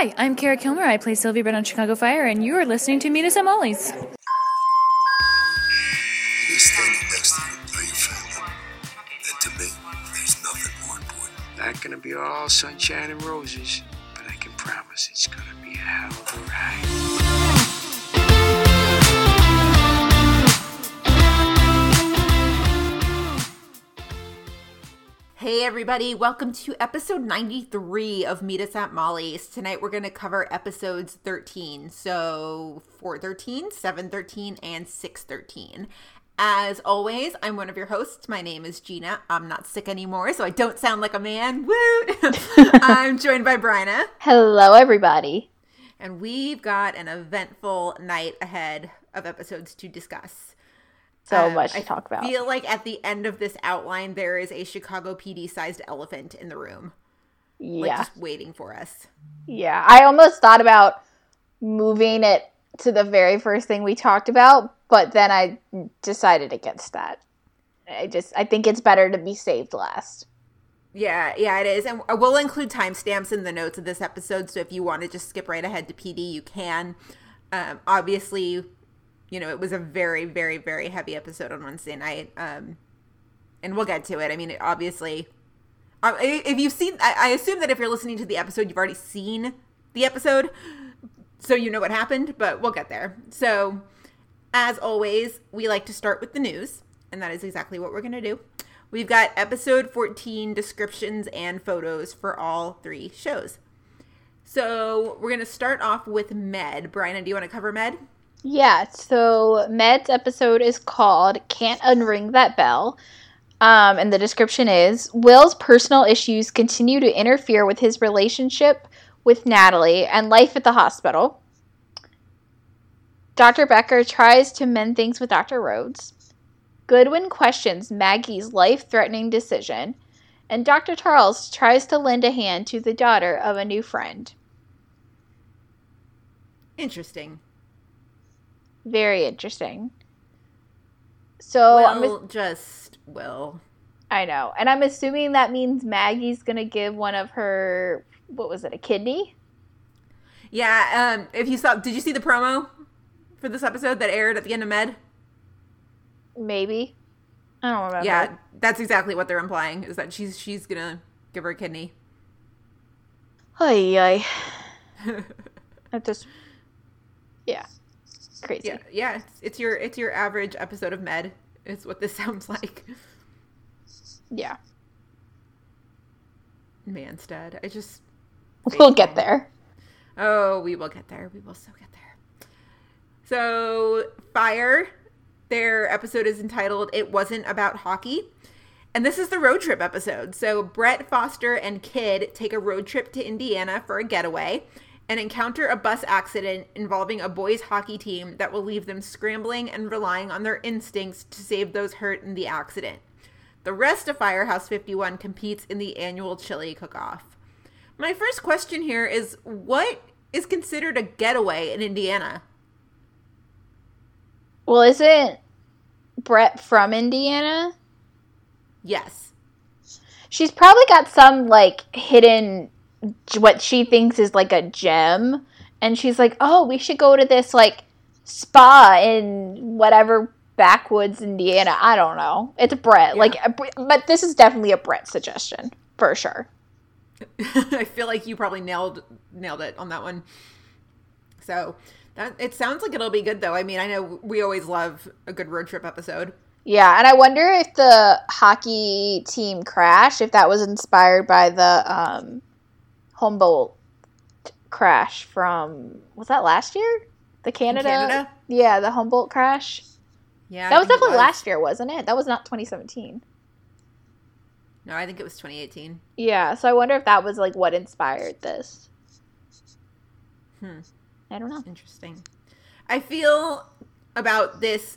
Hi, I'm Kara Killmer. I play Sylvie Brett on Chicago Fire, and you are listening to more important. Not gonna be all sunshine and roses, but I can promise it's gonna be a hell of a ride. Hey everybody, welcome to episode 93 of Meet Us at Molly's. Tonight we're going to cover episodes 13. So 413, 713, and 613. As always, I'm one of your hosts. My name is Gina. I'm not sick anymore, so I don't sound like a man. Woot! I'm joined by Bryna. Hello, everybody. And we've got an eventful night ahead of episodes to discuss. So Um, much to I talk about. I feel like at the end of this outline, there is a Chicago PD sized elephant in the room. Like yeah. just waiting for us. Yeah. I almost thought about moving it to the very first thing we talked about, but then I decided against that. I just I think it's better to be saved last. Yeah, yeah, it is. And we'll include timestamps in the notes of this episode. So if you want to just skip right ahead to PD, you can. Um, obviously, you know, it was a very, very, very heavy episode on Wednesday night. Um, and we'll get to it. I mean, it obviously, uh, if you've seen, I, I assume that if you're listening to the episode, you've already seen the episode. So you know what happened, but we'll get there. So, as always, we like to start with the news. And that is exactly what we're going to do. We've got episode 14 descriptions and photos for all three shows. So we're going to start off with Med. Brian, do you want to cover Med? Yeah, so Med's episode is called Can't Unring That Bell. Um, and the description is Will's personal issues continue to interfere with his relationship with Natalie and life at the hospital. Dr. Bekker tries to mend things with Dr. Rhodes. Goodwin questions Maggie's life threatening decision. And Dr. Charles tries to lend a hand to the daughter of a new friend. Interesting. Very interesting. So I'm well, just well. I know. And I'm assuming that means Maggie's going to give one of her, what was it, a kidney? Yeah, um if you saw did you see the promo for this episode that aired at the end of Med? Maybe. I don't remember. Yeah, that's exactly what they're implying is that she's she's going to give her a kidney. Ay, ay. That just, yeah. Crazy. Yeah, yeah, it's, it's your it's your average episode of Med. Is what this sounds like. Yeah. Manstead. I just We'll get there. Oh, we will get there. We will so get there. So, Fire, their episode is entitled It Wasn't About Hockey. And this is the road trip episode. So, Brett, Foster, and Kidd take a road trip to Indiana for a getaway and encounter a bus accident involving a boys' hockey team that will leave them scrambling and relying on their instincts to save those hurt in the accident. The rest of Firehouse 51 competes in the annual chili cook-off. My first question here is what is considered a getaway in Indiana? Well, isn't Brett from Indiana? Yes. She's probably got some, like, hidden, what she thinks is like a gem. And she's like, oh, we should go to this, like, spa in whatever backwoods Indiana. I don't know. It's Brett. Yeah. Like, a, but this is definitely a Brett suggestion for sure. I feel like you probably nailed nailed it on that one. So, that it sounds like it'll be good though. I mean, I know we always love a good road trip episode. Yeah, and I wonder if the hockey team crash, if that was inspired by the um, Humboldt crash from was that last year? The Canada, Canada? yeah, the Humboldt crash. Yeah. that was definitely last year, wasn't it? That was not 2017. No, I think it was 2018. Yeah, so I wonder if that was like what inspired this. Hmm. I don't know. Interesting. I feel about this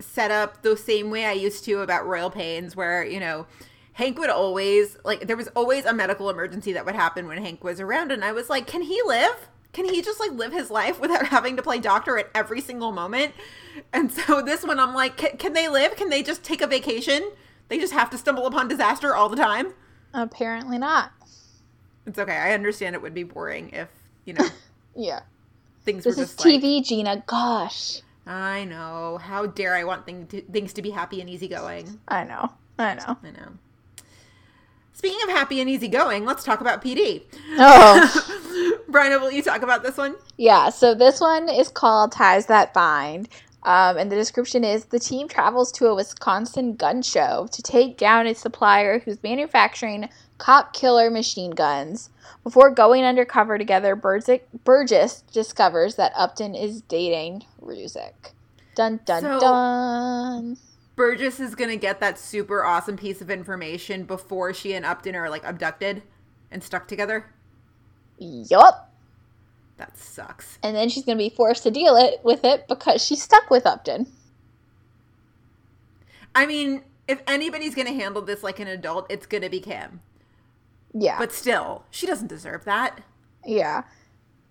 setup the same way I used to about Royal Pains, where, you know, Hank would always, like, there was always a medical emergency that would happen when Hank was around. And I was like, can he live? Can he just, like, live his life without having to play doctor at every single moment? And so this one, I'm like, can, they live? Can they just take a vacation? They just have to stumble upon disaster all the time? Apparently not. It's okay. I understand it would be boring if you know, Yeah. things This were is just like, TV, Gina. Gosh. I know. How dare I want thing to, things to be happy and easygoing? I know. I know. I know. Speaking of happy and easygoing, let's talk about PD. Oh. Brian, will you talk about this one? Yeah, so this one is called Ties That Bind. Um, and the description is the team travels to a Wisconsin gun show to take down a supplier who's manufacturing cop killer machine guns. Before going undercover together, Burgess discovers that Upton is dating Ruzek. Dun dun So- dun. Burgess is gonna get that super awesome piece of information before she and Upton are like abducted and stuck together. Yup. That sucks. And then she's going to be forced to deal it with it because she's stuck with Upton. I mean, if anybody's gonna handle this like an adult, it's gonna be Kim. Yeah. But still, she doesn't deserve that. Yeah.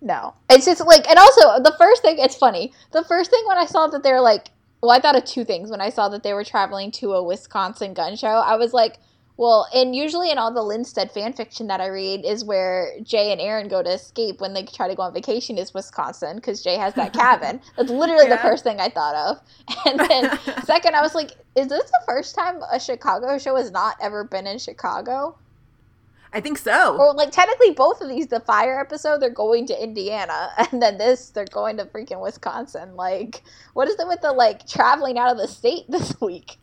No. It's just like, and also the first thing, it's funny. The first thing when I saw that they're like, well, I thought of two things when I saw that they were traveling to a Wisconsin gun show. I was like, well, and usually in all the Linstead fan fiction that I read is where Jay and Aaron go to escape when they try to go on vacation is Wisconsin because Jay has that cabin. That's literally the first thing I thought of. And then second, I was like, is this the first time a Chicago show has not ever been in Chicago? I think so. Or like technically both of these, the fire episode, they're going to Indiana, and then this, they're going to freaking Wisconsin. Like, what is it with the like traveling out of the state this week?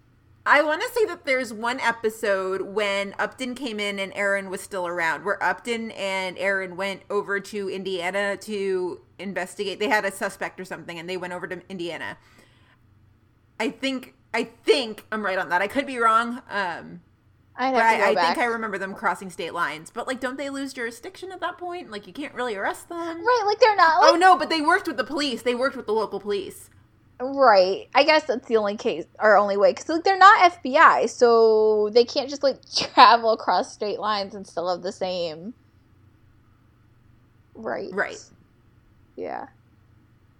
I want to say that there's one episode when Upton came in and Aaron was still around, where Upton and Aaron went over to Indiana to investigate. They had a suspect or something, and they went over to Indiana. I think I think I'm right on that. I could be wrong, um, I'd but have to go I, I think I remember them crossing state lines. But like, don't they lose jurisdiction at that point? Like, you can't really arrest them. right, like they're not oh, like oh no, but they worked with the police. They worked with the local police. right. I guess that's the only case or only way because like they're not FBI, so they can't just like travel across state lines and still have the same. Right. Right. Yeah.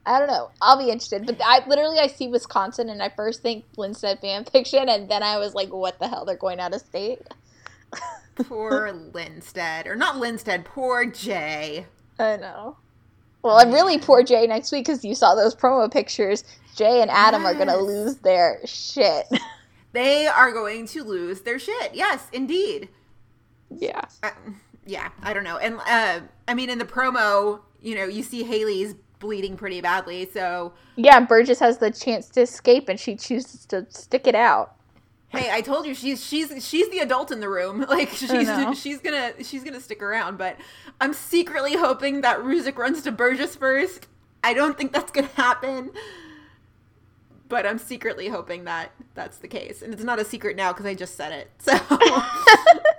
I don't know. I'll be interested, but I literally I see Wisconsin and I first think Linstead fan fiction, and then I was like, "What the hell? They're going out of state." Poor Linstead, or not Linstead. Poor Jay. I know. Well, I'm really poor Jay next week because you saw those promo pictures. Jay and Adam are gonna lose their shit. They are going to lose their shit. Yes, indeed. yeah. Uh, yeah, I don't know. And uh, I mean, in the promo, you know, you see Haley's bleeding pretty badly. So, Yeah, Burgess has the chance to escape, and she chooses to stick it out. hey, I told you she's she's she's the adult in the room. Like she's she's gonna she's gonna stick around. But I'm secretly hoping that Ruzek runs to Burgess first. I don't think that's gonna happen. But I'm secretly hoping that that's the case, and it's not a secret now because I just said it. So.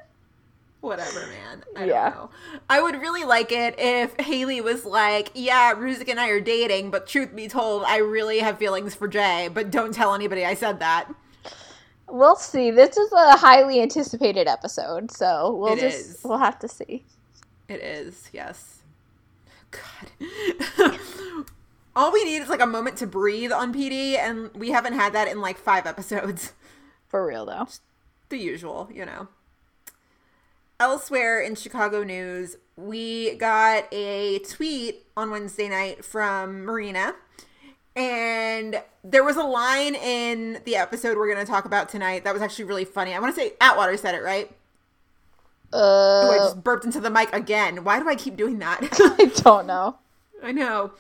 Whatever, man. I Yeah. don't know. I would really like it if Haley was like, "Yeah, Ruzek and I are dating, but truth be told, I really have feelings for Jay, but don't tell anybody I said that." We'll see. This is a highly anticipated episode, so we'll It just is. we'll have to see. It is, yes. God. All we need is like a moment to breathe on PD, and we haven't had that in like five episodes. For real though. the usual, you know. Elsewhere in Chicago news, we got a tweet on Wednesday night from Marina. And there was a line in the episode we're going to talk about tonight that was actually really funny. I want to say Atwater said it, right? Oh, I Uh, just burped into the mic again. Why do I keep doing that? I don't know. I know.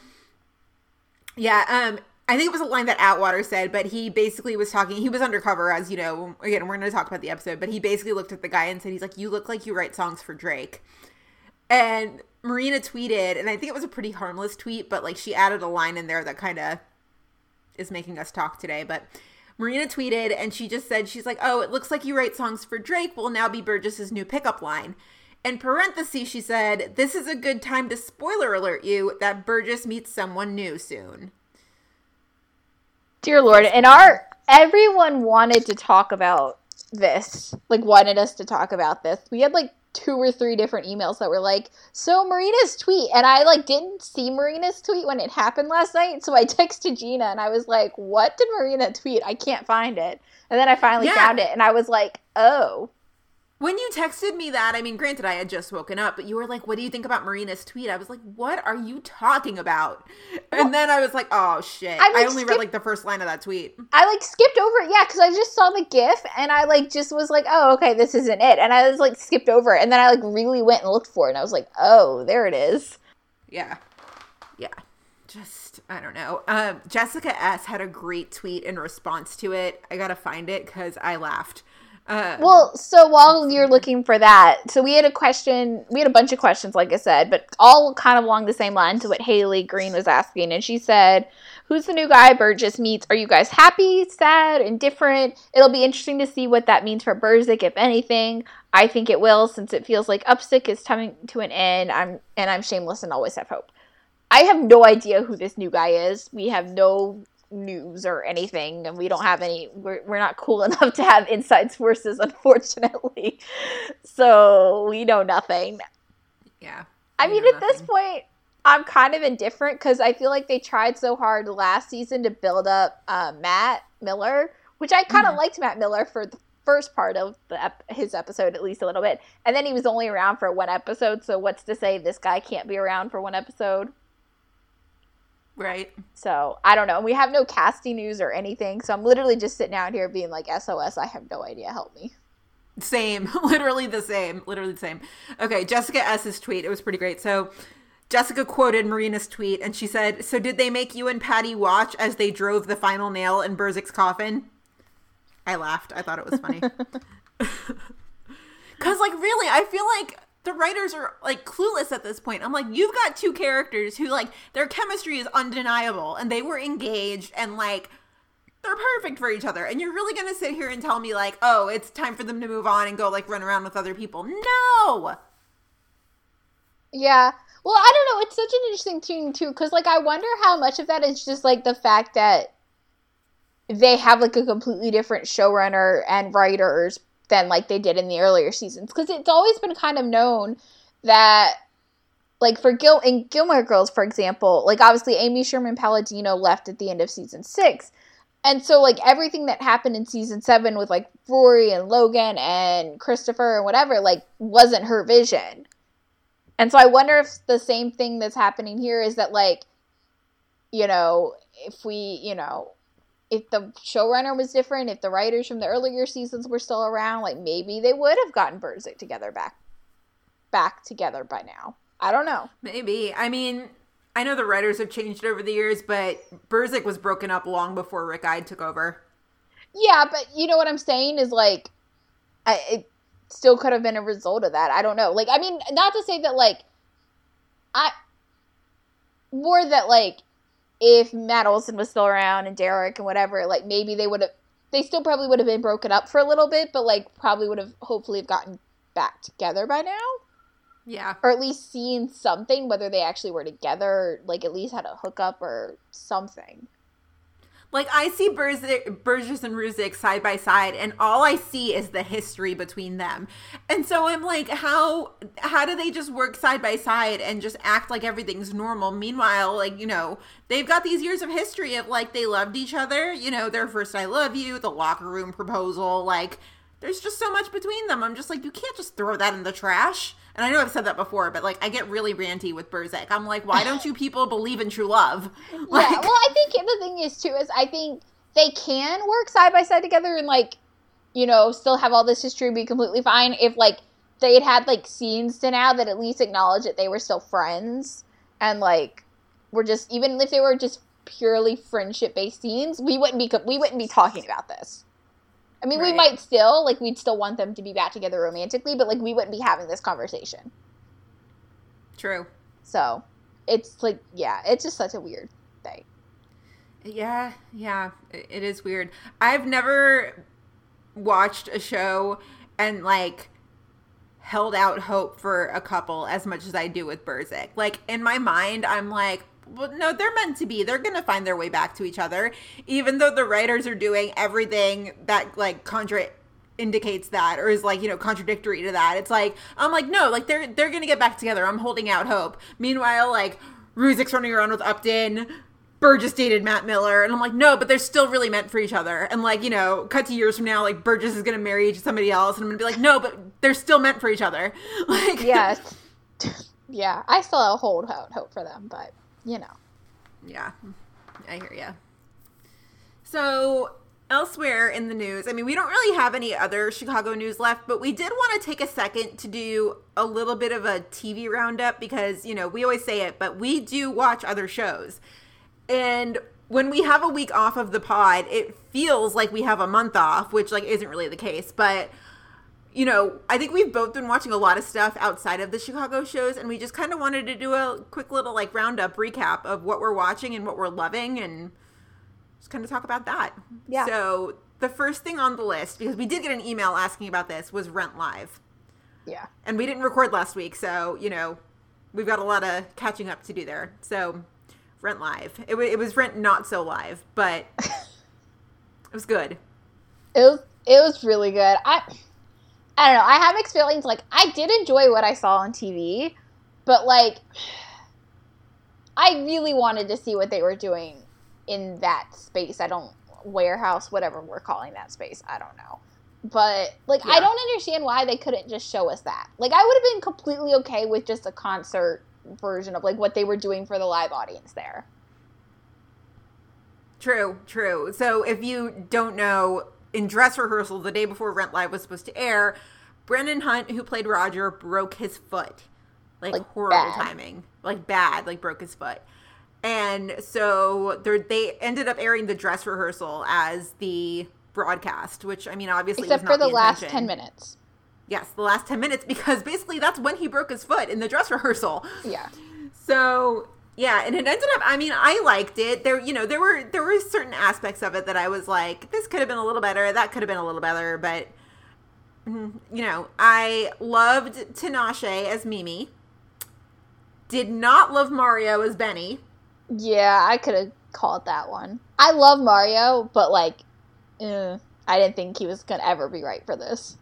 Yeah, um, I think it was a line that Atwater said, but he basically was talking. He was undercover, as you know. Again, we're going to talk about the episode, but he basically looked at the guy and said, "He's like, you look like you write songs for Drake." And Marina tweeted, and I think it was a pretty harmless tweet, but like she added a line in there that kind of is making us talk today. But Marina tweeted, and she just said, "She's like, oh, it looks like you write songs for Drake. Will now be Burgess's new pickup line." In parentheses, she said, This is a good time to spoiler alert you that Burgess meets someone new soon. Dear Lord, and our everyone wanted to talk about this. Like wanted us to talk about this. We had like two or three different emails that were like, "So Marina's tweet," and I like didn't see Marina's tweet when it happened last night, so I texted Gina and I was like, "What did Marina tweet? I can't find it." And then I finally Yeah. found it, and I was like, "Oh, When you texted me that, I mean, granted, I had just woken up, but you were like, "What do you think about Marina's tweet?" I was like, "What are you talking about?" And then I was like, "Oh shit!" I, I, like, only read like the first line of that tweet. I like skipped over it, yeah, because I just saw the GIF and I like just was like, oh, okay, this isn't it, and I was like skipped over it, and then I like really went and looked for it, and I was like, oh, there it is. Yeah, yeah. Just I don't know. Um, Jessica S had a great tweet in response to it. I gotta find it because I laughed. Uh, Well, so while you're looking for that, so we had a question, we had a bunch of questions, like I said, but all kind of along the same lines to what Haley Green was asking. And she said, Who's the new guy Burgess meets? Are you guys happy, sad, indifferent? It'll be interesting to see what that means for Burzek, if anything. I think it will, since it feels like Upstick is coming to an end. I'm and I'm shameless and always have hope. I have no idea who this new guy is. We have no news or anything, and we don't have any. We're, we're not cool enough to have inside sources, unfortunately. So we know nothing. yeah. I mean, at this point, I'm kind of indifferent because I feel like they tried so hard last season to build up uh, Matt Miller, which I kind of liked Matt Miller for the first part of the ep- his episode at least a little bit, and then he was only around for one episode. So what's to say this guy can't be around for one episode? Right. So I don't know. And we have no casting news or anything, so I'm literally just sitting out here being like, "SOS, I have no idea. Help me." Same. Literally the same. Literally the same. Okay, Jessica S's tweet. It was pretty great. So Jessica quoted Marina's tweet and she said, So did they make you and Patty watch as they drove the final nail in Burzek's coffin? I laughed. I thought it was funny. Cause like really, I feel like the writers are like clueless at this point. I'm like, you've got two characters who like their chemistry is undeniable and they were engaged and like they're perfect for each other. And you're really gonna sit here and tell me like, oh, it's time for them to move on and go like run around with other people. No. Yeah. Well, I don't know. It's such an interesting thing too, because like I wonder how much of that is just like the fact that they have like a completely different showrunner and writers than like they did in the earlier seasons. Because it's always been kind of known that like for Gil in Gilmore Girls, for example, like obviously Amy Sherman Palladino left at the end of season six. And so like everything that happened in season seven with like Rory and Logan and Christopher and whatever, like wasn't her vision. And so I wonder if the same thing that's happening here is that like, you know, if we, you know, if the showrunner was different, if the writers from the earlier seasons were still around, like maybe they would have gotten Burzek together back back together by now. I don't know. Maybe. I mean, I know the writers have changed over the years, but Burzek was broken up long before Rick Eid took over. Yeah, but you know what I'm saying is like, I, it still could have been a result of that. I don't know. Like, I mean, not to say that like, I more that like, if Matt Olson was still around and Derek and whatever, like maybe they would have, they still probably would have been broken up for a little bit, but like probably would have hopefully have gotten back together by now, Yeah. or at least seen something, whether they actually were together, or, like at least had a hookup or something. Like I see Burgess and Ruzek side by side, and all I see is the history between them. And so I'm like, how how do they just work side by side and just act like everything's normal? Meanwhile, like you know, they've got these years of history of like they loved each other. You know, their first "I love you," the locker room proposal. Like, there's just so much between them. I'm just like, you can't just throw that in the trash. And I know I've said that before, but like I get really ranty with Burzek. I'm like, why don't you people believe in true love? Like, yeah, well, I think the thing is too is I think they can work side by side together and like, you know, still have all this history be completely fine if like they had had like scenes to now that at least acknowledge that they were still friends and like were just even if they were just purely friendship based scenes, we wouldn't be we wouldn't be talking about this. I mean, we might still like we'd still want them to be back together romantically, but like we wouldn't be having this conversation. true. So, it's like yeah, it's just such a weird thing. Yeah, yeah, it is weird. I've never watched a show and like held out hope for a couple as much as I do with Burzek. Like in my mind, I'm like, well, no, they're meant to be. They're gonna find their way back to each other, even though the writers are doing everything that like contra indicates that or is like you know contradictory to that it's like i'm like no like they're they're gonna get back together i'm holding out hope meanwhile like ruzek's running around with upton Burgess dated Matt Miller, and I'm like, no, but they're still really meant for each other. And like, you know, cut to years from now, like Burgess is gonna marry somebody else, and I'm gonna be like, no, but they're still meant for each other. Like, Yeah. yeah. I still hold out hope for them, but you know. Yeah, I hear you. So, elsewhere in the news, I mean, we don't really have any other Chicago news left, but we did want to take a second to do a little bit of a TV roundup because, you know, we always say it, but we do watch other shows. And when we have a week off of the pod, it feels like we have a month off, which like isn't really the case, but you know, I think we've both been watching a lot of stuff outside of the Chicago shows, and we just kind of wanted to do a quick little like roundup recap of what we're watching and what we're loving, and just kind of talk about that. Yeah. So the first thing on the list, because we did get an email asking about this, was Rent Live, Yeah. and we didn't record last week, so you know, we've got a lot of catching up to do there. So Rent Live, it, wa- it was Rent not so live, but it was good. It was it was really good. I I don't know. I have mixed feelings. Like I did enjoy what I saw on TV, but like I really wanted to see what they were doing in that space. I don't warehouse, whatever we're calling that space. I don't know. But like I don't understand why they couldn't just show us that. Like I would have been completely okay with just a concert version of like what they were doing for the live audience there. True, true. So if you don't know, in dress rehearsal the day before Rent Live was supposed to air, Brendan Hunt, who played Roger, broke his foot. Like, Like, horrible bad. timing. Like bad, like broke his foot. And so they're- ended up airing the dress rehearsal as the broadcast, which I mean obviously Except was for not the last. 10 minutes. Yes, the last 10 minutes because basically that's when he broke his foot in the dress rehearsal. Yeah. So yeah, and it ended up. I mean, I liked it. There, you know, there were there were certain aspects of it that I was like, this could have been a little better. That could have been a little better. But mm, you know, I loved Tinashe as Mimi. Did not love Mario as Benny. Yeah, I could have called that one. I love Mario, but like, eh, I didn't think he was gonna ever be right for this.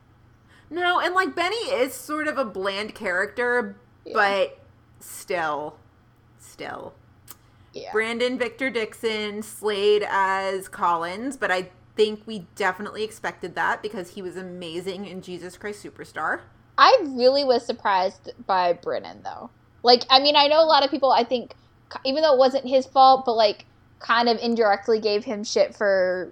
No, and like Benny is sort of a bland character, Yeah. but still, still. Yeah, Brandon Victor Dixon slayed as Collins, but I think we definitely expected that because he was amazing in Jesus Christ Superstar. I really was surprised by Brennan though. Like, I mean, I know a lot of people. I think, even though it wasn't his fault, but like, kind of indirectly gave him shit for,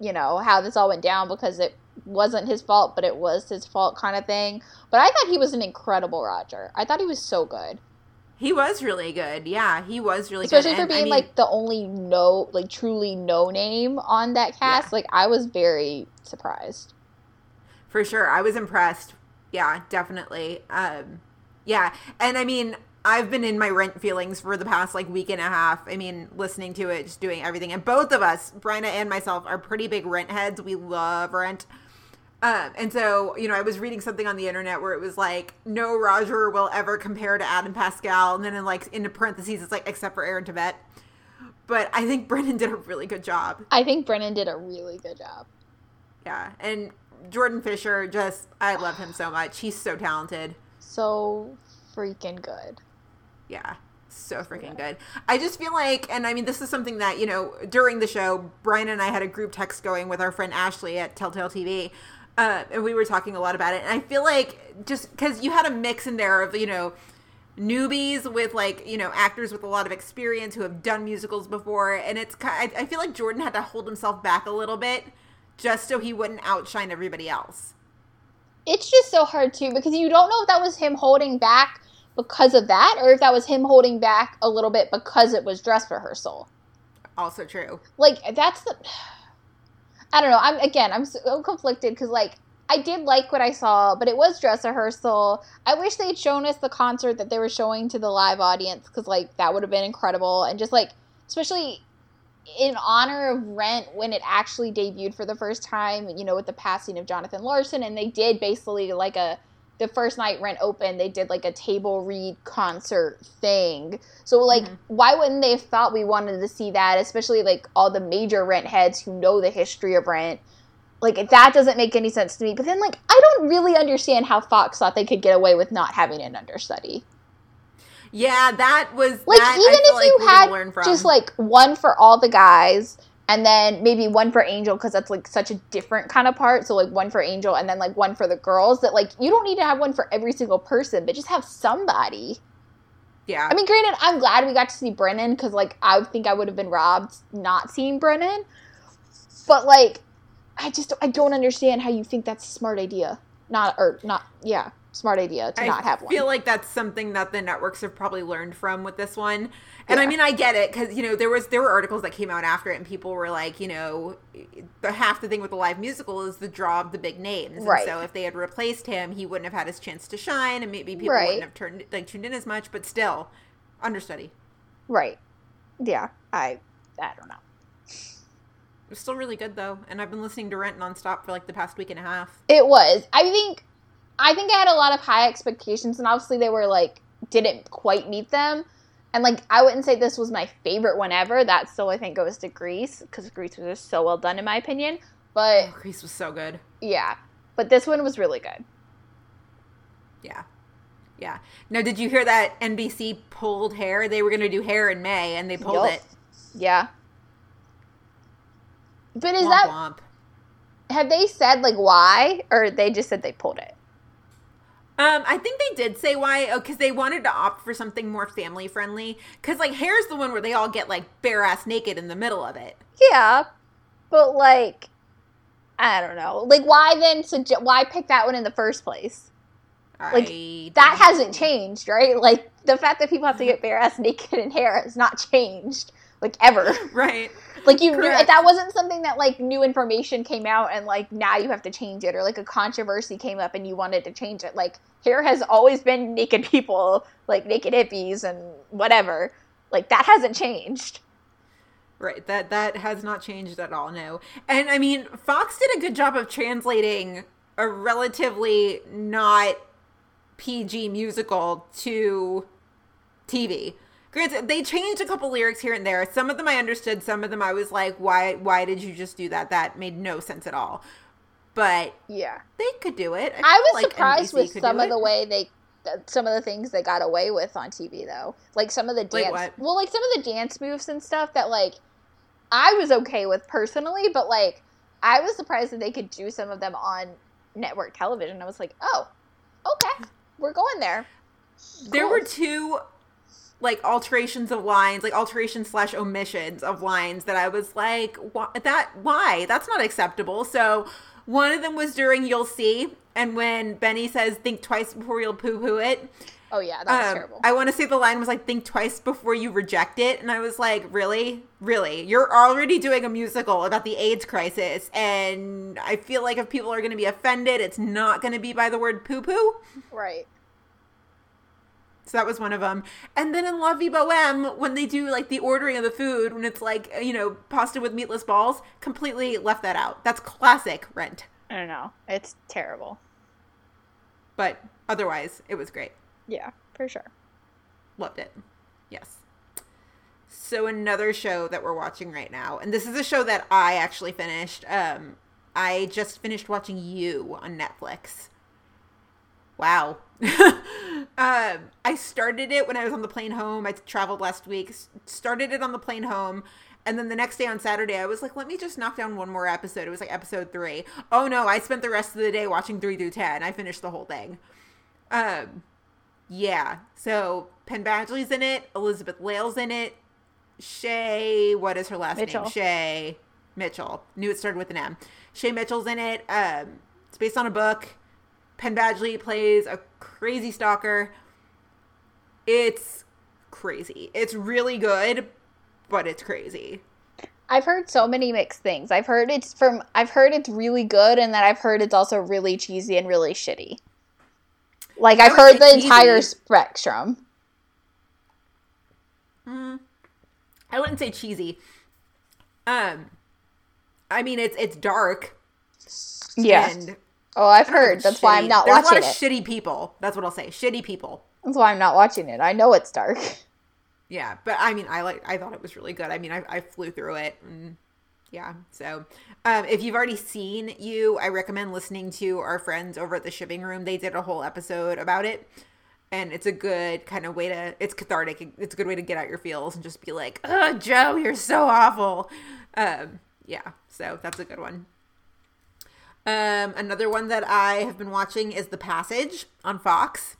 you know, how this all went down because it wasn't his fault, but it was his fault, kind of thing. But I thought he was an incredible Roger. I thought he was so good. He was really good. Yeah, he was really especially good. for And, I being mean, like the only no like truly no name on that cast Yeah. like i was very surprised for sure, I was impressed. Yeah, definitely. Um, yeah, and I mean, I've been in my rent feelings for the past like week and a half. I mean, listening to it, just doing everything, and both of us, Bryna and myself, are pretty big rent heads. We love rent. Um, and so, you know, I was reading something on the internet where it was like, no Roger will ever compare to Adam Pascal. And then in like, in the parentheses, it's like, except for Aaron Tveit. But I think Brennan did a really good job. i think brennan did a really good job Yeah. And Jordan Fisher, just, I love him so much. He's so talented. so freaking good Yeah. So freaking good. I just feel like, and I mean, this is something that, you know, during the show, Brian and I had a group text going with our friend Ashley at Telltale TV. Uh, and we were talking a lot about it. And I feel like just because you had a mix in there of, you know, newbies with like, you know, actors with a lot of experience who have done musicals before. And it's, I feel like Jordan had to hold himself back a little bit just so he wouldn't outshine everybody else. it's just so hard too because you don't know if that was him holding back because of that or if that was him holding back a little bit because it was dress rehearsal Also true. like that's the i don't know. I'm again i'm so conflicted because like i did like what i saw but it was dress rehearsal. I wish they'd shown us the concert that they were showing to the live audience because like that would have been incredible. And just like especially in honor of rent when it actually debuted for the first time you know with the passing of jonathan larson and they did basically like a the first night rent opened they did like a table read concert thing. So like mm-hmm. why wouldn't they have thought we wanted to see that especially like all the major rent heads who know the history of rent? Like that doesn't make any sense to me. But then like i don't really understand how fox thought they could get away with not having an understudy. Yeah, that was Like that, I even if like you had just like one for all the guys and then maybe one for Angel because that's like such a different kind of part. So like one for Angel and then like one for the girls. That like you don't need to have one for every single person, but just have somebody. yeah, I mean, granted, I'm glad we got to see Brennan because like I think I would have been robbed not seeing Brennan. But like, I just I don't understand how you think that's a smart idea. Not or not yeah, smart idea to I not have one. I feel like that's something that the networks have probably learned from with this one. And I mean, I get it because you know there was there were articles that came out after it, and people were like, you know, the half the thing with the live musical is the draw of the big names. And Right. so if they had replaced him, he wouldn't have had his chance to shine, and maybe people Right. wouldn't have turned like tuned in as much. But still, understudy. right. Yeah, I I don't know. It was still really good though, and I've been listening to Rent nonstop for like the past week and a half. It was. I think I think I had a lot of high expectations and obviously they were like didn't quite meet them. And like I wouldn't say this was my favorite one ever. That still I think goes to Grease because Grease was just so well done in my opinion. But Oh, Grease was so good. yeah, but this one was really good. Yeah. Yeah. Now, did you hear that NBC pulled hair? They were going to do hair in May, and they pulled Yup. it. Yeah. But is Womp that womp. have they said like why or they just said they pulled it? Um, I think they did say why, because they wanted to opt for something more family friendly. Because like hair's the one where they all get like bare ass naked in the middle of it. Yeah, but like, I don't know. Like, why then? Suge- why pick that one in the first place? Like, I That hasn't changed, right? Like the fact that people have to get bare ass naked in hair has not changed, like ever. Right. Like you knew Correct. that wasn't something that like new information came out and like now you have to change it, or like a controversy came up and you wanted to change it. Like hair has always been naked people, like naked hippies and whatever. Like that hasn't changed. Right. That that has not changed at all. No. And I mean, Fox did a good job of translating a relatively not PG musical to TV. Granted, they changed a couple lyrics here and there. Some of them I understood. Some of them I was like, "Why? Why did you just do that? That made no sense at all." But Yeah. they could do it. I feel was like surprised NBC with some of the way they some of the things they got away with on TV though. Like some of the dance well like some of the dance moves and stuff that like I was okay with personally, but like I was surprised that they could do some of them on network television. I was like, "Oh, okay. We're going there." There were two like alterations of lines, like alterations slash omissions of lines that I was like, why, that why? That's not acceptable. So one of them was during "You'll See," and when Benny says, "Think twice before you'll poo poo it." Oh yeah, that was um, terrible. I want to say the line was like, "Think twice before you reject it," and I was like, "Really, really? You're already doing a musical about the AIDS crisis, and I feel like if people are going to be offended, it's not going to be by the word poo poo." right. So that was one of them. And then in La Vie Boheme, when they do like the ordering of the food, when it's like, you know, pasta with meatless balls, completely left that out. That's classic Rent. I don't know. It's terrible. But otherwise, it was great. Yeah, for sure. Loved it. Yes. So another show that we're watching right now, and this is a show that I actually finished. Um, I just finished watching You on Netflix. Wow. um, I started it when I was on the plane home. I traveled last week. Started it on the plane home. And then the next day on Saturday, I was like, let me just knock down one more episode. It was like episode three. Oh no, I spent the rest of the day watching three through 10. I finished the whole thing. Um, yeah. So Penn Badgley's in it. Elizabeth Lail's in it. Shay, what is her last Mitchell. name? Shay Mitchell. Knew it started with an M. Shay Mitchell's in it. Um, it's based on a book. Penn Badgley plays a crazy stalker. It's crazy. It's really good, but it's crazy. I've heard so many mixed things. I've heard it's from I've heard it's really good and then I've heard it's also really cheesy and really shitty. Like I've heard the entire cheesy. spectrum. I wouldn't say cheesy. Um, I mean it's it's dark. Yeah. And oh, I've I don't know if heard. That's why I'm shitty. not There's watching a lot it. of shitty people. That's what I'll say. Shitty people. That's why I'm not watching it. I know it's dark. Yeah, but I mean, I like. I thought it was really good. I mean, I, I flew through it. And yeah, so um, if you've already seen you, I recommend listening to our friends over at the Shipping Room. They did a whole episode about it. and it's a good kind of way to it's cathartic it's a good way to get out your feels and just be like oh joe you're so awful um yeah so that's a good one um another one that i have been watching is the passage on fox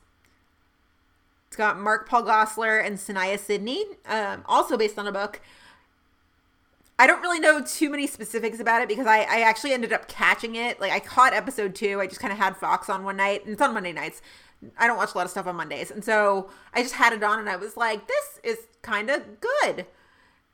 it's got mark paul gosselaar and saniyya sidney um also based on a book I don't really know too many specifics about it because I, I actually ended up catching it. Like I caught episode two. I just kind of had Fox on one night, and it's on Monday nights. I don't watch a lot of stuff on Mondays. And so I just had it on and I was like, this is kind of good.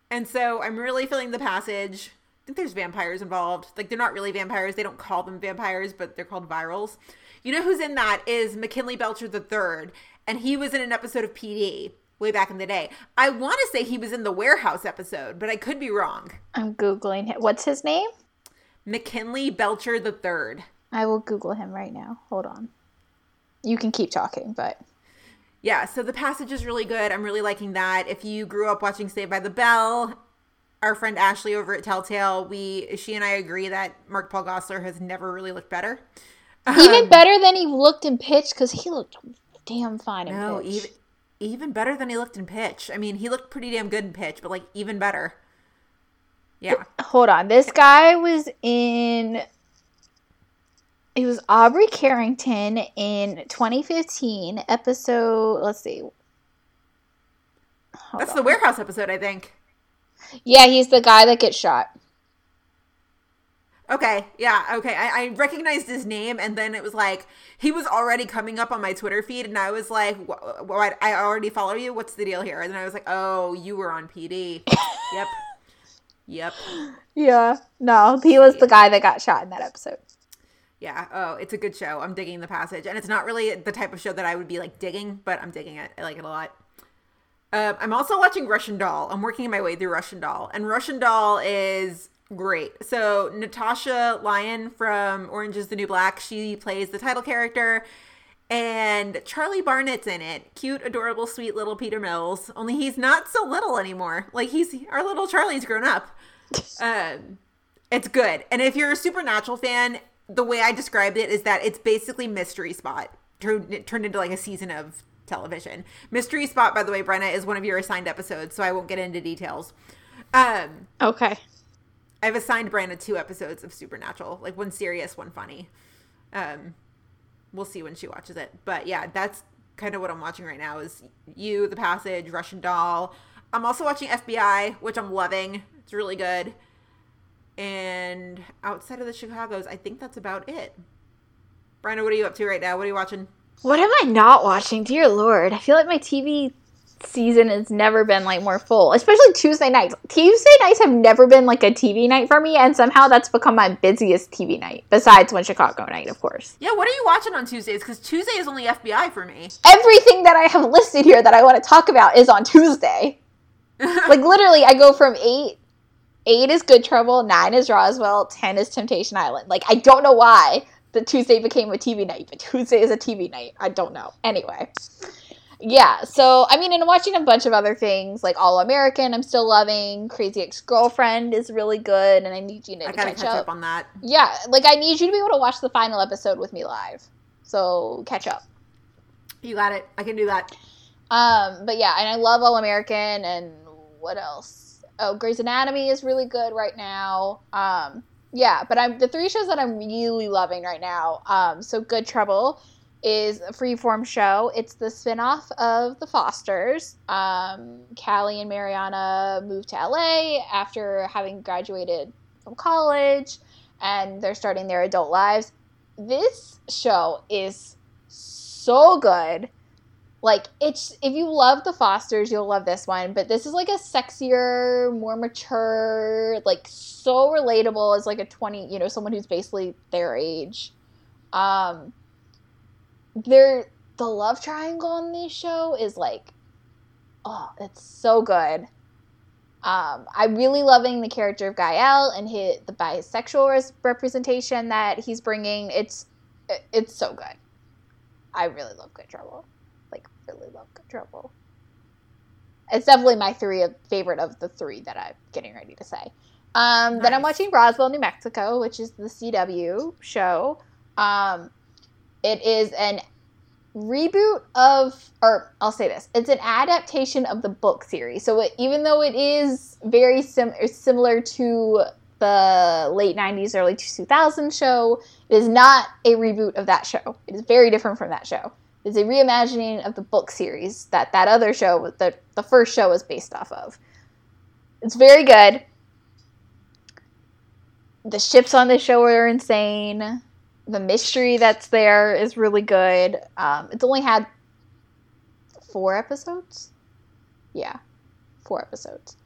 And so I'm really feeling the passage. I think there's vampires involved. Like they're not really vampires. They don't call them vampires, but they're called virals. You know who's in that is McKinley Belcher III, and he was in an episode of PD way back in the day. I want to say he was in the warehouse episode, but I could be wrong. I'm googling him. What's his name? McKinley Belcher III. I will Google him right now. Hold on. You can keep talking, but yeah, so the passage is really good. I'm really liking that. If you grew up watching Saved by the Bell, our friend Ashley over at Telltale, we she and I agree that Mark Paul Gosselaar has never really looked better. Even um, better than he looked in Pitch because he looked damn fine in no, Pitch. even even better than he looked in Pitch. I mean, he looked pretty damn good in Pitch, but like even better. Yeah. Hold on, this guy was in it was Aubrey Carrington in 2015 episode. Let's see. Hold That's on. the warehouse episode, I think. Yeah, he's the guy that gets shot. Okay, yeah, okay. I, I, recognized his name, and then it was like he was already coming up on my Twitter feed, and I was like, what, what, I already follow you. What's the deal here?" And then I was like, "Oh, you were on PD." yep. Yep. Yeah. No, he was the guy that got shot in that episode. Yeah. Oh, it's a good show. I'm digging the passage, and it's not really the type of show that I would be like digging, but I'm digging it. I like it a lot. Um, I'm also watching Russian Doll. I'm working my way through Russian Doll, and Russian Doll is great. So Natasha Lyonne from Orange Is the New Black, she plays the title character, and Charlie Barnett's in it. Cute, adorable, sweet little Peter Mills. Only he's not so little anymore. Like he's our little Charlie's grown up. Um, it's good. And if you're a Supernatural fan, the way I described it is that it's basically Mystery Spot turned, turned into like a season of television. Mystery Spot, by the way, Brenna, is one of your assigned episodes, so I won't get into details. Um, okay. I've assigned Brandon two episodes of Supernatural, like one serious, one funny. Um, we'll see when she watches it, but yeah, that's kind of what I'm watching right now. Is you, The Passage, Russian Doll. I'm also watching FBI, which I'm loving. It's really good. And outside of the Chicago's, I think that's about it. Brandon, what are you up to right now? What are you watching? What am I not watching? Dear Lord, I feel like my TV season has never been like more full, especially Tuesday nights. Tuesday nights have never been like a TV night for me, and somehow that's become my busiest TV night, besides when Chicago night, of course. Yeah, what are you watching on Tuesdays? Because Tuesday is only FBI for me. Everything that I have listed here that I want to talk about is on Tuesday. like literally, I go from eight Eight is Good Trouble, nine is Roswell, ten is Temptation Island. Like I don't know why the Tuesday became a TV night, but Tuesday is a TV night. I don't know. Anyway. Yeah, so I mean, and watching a bunch of other things like All American, I'm still loving. Crazy Ex Girlfriend is really good, and I need you to, I gotta catch, catch up. up on that. Yeah, like I need you to be able to watch the final episode with me live. So catch up. You got it. I can do that. Um, but yeah, and I love All American, and what else? oh, Grey's Anatomy is really good right now. Um, yeah, but I'm the three shows that I'm really loving right now. Um, so Good Trouble is a freeform show. It's the spinoff of The Fosters. Um, Callie and Mariana moved to LA after having graduated from college, and they're starting their adult lives. This show is so good like it's if you love the Fosters, you'll love this one. But this is like a sexier, more mature, like so relatable as like a twenty, you know, someone who's basically their age. Um, there, the love triangle on this show is like, oh, it's so good. Um, I'm really loving the character of Gael and his, the bisexual representation that he's bringing. It's it's so good. I really love Good Trouble really love Good Trouble. It's definitely my three favorite of the three that I'm getting ready to say. Um, nice. Then I'm watching Roswell, New Mexico, which is the CW show. Um, it is an reboot of, or I'll say this, it's an adaptation of the book series. So it, even though it is very sim- similar to the late 90s, early 2000s show, it is not a reboot of that show. It is very different from that show. It's a reimagining of the book series that that other show, the, the first show, was based off of. It's very good. The ships on this show are insane the mystery that's there is really good. Um, it's only had four episodes. Yeah, four episodes,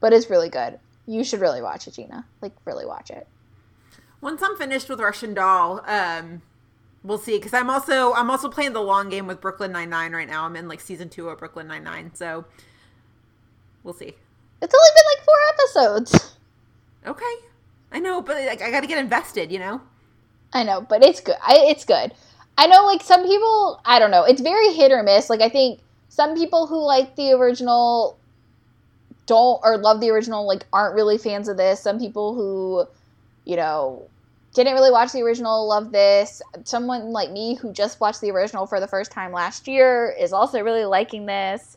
but it's really good. You should really watch it, Gina. Like, really watch it. Once I'm finished with Russian Doll, um, we'll see. Because I'm also I'm also playing the long game with Brooklyn Nine Nine right now. I'm in like season two of Brooklyn Nine Nine, so we'll see. It's only been like four episodes. Okay, I know, but like, I got to get invested, you know. I know, but it's good. I, it's good. I know, like some people, I don't know. It's very hit or miss. Like I think some people who like the original don't or love the original like aren't really fans of this. Some people who, you know, didn't really watch the original love this. Someone like me who just watched the original for the first time last year is also really liking this.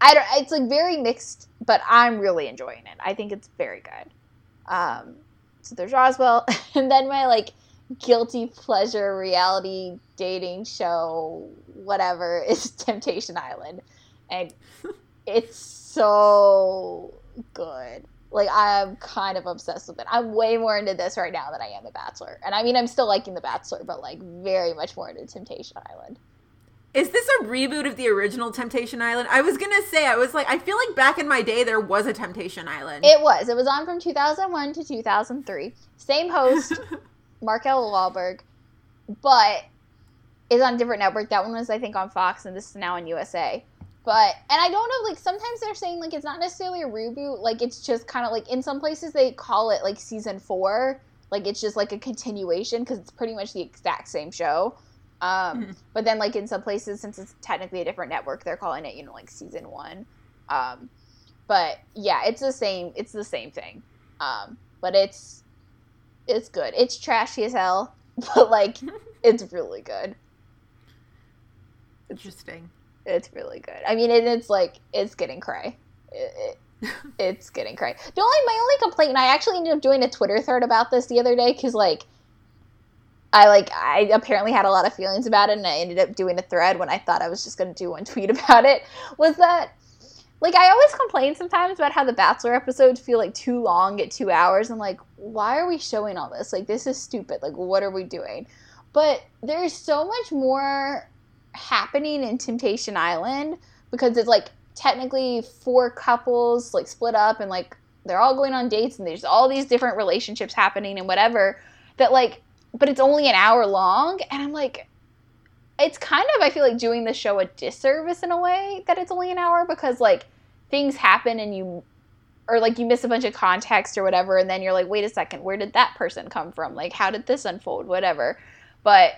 I don't. It's like very mixed, but I'm really enjoying it. I think it's very good. Um, so there's Roswell, and then my like guilty pleasure reality dating show, whatever, is Temptation Island. And it's so good. Like I'm kind of obsessed with it. I'm way more into this right now than I am The Bachelor. And I mean I'm still liking The Bachelor, but like very much more into Temptation Island. Is this a reboot of the original Temptation Island? I was gonna say I was like I feel like back in my day there was a Temptation Island. It was. It was on from 2001 to 2003. Same host, Mark L. Wahlberg, but is on a different network. That one was, I think, on Fox, and this is now on USA. But and I don't know, like sometimes they're saying like it's not necessarily a reboot, like it's just kind of like in some places they call it like season four, like it's just like a continuation because it's pretty much the exact same show. Um, mm-hmm. But then like in some places, since it's technically a different network, they're calling it you know like season one. Um, but yeah, it's the same. It's the same thing. Um, but it's it's good. It's trashy as hell, but like it's really good. Interesting. It's really good. I mean, it, it's like it's getting cray. It, it, it's getting cray. The only my only complaint, and I actually ended up doing a Twitter thread about this the other day because like I like I apparently had a lot of feelings about it, and I ended up doing a thread when I thought I was just going to do one tweet about it. Was that like I always complain sometimes about how the Bachelor episodes feel like too long at two hours. I'm like, why are we showing all this? Like this is stupid. Like what are we doing? But there's so much more happening in Temptation Island because it's like technically four couples like split up and like they're all going on dates and there's all these different relationships happening and whatever that like but it's only an hour long and I'm like it's kind of I feel like doing the show a disservice in a way that it's only an hour because like things happen and you or like you miss a bunch of context or whatever and then you're like wait a second where did that person come from? Like how did this unfold? whatever. But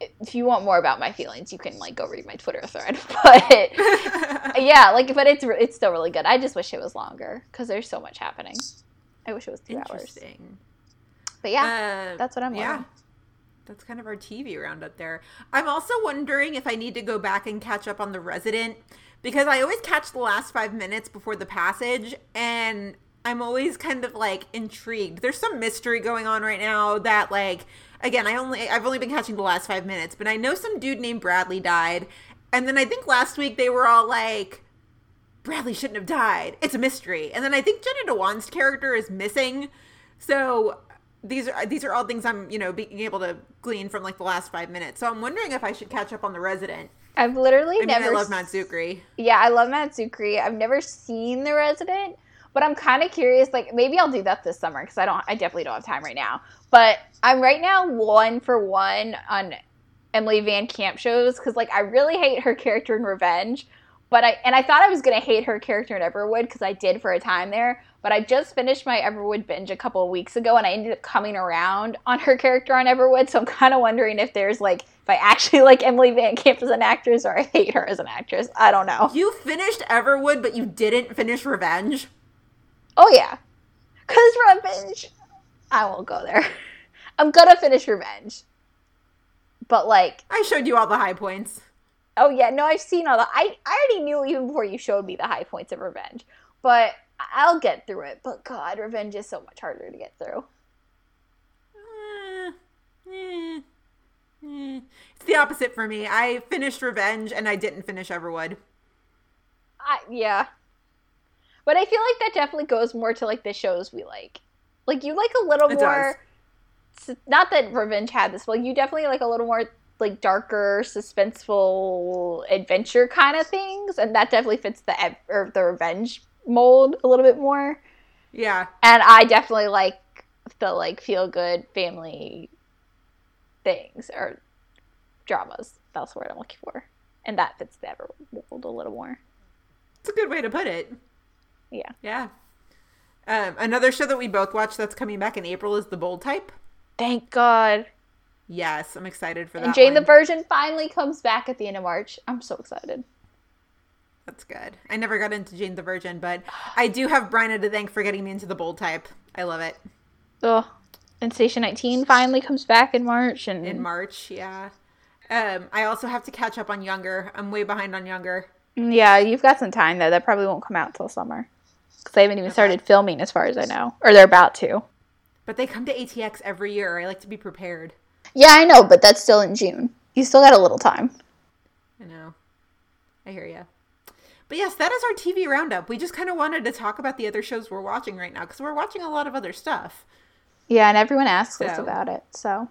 if you want more about my feelings you can like go read my twitter thread but yeah like but it's it's still really good i just wish it was longer because there's so much happening i wish it was two Interesting. hours but yeah uh, that's what i'm yeah that's kind of our TV roundup there. I'm also wondering if I need to go back and catch up on The Resident because I always catch the last five minutes before the passage and I'm always kind of like intrigued. There's some mystery going on right now that like again, I only I've only been catching the last 5 minutes, but I know some dude named Bradley died. And then I think last week they were all like Bradley shouldn't have died. It's a mystery. And then I think Jenna Dewan's character is missing. So these are these are all things I'm you know being able to glean from like the last five minutes. So I'm wondering if I should catch up on the Resident. I've literally I mean, never. I love Matt Czuchry. Yeah, I love Matt Czuchry. I've never seen the Resident, but I'm kind of curious. Like maybe I'll do that this summer because I don't. I definitely don't have time right now. But I'm right now one for one on Emily Van Camp shows because like I really hate her character in Revenge, but I and I thought I was gonna hate her character in Everwood because I did for a time there. But I just finished my Everwood binge a couple of weeks ago, and I ended up coming around on her character on Everwood. So I'm kind of wondering if there's like if I actually like Emily Van Camp as an actress or I hate her as an actress. I don't know. You finished Everwood, but you didn't finish Revenge. Oh yeah, cause Revenge. I won't go there. I'm gonna finish Revenge, but like I showed you all the high points. Oh yeah, no, I've seen all the. I I already knew even before you showed me the high points of Revenge, but I'll get through it. But God, Revenge is so much harder to get through. Eh, eh, eh. It's the opposite for me. I finished Revenge and I didn't finish Everwood. I yeah, but I feel like that definitely goes more to like the shows we like. Like you like a little It more. s- Not that Revenge had this, but you definitely like a little more like darker, suspenseful adventure kind of things, and that definitely fits the or the Revenge mold a little bit more. Yeah. and I definitely like the like feel good family things or dramas. That's the word I'm looking for, and that fits the Everwood mold a little more. It's a good way to put it. Yeah, Yeah. Um, another show that we both watched that's coming back in April is The Bold Type. thank God. Yes, I'm excited for that. And Jane the one. Virgin finally comes back at the end of March. I'm so excited. That's good. I never got into Jane the Virgin, but I do have Bryna to thank for getting me into The Bold Type. I love it. Oh, And Station 19 finally comes back in March, and In March, yeah. Um, I also have to catch up on Younger. I'm way behind on Younger. yeah, you've got some time though. That probably won't come out till summer because they haven't even started filming, as far as I know, or they're about to. But they come to ATX every year. I like to be prepared. Yeah, I know, but that's still in June. You still got a little time. I know. I hear you. But yes, that is our TV roundup. We just kind of wanted to talk about the other shows we're watching right now because we're watching a lot of other stuff. Yeah, and everyone asks us about it. So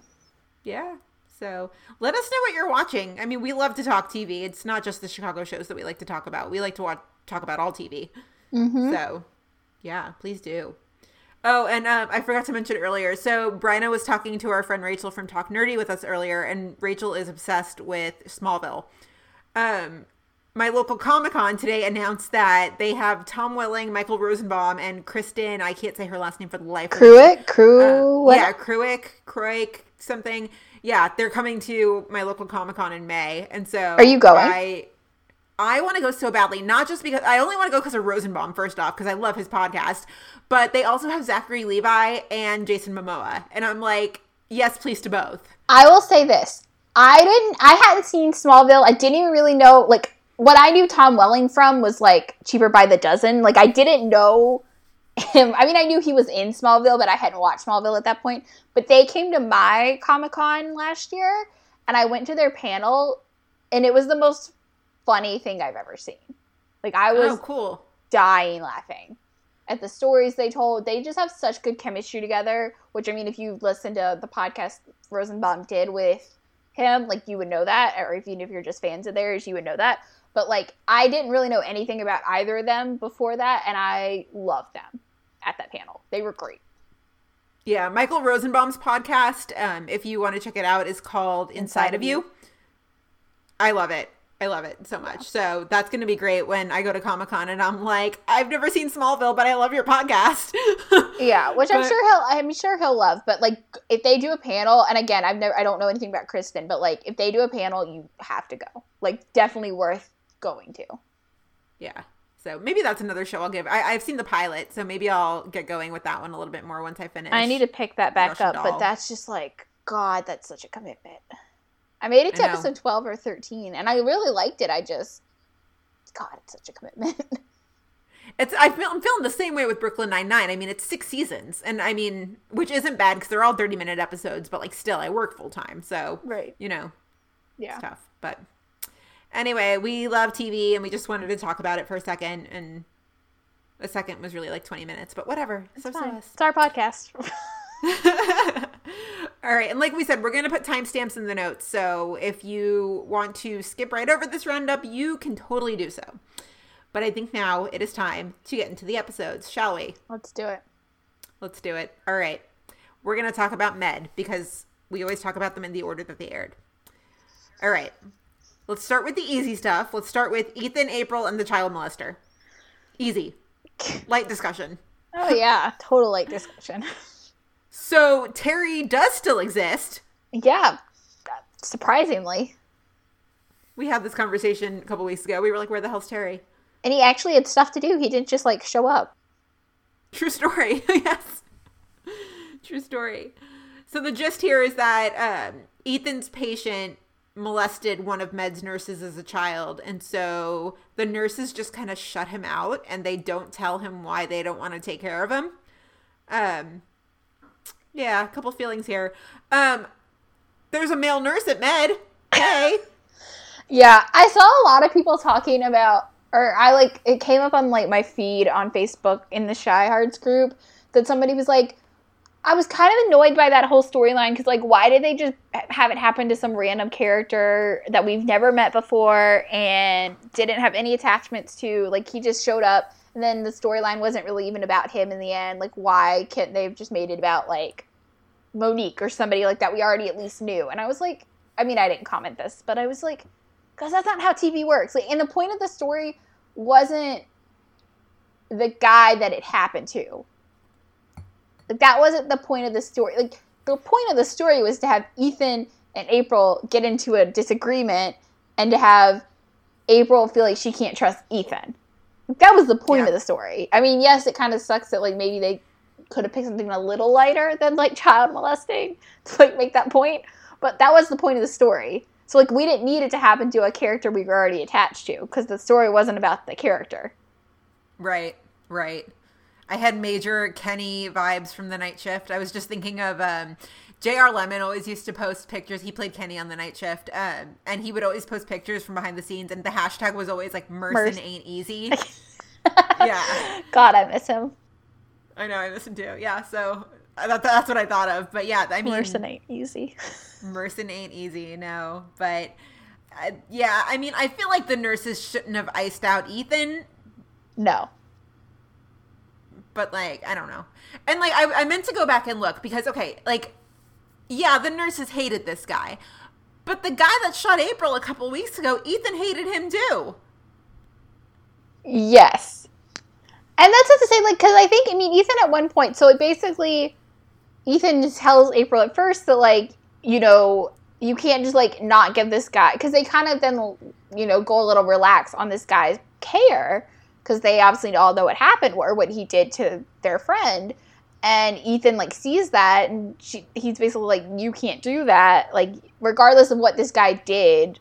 Yeah. So let us know what you're watching. I mean, we love to talk TV. It's not just the Chicago shows that we like to talk about. We like to watch, talk about all TV. So, yeah, please do. Oh, and uh, I forgot to mention earlier. So, Bryna was talking to our friend Rachel from Talk Nerdy with us earlier, and Rachel is obsessed with Smallville. Um, my local Comic Con today announced that they have Tom Welling, Michael Rosenbaum, and Kristen. I can't say her last name for the life of me. Cruick, Crew. Uh, Yeah, Cruick, Croik, something. Yeah, they're coming to my local Comic Con in May, and so Are you going? I I want to go so badly, not just because I only want to go because of Rosenbaum. First off, because I love his podcast, but they also have Zachary Levi and Jason Momoa, and I'm like, yes, please to both. I will say this: I didn't, I hadn't seen Smallville. I didn't even really know like what I knew Tom Welling from was like Cheaper by the Dozen. Like I didn't know him. I mean, I knew he was in Smallville, but I hadn't watched Smallville at that point. But they came to my Comic Con last year, and I went to their panel, and it was the most funny thing I've ever seen. Like I was oh, cool. dying laughing at the stories they told. They just have such good chemistry together. Which I mean, if you listen to the podcast Rosenbaum did with him, like you would know that, or even if you're just fans of theirs, you would know that. But like, I didn't really know anything about either of them before that, and I loved them at that panel. They were great. Yeah, Michael Rosenbaum's podcast, um, if you want to check it out, is called Inside, of you. I love it. I love it so much. So that's going to be great when I go to Comic Con and I'm like, I've never seen Smallville, but I love your podcast. Yeah, which I'm sure he'll. I'm sure he'll love. But like, if they do a panel, and again, I've never, I don't know anything about Kristen, but like, if they do a panel, you have to go. Like, definitely worth going to. yeah. So maybe that's another show I'll give. I, I've seen the pilot, so maybe I'll get going with that one a little bit more once I finish. I need to pick that back Russian up, Doll. but that's just like, God, that's such a commitment. I made it to episode 12 or 13, and I really liked it. I just, God, it's such a commitment. It's I feel I'm feeling the same way with Brooklyn Nine Nine. I mean, it's six seasons, and I mean, which isn't bad because they're all 30 minute episodes, but like still, I work full time, so Right. you know, yeah. it's tough. But anyway, we love TV, and we just wanted to talk about it for a second, and a second was really like 20 minutes, but whatever. So so us. It's our podcast. All right, and like we said, we're going to put timestamps in the notes. So if you want to skip right over this roundup, you can totally do so. But I think now it is time to get into the episodes, shall we? Let's do it. Let's do it. All right. We're going to talk about Med because we always talk about them in the order that they aired. All right. Let's start with the easy stuff. Let's start with Ethan, April, and the child molester. Easy. Light discussion. Oh, yeah. Total light discussion. So Terry does still exist. yeah. Surprisingly. We had this conversation a couple weeks ago. We were like, where the hell's Terry? And he actually had stuff to do. He didn't just like show up. True story. yes. True story. So the gist here is that um, Ethan's patient molested one of Med's nurses as a child, and so the nurses just kind of shut him out, and they don't tell him why they don't want to take care of him. Um, yeah, a couple feelings here. Um, there's a male nurse at Med. Hey, Yeah, I saw a lot of people talking about, or I like, it came up on like my feed on Facebook in the Chi Hards group that somebody was like, I was kind of annoyed by that whole storyline because, like, why did they just have it happen to some random character that we've never met before and didn't have any attachments to? Like, he just showed up and then the storyline wasn't really even about him in the end. Like, why can't they have just made it about, like, Monique or somebody like that we already at least knew? And I was like, I mean, I didn't comment this, but I was like, because that's not how TV works. Like, and the point of the story wasn't the guy that it happened to. Like, that wasn't the point of the story. Like, the point of the story was to have Ethan and April get into a disagreement and to have April feel like she can't trust Ethan. That was the point Yeah. of the story. I mean, yes, it kind of sucks that like maybe they could have picked something a little lighter than like child molesting to like make that point, but that was the point of the story. So like we didn't need it to happen to a character we were already attached to because the story wasn't about the character. right, right. I had major Kenny vibes from the night shift. I was just thinking of um, J.R. Lemon always used to post pictures. He played Kenny on the night shift, um, and he would always post pictures from behind the scenes, and the hashtag was always like "Merson Merc- ain't easy." yeah, God, I miss him. I know. I listened to. Yeah, so thought that's what I thought of. But yeah, I mean, Merson ain't easy. Merson ain't easy, no. But uh, yeah, I mean, I feel like the nurses shouldn't have iced out Ethan, No. but like, I don't know. And like, I, I meant to go back and look because, okay, like, yeah, the nurses hated this guy. But the guy that shot April a couple weeks ago, Ethan hated him too. Yes. And that's not to say, like, because I think, I mean, Ethan at one point, so it basically, Ethan tells April at first that, like, you know, you can't just, like, not give this guy, because they kind of then, you know, go a little relax on this guy's care, because they obviously all know what happened or what he did to their friend. And Ethan, like, sees that, and she, he's basically like, you can't do that. Like, regardless of what this guy did,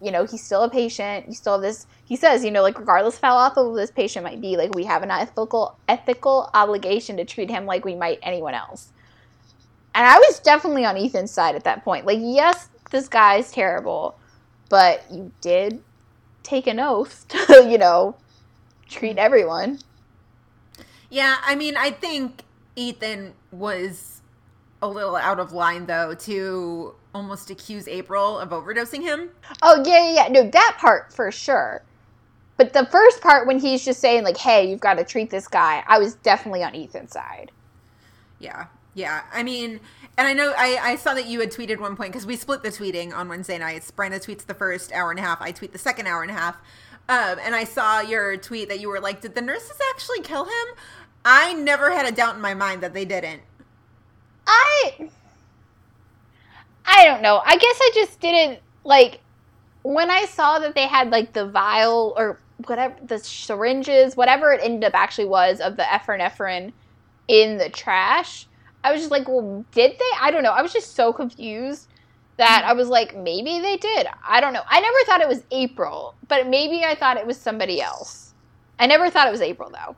you know, he's still a patient. You still have this. He says, you know, like regardless of how awful this patient might be, like we have an ethical ethical obligation to treat him like we might anyone else. And I was definitely on Ethan's side at that point. Like, yes, this guy's terrible, but you did take an oath to, you know, treat everyone. Yeah, I mean, I think Ethan was a little out of line, though, to almost accuse April of overdosing him. Oh yeah, yeah, yeah. No, that part for sure. But the first part when he's just saying like, "Hey, you've got to treat this guy," I was definitely on Ethan's side. Yeah, yeah. I mean, and I know I, I saw that you had tweeted one point because we split the tweeting on Wednesday nights. Brenna tweets the first hour and a half. I tweet the second hour and a half. Um, and I saw your tweet that you were like, "Did the nurses actually kill him?" I never had a doubt in my mind that they didn't. I I don't know. I guess I just didn't like when I saw that they had like the vial or whatever the syringes, whatever it ended up actually was of the epinephrine in the trash. I was just like, well, did they? I don't know. I was just so confused that I was like, maybe they did. I don't know. I never thought it was April, but maybe I thought it was somebody else. I never thought it was April though.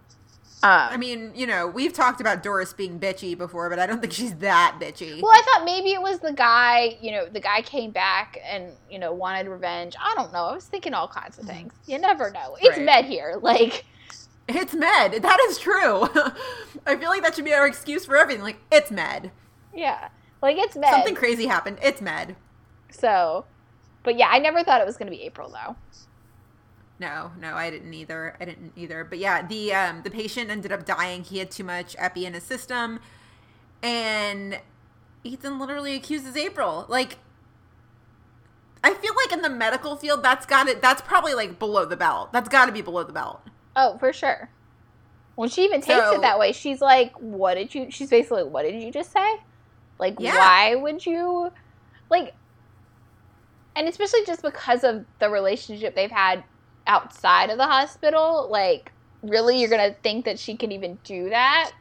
Um, I mean, you know, we've talked about Doris being bitchy before, but I don't think she's that bitchy. Well, I thought maybe it was the guy, you know, the guy came back and, you know, wanted revenge. I don't know. I was thinking all kinds of things. You never know. It's Right. med here. Like, It's med. That is true. I feel like that should be our excuse for everything. Like, it's med. yeah. Like, it's med. Something crazy happened. It's med. So, but yeah, I never thought it was going to be April, though. No, no, I didn't either. I didn't either. But yeah, the um the patient ended up dying. He had too much epi in his system, and Ethan literally accuses April. Like, I feel like in the medical field, that's got it. That's probably like below the belt. That's got to be below the belt. Oh, for sure. When she even takes So- it that way, she's like, what did you, she's basically like, what did you just say? Like, Yeah. why would you, like, and especially just because of the relationship they've had outside of the hospital, like, really, you're gonna think that she can even do that?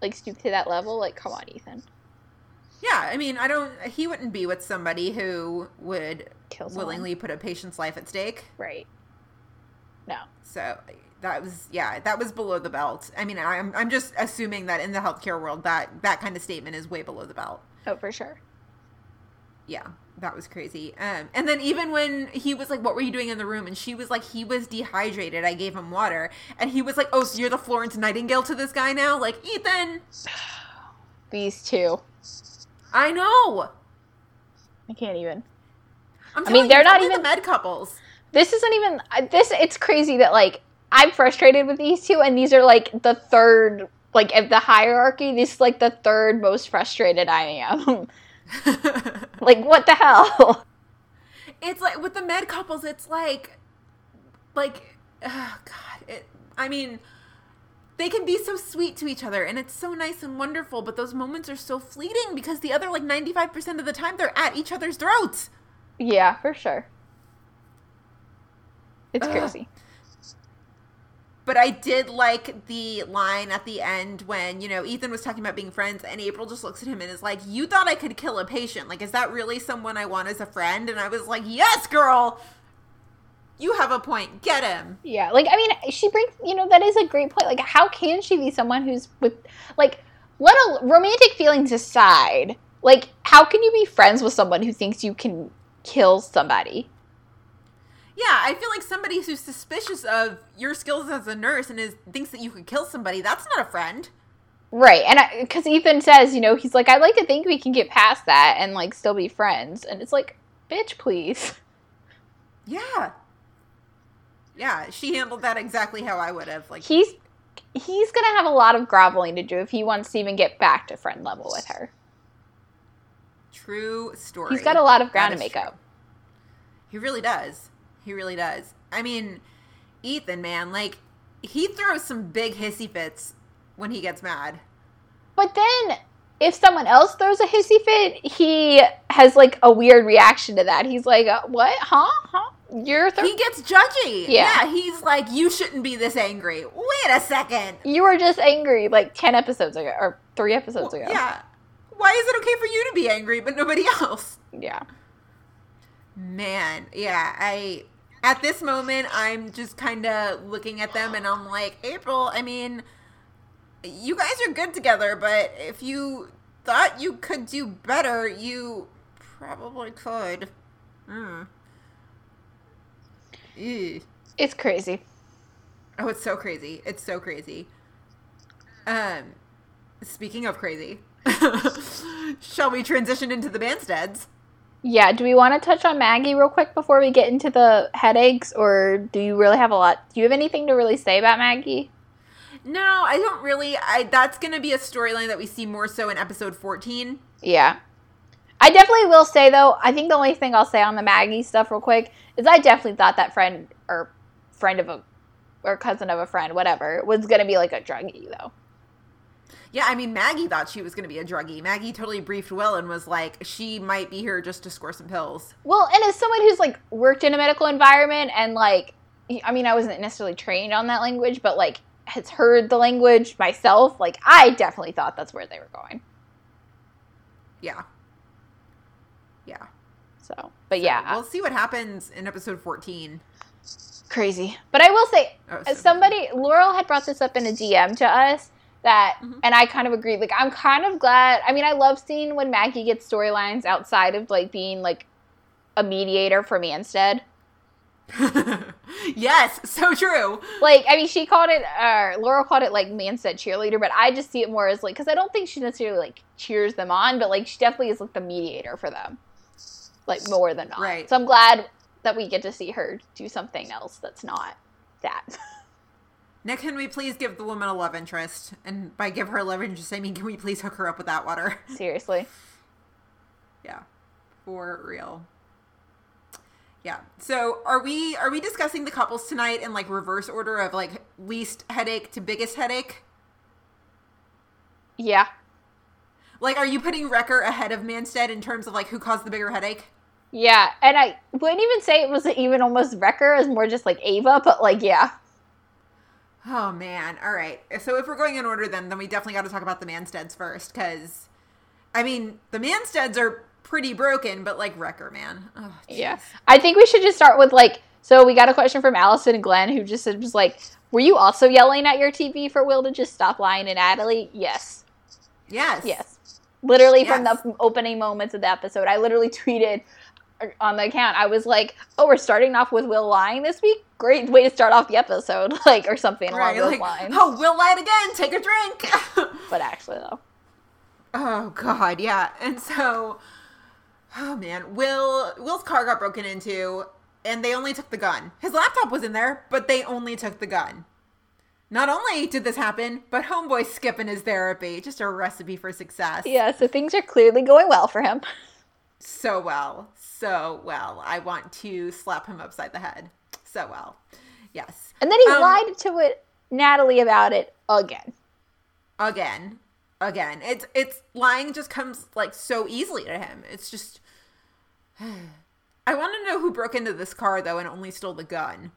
Like, stoop to that level? Like, come on, Ethan. Yeah, I mean, I don't. He wouldn't be with somebody who would Kill willingly put a patient's life at stake. Right. No. So that was yeah, that was below the belt. I mean, I'm I'm just assuming that in the healthcare world that that kind of statement is way below the belt. Oh, for sure. Yeah, that was crazy. Um, and then even when he was like, "What were you doing in the room?" and she was like, "He was dehydrated. I gave him water." And he was like, "Oh, so you're the Florence Nightingale to this guy now?" Like Ethan, These two. I know. I can't even. I'm I mean, they're you, not even- the med couples. This isn't even this. It's crazy that like I'm frustrated with these two, and these are like the third, like of the hierarchy. This is like the third most frustrated I am. like what the hell? it's like with the med couples it's like like oh god it i mean they can be so sweet to each other and it's so nice and wonderful but those moments are so fleeting because the other like 95% of the time they're at each other's throats yeah, for sure. It's Ugh. crazy. But i did like the line at the end when you know ethan was talking about being friends and april just looks at him and is like you thought i could kill a patient like is that really someone i want as a friend and i was like yes girl you have a point get him Yeah, like I mean, she brings you know that is a great point. Like, how can she be someone who's with like let a romantic feelings aside? Like, how can you be friends with someone who thinks you can kill somebody? Yeah, I feel like somebody who's suspicious of your skills as a nurse and is thinks that you could kill somebody, that's not a friend. Right, and because Ethan says, you know, he's like, I'd like to think we can get past that and like still be friends, and it's like, bitch, please. Yeah. Yeah, she handled that exactly how I would have. Like He's he's gonna have a lot of groveling to do if he wants to even get back to friend level with her. true story. He's got a lot of ground to make true. up. He really does. He really does. I mean, Ethan, man, like he throws some big hissy fits when he gets mad. But then if someone else throws a hissy fit, he has like a weird reaction to that. He's like, uh, "What? Huh? Huh? You're th- He gets judgy. Yeah. he's like, you shouldn't be this angry. Wait a second. you were just angry like 10 episodes ago or 3 episodes ago." Yeah. Why is it okay for you to be angry but nobody else? Yeah. Man, yeah, I at this moment I'm just kind of looking at them and I'm like, April, I mean, you guys are good together, but if you thought you could do better, you probably could. Ew. It's crazy. Oh, it's so crazy. It's so crazy. Um, speaking of crazy, shall we transition into the Mansteads? Yeah, do we want to touch on Maggie real quick before we get into the headaches or do you really have a lot? Do you have anything to really say about Maggie? No, I don't really. I that's going to be a storyline that we see more so in episode 14. Yeah. I definitely will say though, I think the only thing I'll say on the Maggie stuff real quick is I definitely thought that friend or friend of a or cousin of a friend, whatever, was gonna be like a druggie though. Yeah, I mean Maggie thought she was going to be a druggie. Maggie totally briefed Will and was like, she might be here just to score some pills. Well, and as someone who's like worked in a medical environment and like I mean I wasn't necessarily trained on that language, but like has heard the language myself, like I definitely thought that's where they were going. Yeah. Yeah. So but yeah, We'll see what happens in episode 14. crazy. But I will say, Oh, so- somebody, Laurel had brought this up in a DM to us that, Mhm. and I kind of agreed. Like, I'm kind of glad. I mean, I love seeing when Maggie gets storylines outside of like being like a mediator for Manstead. yes, so true. Like, I mean, she called it, uh, Laurel called it like Manstead cheerleader, but I just see it more as like, because I don't think she necessarily like cheers them on, but like she definitely is like the mediator for them, like more than not. Right. So I'm glad that we get to see her do something else that's not that. Nick, can we please give the woman a love interest? And by give her a love interest, I mean, can we please hook her up with that water? Seriously. Yeah, for real. Yeah. So, are we are we discussing the couples tonight in like reverse order of like least headache to biggest headache? Yeah. Like, are you putting Wrecker ahead of Manstead in terms of like who caused the bigger headache? Yeah, and I wouldn't even say it was even almost Wrecker, it's more just like Ava, but like, yeah. Oh man. All right. So if we're going in order, then then we definitely got to talk about the Mansteads first, because I mean, the Mansteads are pretty broken, but like Wrecker Man. Oh, Yeah. I think we should just start with like so we got a question from Allison and Glenn who just said was like, Were you also yelling at your TV for Will to just stop lying and Natalie? Yes. yes. Yes. Literally from the opening moments of the episode. I literally tweeted on the account. I was like, "Oh, we're starting off with Will lying this week. Great way to start off the episode, like or something along those Like, lines." oh, we'll light again. Take a drink. But actually, though, Oh God, yeah. And so, oh man, Will Will's car got broken into, and they only took the gun. His laptop was in there, but they only took the gun. Not only did this happen, but Homeboy skipping his therapy, just a recipe for success. yeah. So things are clearly going well for him. So well, so well. I want to slap him upside the head. So well, yes. And then he Um, lied to it, Natalie about it again. again again it's it's lying just comes like so easily to him it's just i want to know who broke into this car though and only stole the gun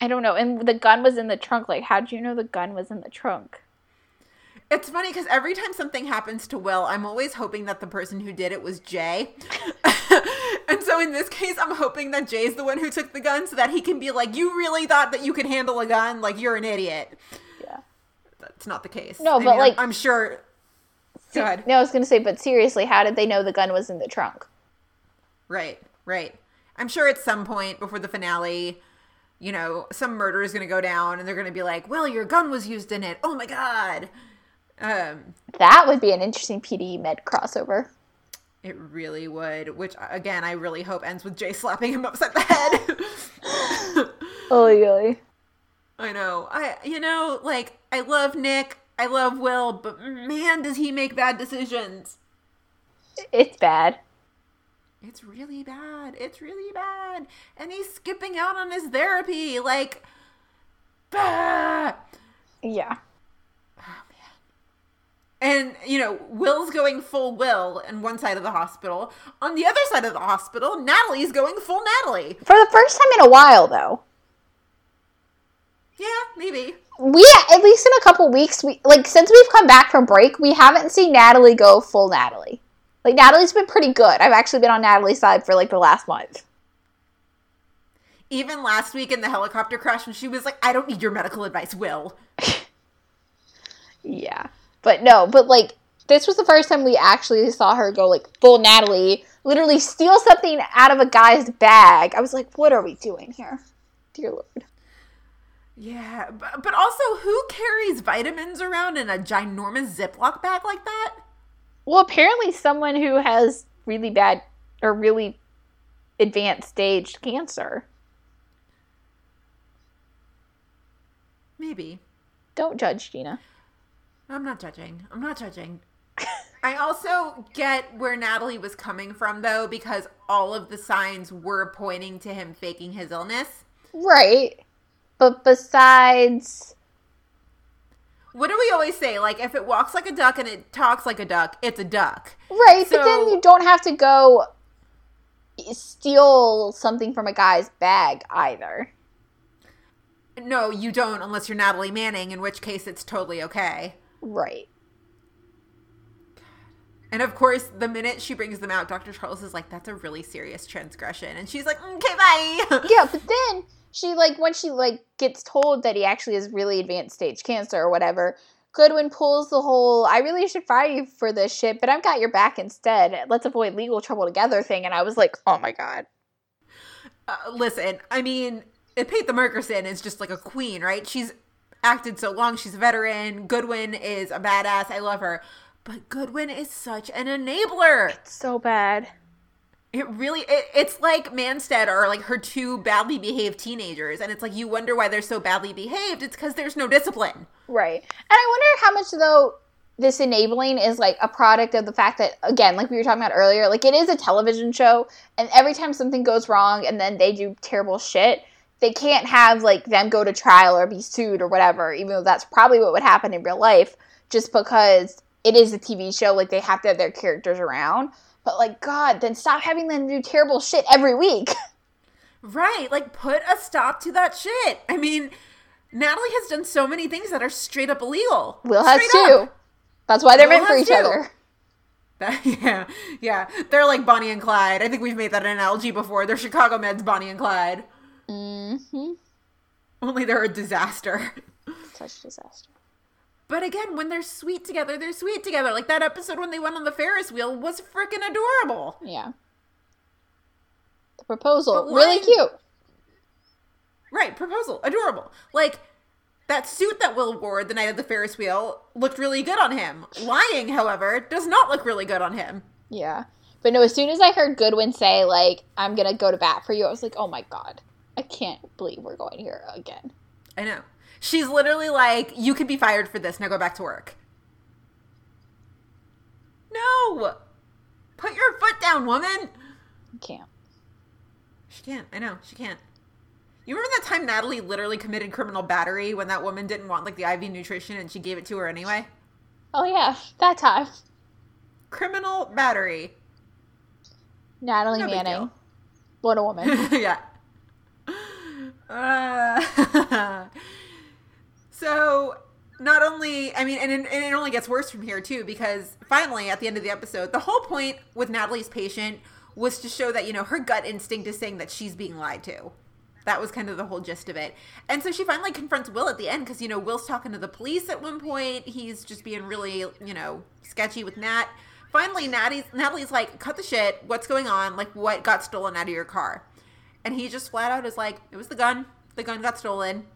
I don't know. And the gun was in the trunk. Like, how'd you know the gun was in the trunk? It's funny because every time something happens to will i'm always hoping that the person who did it was jay and so in this case i'm hoping that jay's the one who took the gun so that he can be like you really thought that you could handle a gun like you're an idiot Yeah. that's not the case No, I but, mean, like- i'm sure go ahead No, I was gonna say, but seriously, how did they know the gun was in the trunk? Right, right. I'm sure at some point before the finale, you know, some murder is going to go down and they're going to be like, well, your gun was used in it. Oh my God. Um, That would be an interesting PD med crossover. it really would, which again, I really hope ends with Jay slapping him upside the head. Oh, yeah. I know. I, you know, like, I love Nick. I love Will, but man, does he make bad decisions. It's bad. It's really bad. It's really bad. And he's skipping out on his therapy. Like, bah! Yeah. And, you know, Will's going full Will on one side of the hospital. On the other side of the hospital, Natalie's going full Natalie. For the first time in a while, though. Yeah, maybe. We at least in a couple weeks, we like since we've come back from break, we haven't seen Natalie go full Natalie. Like Natalie's been pretty good. I've actually been on Natalie's side for like the last month. Even last week in the helicopter crash when she was like, I don't need your medical advice, Will. Yeah. But no, but like this was the first time we actually saw her go like full Natalie, literally steal something out of a guy's bag. I was like, what are we doing here? Dear Lord. Yeah, but, but also, who carries vitamins around in a ginormous Ziploc bag like that? Well, apparently someone who has really bad or really advanced stage cancer. Maybe. Don't judge, Gina. I'm not judging. I'm not judging. I also get where Natalie was coming from, though, because all of the signs were pointing to him faking his illness. Right. But besides What do we always say? Like, if it walks like a duck and it talks like a duck, it's a duck. Right, but then you don't have to go steal something from a guy's bag either. No, you don't unless you're Natalie Manning, in which case it's totally okay. Right. And of course, the minute she brings them out, Dr. Charles is like, that's a really serious transgression. And she's like, okay, bye. Yeah, but then she like when she like gets told that he actually has really advanced stage cancer or whatever, Goodwin pulls the whole I really should fire you for this shit, but I've got your back instead. Let's avoid legal trouble together thing and I was like, "Oh my god." Uh, listen, I mean, Epatha Merkerson is just like a queen, right? She's acted so long. She's a veteran. Goodwin is a badass. I love her. But Goodwin is such an enabler. So bad. It really, it, it's like Manstead or like her two badly behaved teenagers. And it's like, you wonder why they're so badly behaved. It's because there's no discipline. Right. And I wonder how much though this enabling is like a product of the fact that again, like we were talking about earlier, like it is a television show and every time something goes wrong and then they do terrible shit, they can't have like them go to trial or be sued or whatever, even though that's probably what would happen in real life just because it is a TV show, like they have to have their characters around. But like god, then stop having them do terrible shit every week. Right. Like, put a stop to that shit. I mean, Natalie has done so many things that are straight up illegal. Will has too. up. That's why they're Will meant for each too. other. That, yeah, yeah. They're like Bonnie and Clyde. I think we've made that analogy before. They're Chicago Meds, Bonnie and Clyde. Mm-hmm. Only they're a disaster. Such disaster. But again, when they're sweet together, they're sweet together. Like that episode when they went on the Ferris wheel was freaking adorable. Yeah. The proposal, But really cute. Right, proposal, adorable. Like that suit that Will wore the night of the Ferris wheel looked really good on him. Lying, however, does not look really good on him. Yeah. But no, as soon as I heard Goodwin say, like, I'm gonna go to bat for you, I was like, oh my god. I can't believe we're going here again. I know. She's literally like, "You could be fired for this. Now go back to work." No, put your foot down, woman. I can't. She can't. I know she can't. You remember that time Natalie literally committed criminal battery when that woman didn't want like the IV nutrition and she gave it to her anyway? Oh yeah, that time. Criminal battery. Natalie No Manning. What a woman. yeah. So not only, I mean, and and it only gets worse from here too, because finally at the end of the episode, the whole point with Natalie's patient was to show that you know her gut instinct is saying that she's being lied to. That was kind of the whole gist of it. And so she finally confronts Will at the end because, you know, Will's talking to the police at one point. He's just being really, you know, sketchy with Nat. Finally, Natalie's, Natalie's like, cut the shit. What's going on? Like, what got stolen out of your car? And he just flat out is like, it was the gun. The gun got stolen.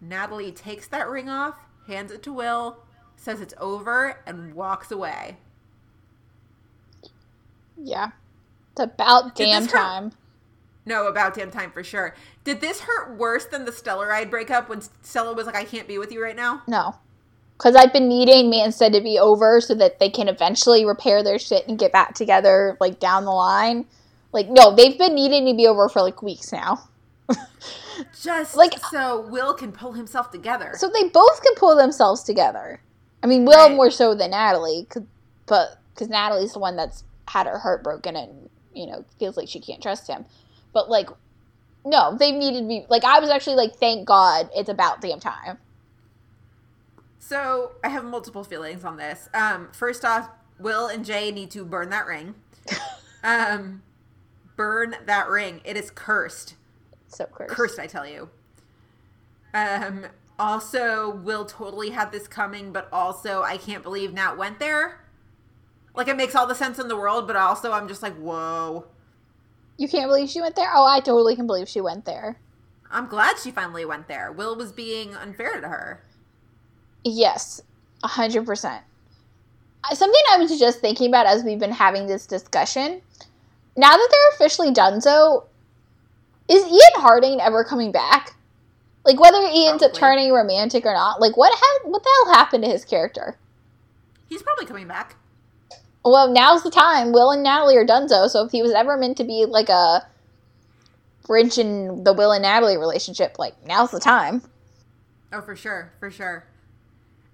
Natalie takes that ring off, hands it to Will, says it's over, and walks away. yeah. It's about Did damn time. No, about damn time for sure. Did this hurt worse than the Stellaride breakup when Stella was like, I can't be with you right now? No. Because I've been needing Manstead to be over so that they can eventually repair their shit and get back together, like, down the line. Like, no, they've been needing to be over for, like, weeks now. Just Like- so Will can pull himself together. So they both can pull themselves together. I mean, Will Right. more so than Natalie, 'cause- but because Natalie's the one that's had her heart broken and you know feels like she can't trust him. But like, no, they needed me. like. I was actually like, thank God it's about damn time. So I have multiple feelings on this. Um, first off, Will and Jay need to burn that ring. um, burn that ring. It is cursed. So cursed. Cursed, I tell you. Um, also, Will totally had this coming, but also I can't believe Nat went there. Like it makes all the sense in the world, but also I'm just like, whoa. You can't believe she went there. Oh, I totally can believe she went there. I'm glad she finally went there. Will was being unfair to her. Yes, hundred percent. Something I was just thinking about as we've been having this discussion. Now that they're officially done, so is Ian Harding ever coming back? Like whether he ends up Probably. turning romantic or not, like what ha- what the hell happened to his character? He's probably coming back. Well, now's the time. Will and Natalie are donezo, so if he was ever meant to be like a bridge in the Will and Natalie relationship, like now's the time. Oh, for sure, for sure.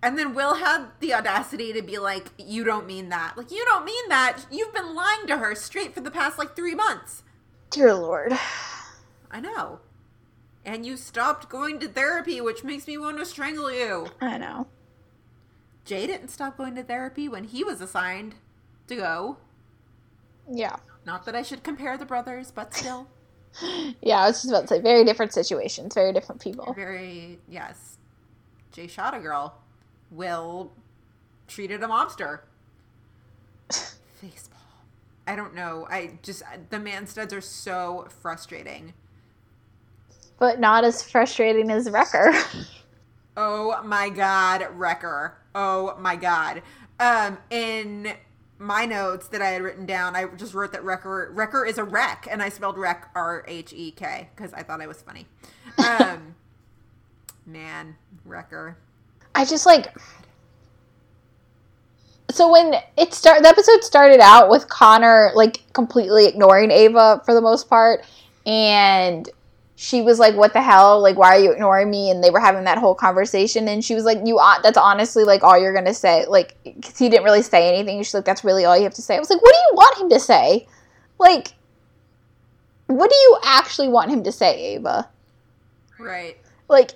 And then Will had the audacity to be like, "You don't mean that. Like, you don't mean that. You've been lying to her straight for the past like three months." Dear Lord. I know. And you stopped going to therapy, which makes me want to strangle you. I know. Jay didn't stop going to therapy when he was assigned to go. Yeah. Not that I should compare the brothers, but still, Yeah, I was just about to say very different situations, very different people. very yes. Jay shot a girl. Will treated a mobster. Facepalm. I don't know. I just the Mansteads are so frustrating. But not as frustrating as Wrecker. Oh my god, Wrecker. Oh my god. Um, in my notes that I had written down, I just wrote that Wrecker Wrecker is a wreck, and I spelled wreck R H E K because I thought I was funny. Um, man, Wrecker. I just like so when it start the episode started out with Connor like completely ignoring Ava for the most part and she was like what the hell? Like why are you ignoring me? And they were having that whole conversation and she was like you that's honestly like all you're gonna say. Like 'cause he didn't really say anything. She's like that's really all you have to say. I was like what do you want him to say? Like what do you actually want him to say Ava? Right, like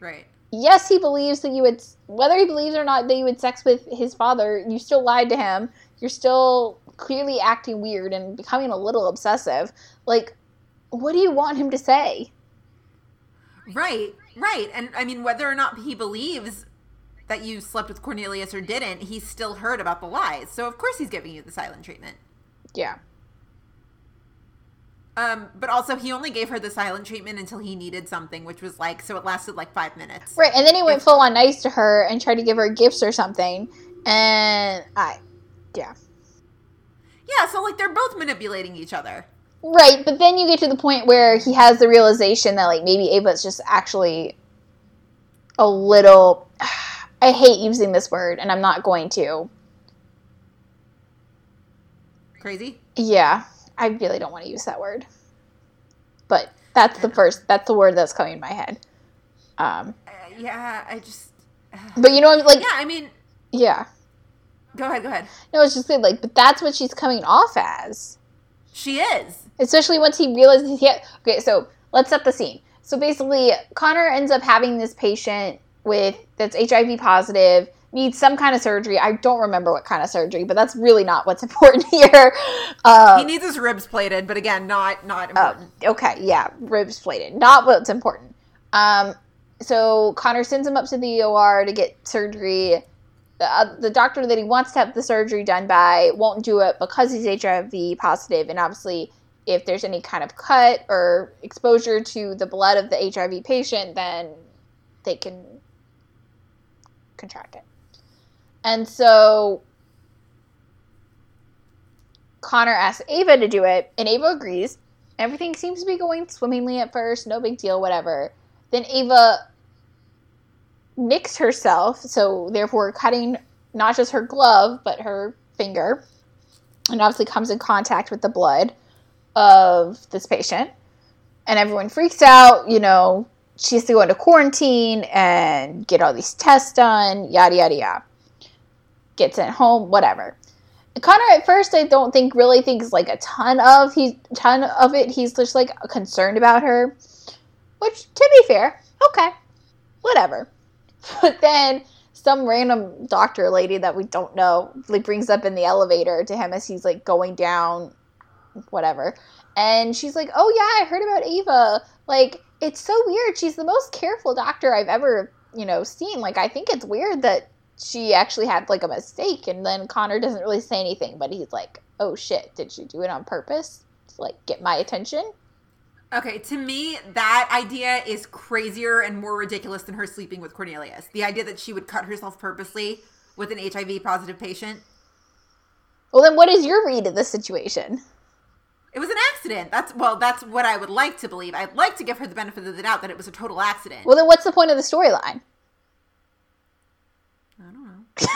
right. Yes, he believes that you had, whether he believes or not that you had sex with his father, you still lied to him. You're still clearly acting weird and becoming a little obsessive. Like, what do you want him to say? Right, right. And I mean, whether or not he believes that you slept with Cornelius or didn't, he's still heard about the lies. So of course he's giving you the silent treatment. Yeah. Um, but also he only gave her the silent treatment until he needed something, which was like so it lasted like five minutes. Right, and then he went full on nice to her and tried to give her gifts or something. And I, yeah. Yeah, so like they're both manipulating each other. Right, but then you get to the point where he has the realization that like maybe Ava's just actually a little I hate using this word and I'm not going to. Crazy? Yeah, I really don't want to use that word. But that's the first that's the word that's coming in my head. Um Uh, yeah, I just but you know what like Yeah, I mean yeah. go ahead, go ahead. No, it's just like but that's what she's coming off as. She is. especially once he realizes he had, okay so let's set the scene so basically connor ends up having this patient with that's hiv positive needs some kind of surgery i don't remember what kind of surgery but that's really not what's important here uh, He needs his ribs plated, but again, not not Oh, important. okay, yeah, ribs plated. Not what's important. Um, so Connor sends him up to the OR to get surgery. The, uh, the doctor that he wants to have the surgery done by won't do it because he's HIV positive, and obviously, if there's any kind of cut or exposure to the blood of the HIV patient, then they can contract it. And so Connor asks Ava to do it, and Ava agrees. Everything seems to be going swimmingly at first, no big deal, whatever. Then Ava nicks herself, so therefore cutting not just her glove, but her finger, and obviously comes in contact with the blood of this patient. And everyone freaks out, you know, she has to go into quarantine and get all these tests done, yada, yada, yada. Gets sent home, whatever. Connor at first I don't think really thinks like a ton of he ton of it. He's just like concerned about her. Which to be fair, okay. Whatever. But then some random doctor lady that we don't know like brings up in the elevator to him as he's like going down whatever. And she's like, "Oh yeah, I heard about Ava. Like it's so weird. She's the most careful doctor I've ever, you know, seen. Like I think it's weird that she actually had like a mistake and then Connor doesn't really say anything, but he's like, "Oh shit, did she do it on purpose to like get my attention?" Okay, to me, that idea is crazier and more ridiculous than her sleeping with Cornelius. The idea that she would cut herself purposely with an HIV positive patient. Well, then what is your read of the situation? It was an accident. That's well, that's what I would like to believe. I'd like to give her the benefit of the doubt that it was a total accident. Well, then what's the point of the storyline?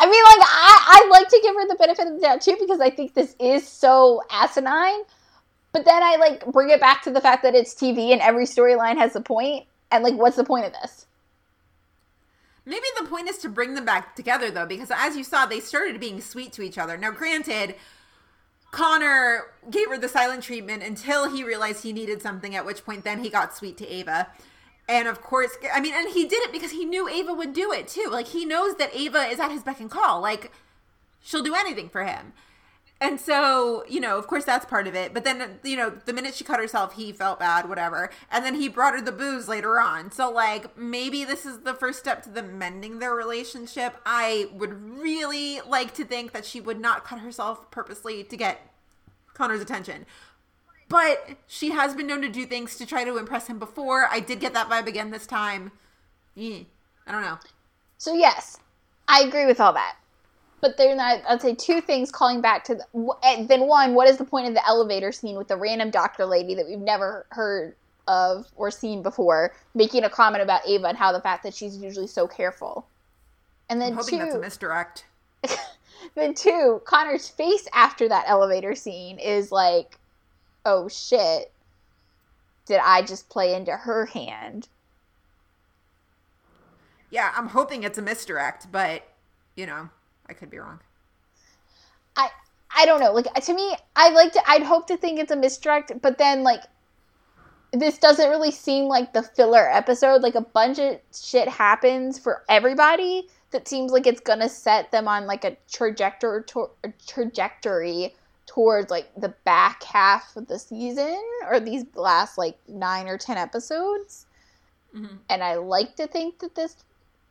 I mean, like I, I like to give her the benefit of the doubt too because I think this is so asinine. But then I like bring it back to the fact that it's TV and every storyline has a point. And like, what's the point of this? Maybe the point is to bring them back together though, because as you saw, they started being sweet to each other. Now, granted, Connor gave her the silent treatment until he realized he needed something, at which point then he got sweet to Ava. And of course, I mean, and he did it because he knew Ava would do it too. Like, he knows that Ava is at his beck and call. Like, she'll do anything for him. And so, you know, of course that's part of it. But then, you know, the minute she cut herself, he felt bad, whatever. And then he brought her the booze later on. So, like, maybe this is the first step to them mending their relationship. I would really like to think that she would not cut herself purposely to get Connor's attention. But she has been known to do things to try to impress him before. I did get that vibe again this time. Eh, I don't know. So yes, I agree with all that. But then I, I'd say two things calling back to the, then one, what is the point of the elevator scene with the random doctor lady that we've never heard of or seen before making a comment about Ava and how the fact that she's usually so careful. And then I'm hoping that's a misdirect. then two, Connor's face after that elevator scene is like, oh shit, did I just play into her hand? Yeah, I'm hoping it's a misdirect, but, you know, I could be wrong. I I don't know. Like to me, I like to. I'd hope to think it's a misdirect, but then like this doesn't really seem like the filler episode. Like a bunch of shit happens for everybody, that seems like it's gonna set them on like a trajectory trajectory towards like the back half of the season or these last like nine or ten episodes. Mhm. And I like to think that this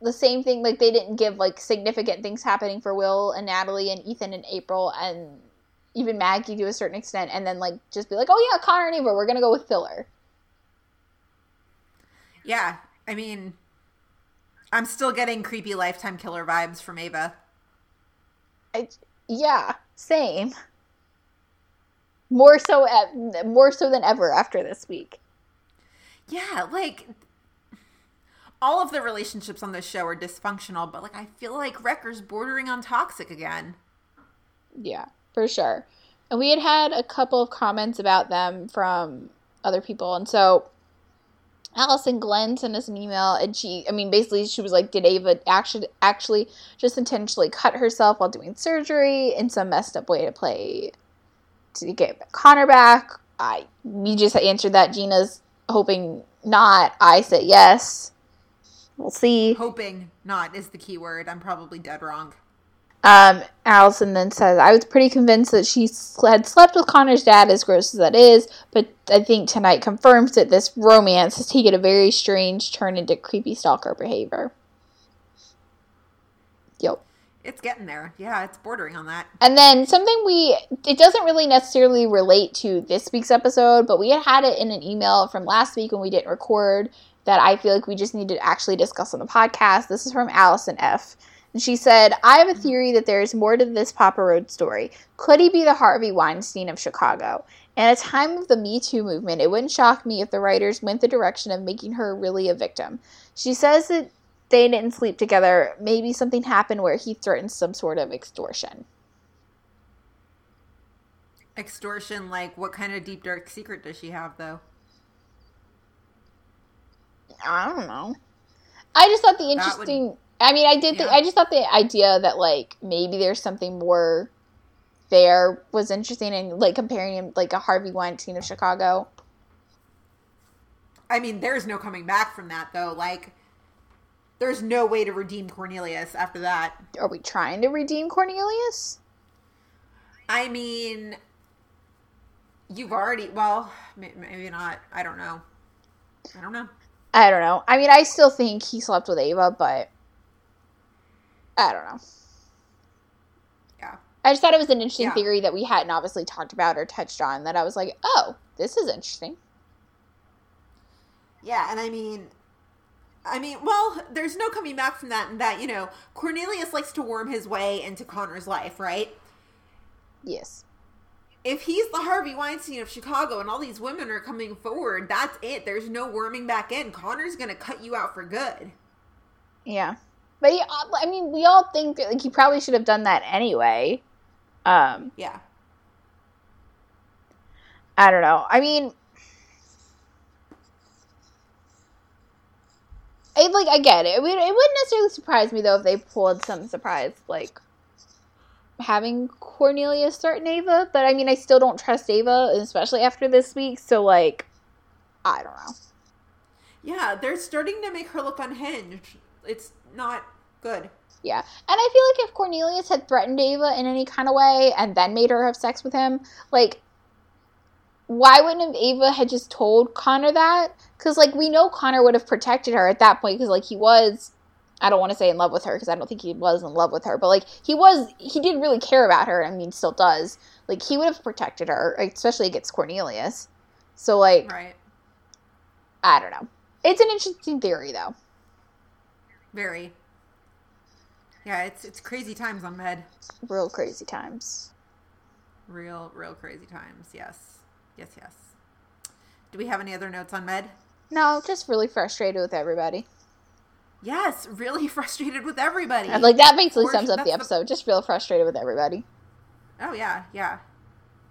the same thing like they didn't give like significant things happening for Will and Natalie and Ethan and April and even Maggie to a certain extent and then like just be like, Oh yeah, Connor and Ava, we're gonna go with filler. Yeah, I mean, I'm still getting creepy lifetime killer vibes from Ava. I, yeah, same. More so, at, more so than ever after this week. Yeah, like all of the relationships on this show are dysfunctional, but like I feel like Wrecker's bordering on toxic again. Yeah, for sure. And we had had a couple of comments about them from other people, and so Allison Glenn sent us an email, and she, I mean, basically, she was like, "Did Ava actually actually just intentionally cut herself while doing surgery in some messed up way to play to get Connor back?" I we just answered that. Gina's hoping not. I said yes. We'll see. Hoping not is the key word. I'm probably dead wrong. Um, Allison then says, I was pretty convinced that she had slept with Connor's dad, as gross as that is, but I think tonight confirms that this romance has taken a very strange turn into creepy stalker behavior. It's getting there. Yeah, it's bordering on that. And then something we, it doesn't really necessarily relate to this week's episode, but we had had it in an email from last week when we didn't record that I feel like we just need to actually discuss on the podcast. This is from Allison F. And she said, I have a mm-hmm. theory that there is more to this Papa Road story. Could he be the Harvey Weinstein of Chicago? In a time of the Me Too movement, it wouldn't shock me if the writers went the direction of making her really a victim. She says that they didn't sleep together. Maybe something happened where he threatened some sort of extortion. Extortion, like what kind of deep dark secret does she have though? I don't know. I just thought the would- interesting. I mean, I did. Think, I just thought the idea that like maybe there's something more there was interesting, and like comparing him like a Harvey Weinstein of Chicago. I mean, there's no coming back from that though. Like there's no way to redeem Cornelius after that. Are we trying to redeem Cornelius? I mean, you've already well, maybe not. I don't know. I don't know. I don't know. I mean, I still think he slept with Ava, but I don't know. Yeah. I just thought it was an interesting Yeah. theory that we hadn't obviously talked about or touched on. That I was like, oh, this is interesting. Yeah, and I mean, I mean, well, there's no coming back from that. And that you know, Cornelius likes to worm his way into Connor's life, right? Yes. If he's the Harvey Weinstein of Chicago and all these women are coming forward, that's it. There's no worming back in. Connor's gonna cut you out for good. Yeah, but he, I mean, we all think that like he probably should have done that anyway. Um, Yeah. I don't know. I mean, it like I get it. It, would, it wouldn't necessarily surprise me though if they pulled some surprise like having Cornelius start Ava. But I mean, I still don't trust Ava, especially after this week. So like, I don't know. Yeah, they're starting to make her look unhinged. It's not good. Yeah. And I feel like if Cornelius had threatened Ava in any kind of way and then made her have sex with him, like, why wouldn't Ava had just told Connor that? Because, like, we know Connor would have protected her at that point because, like, he was, I don't want to say in love with her because I don't think he was in love with her, but, like, he was, he did really care about her. I mean, still does. Like, he would have protected her, especially against Cornelius. So, like, Right. I don't know. It's an interesting theory, though. Very. Yeah, it's it's crazy times on Med. Real crazy times. Real, real crazy times. Yes. Yes, yes. Do we have any other notes on Med? No, just really frustrated with everybody. Yes, really frustrated with everybody. Like that basically sums up the episode. Just real frustrated with everybody. Oh yeah, yeah.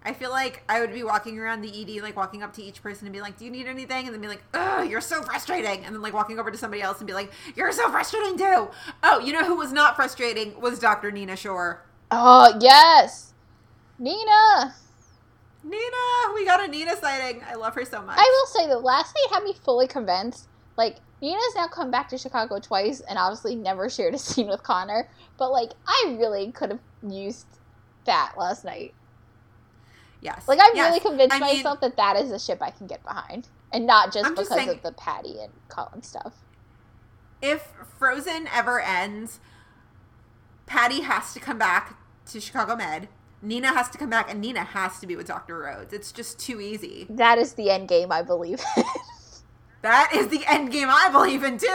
I feel like I would be walking around the ED, like walking up to each person and be like, "Do you need anything?" And then be like, "Oh, you're so frustrating," and then like walking over to somebody else and be like, "You're so frustrating too." Oh, you know who was not frustrating was Dr. Nina Shore. Oh yes, Nina. Nina, we got a Nina sighting. I love her so much. I will say the last night had me fully convinced. Like Nina's now come back to Chicago twice and obviously never shared a scene with Connor. But like, I really could have used that last night. Yes. Like, I'm Yes. really convinced I mean, myself that that is a ship I can get behind, and not just I'm just because saying- of the Patti and Colin stuff. if Frozen ever ends, Patti has to come back to Chicago Med. Nina has to come back, and Nina has to be with Dr. Rhodes. It's just too easy. That is the end game, I believe. That is the end game I believe in, too.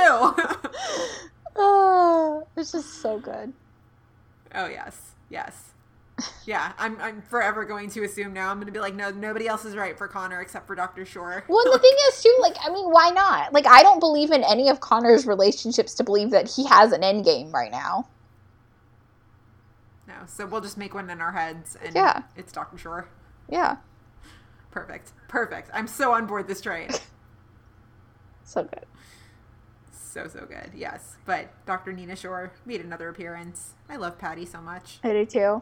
oh, it's just so good. oh, yes. Yes. Yeah, I'm, I'm forever going to assume now. I'm going to be like, no, nobody else is right for Connor except for Dr. Shore. Well, the thing is, too, like, I mean, why not? Like, I don't believe in any of Connor's relationships to believe that he has an end game right now. No, so we'll just make one in our heads, and Yeah. it's Dr. Shore. Yeah, Perfect. Perfect. I'm so on board this train. so good. So, so good. Yes. But Dr. Nina Shore made another appearance. I love Patti so much. I do too.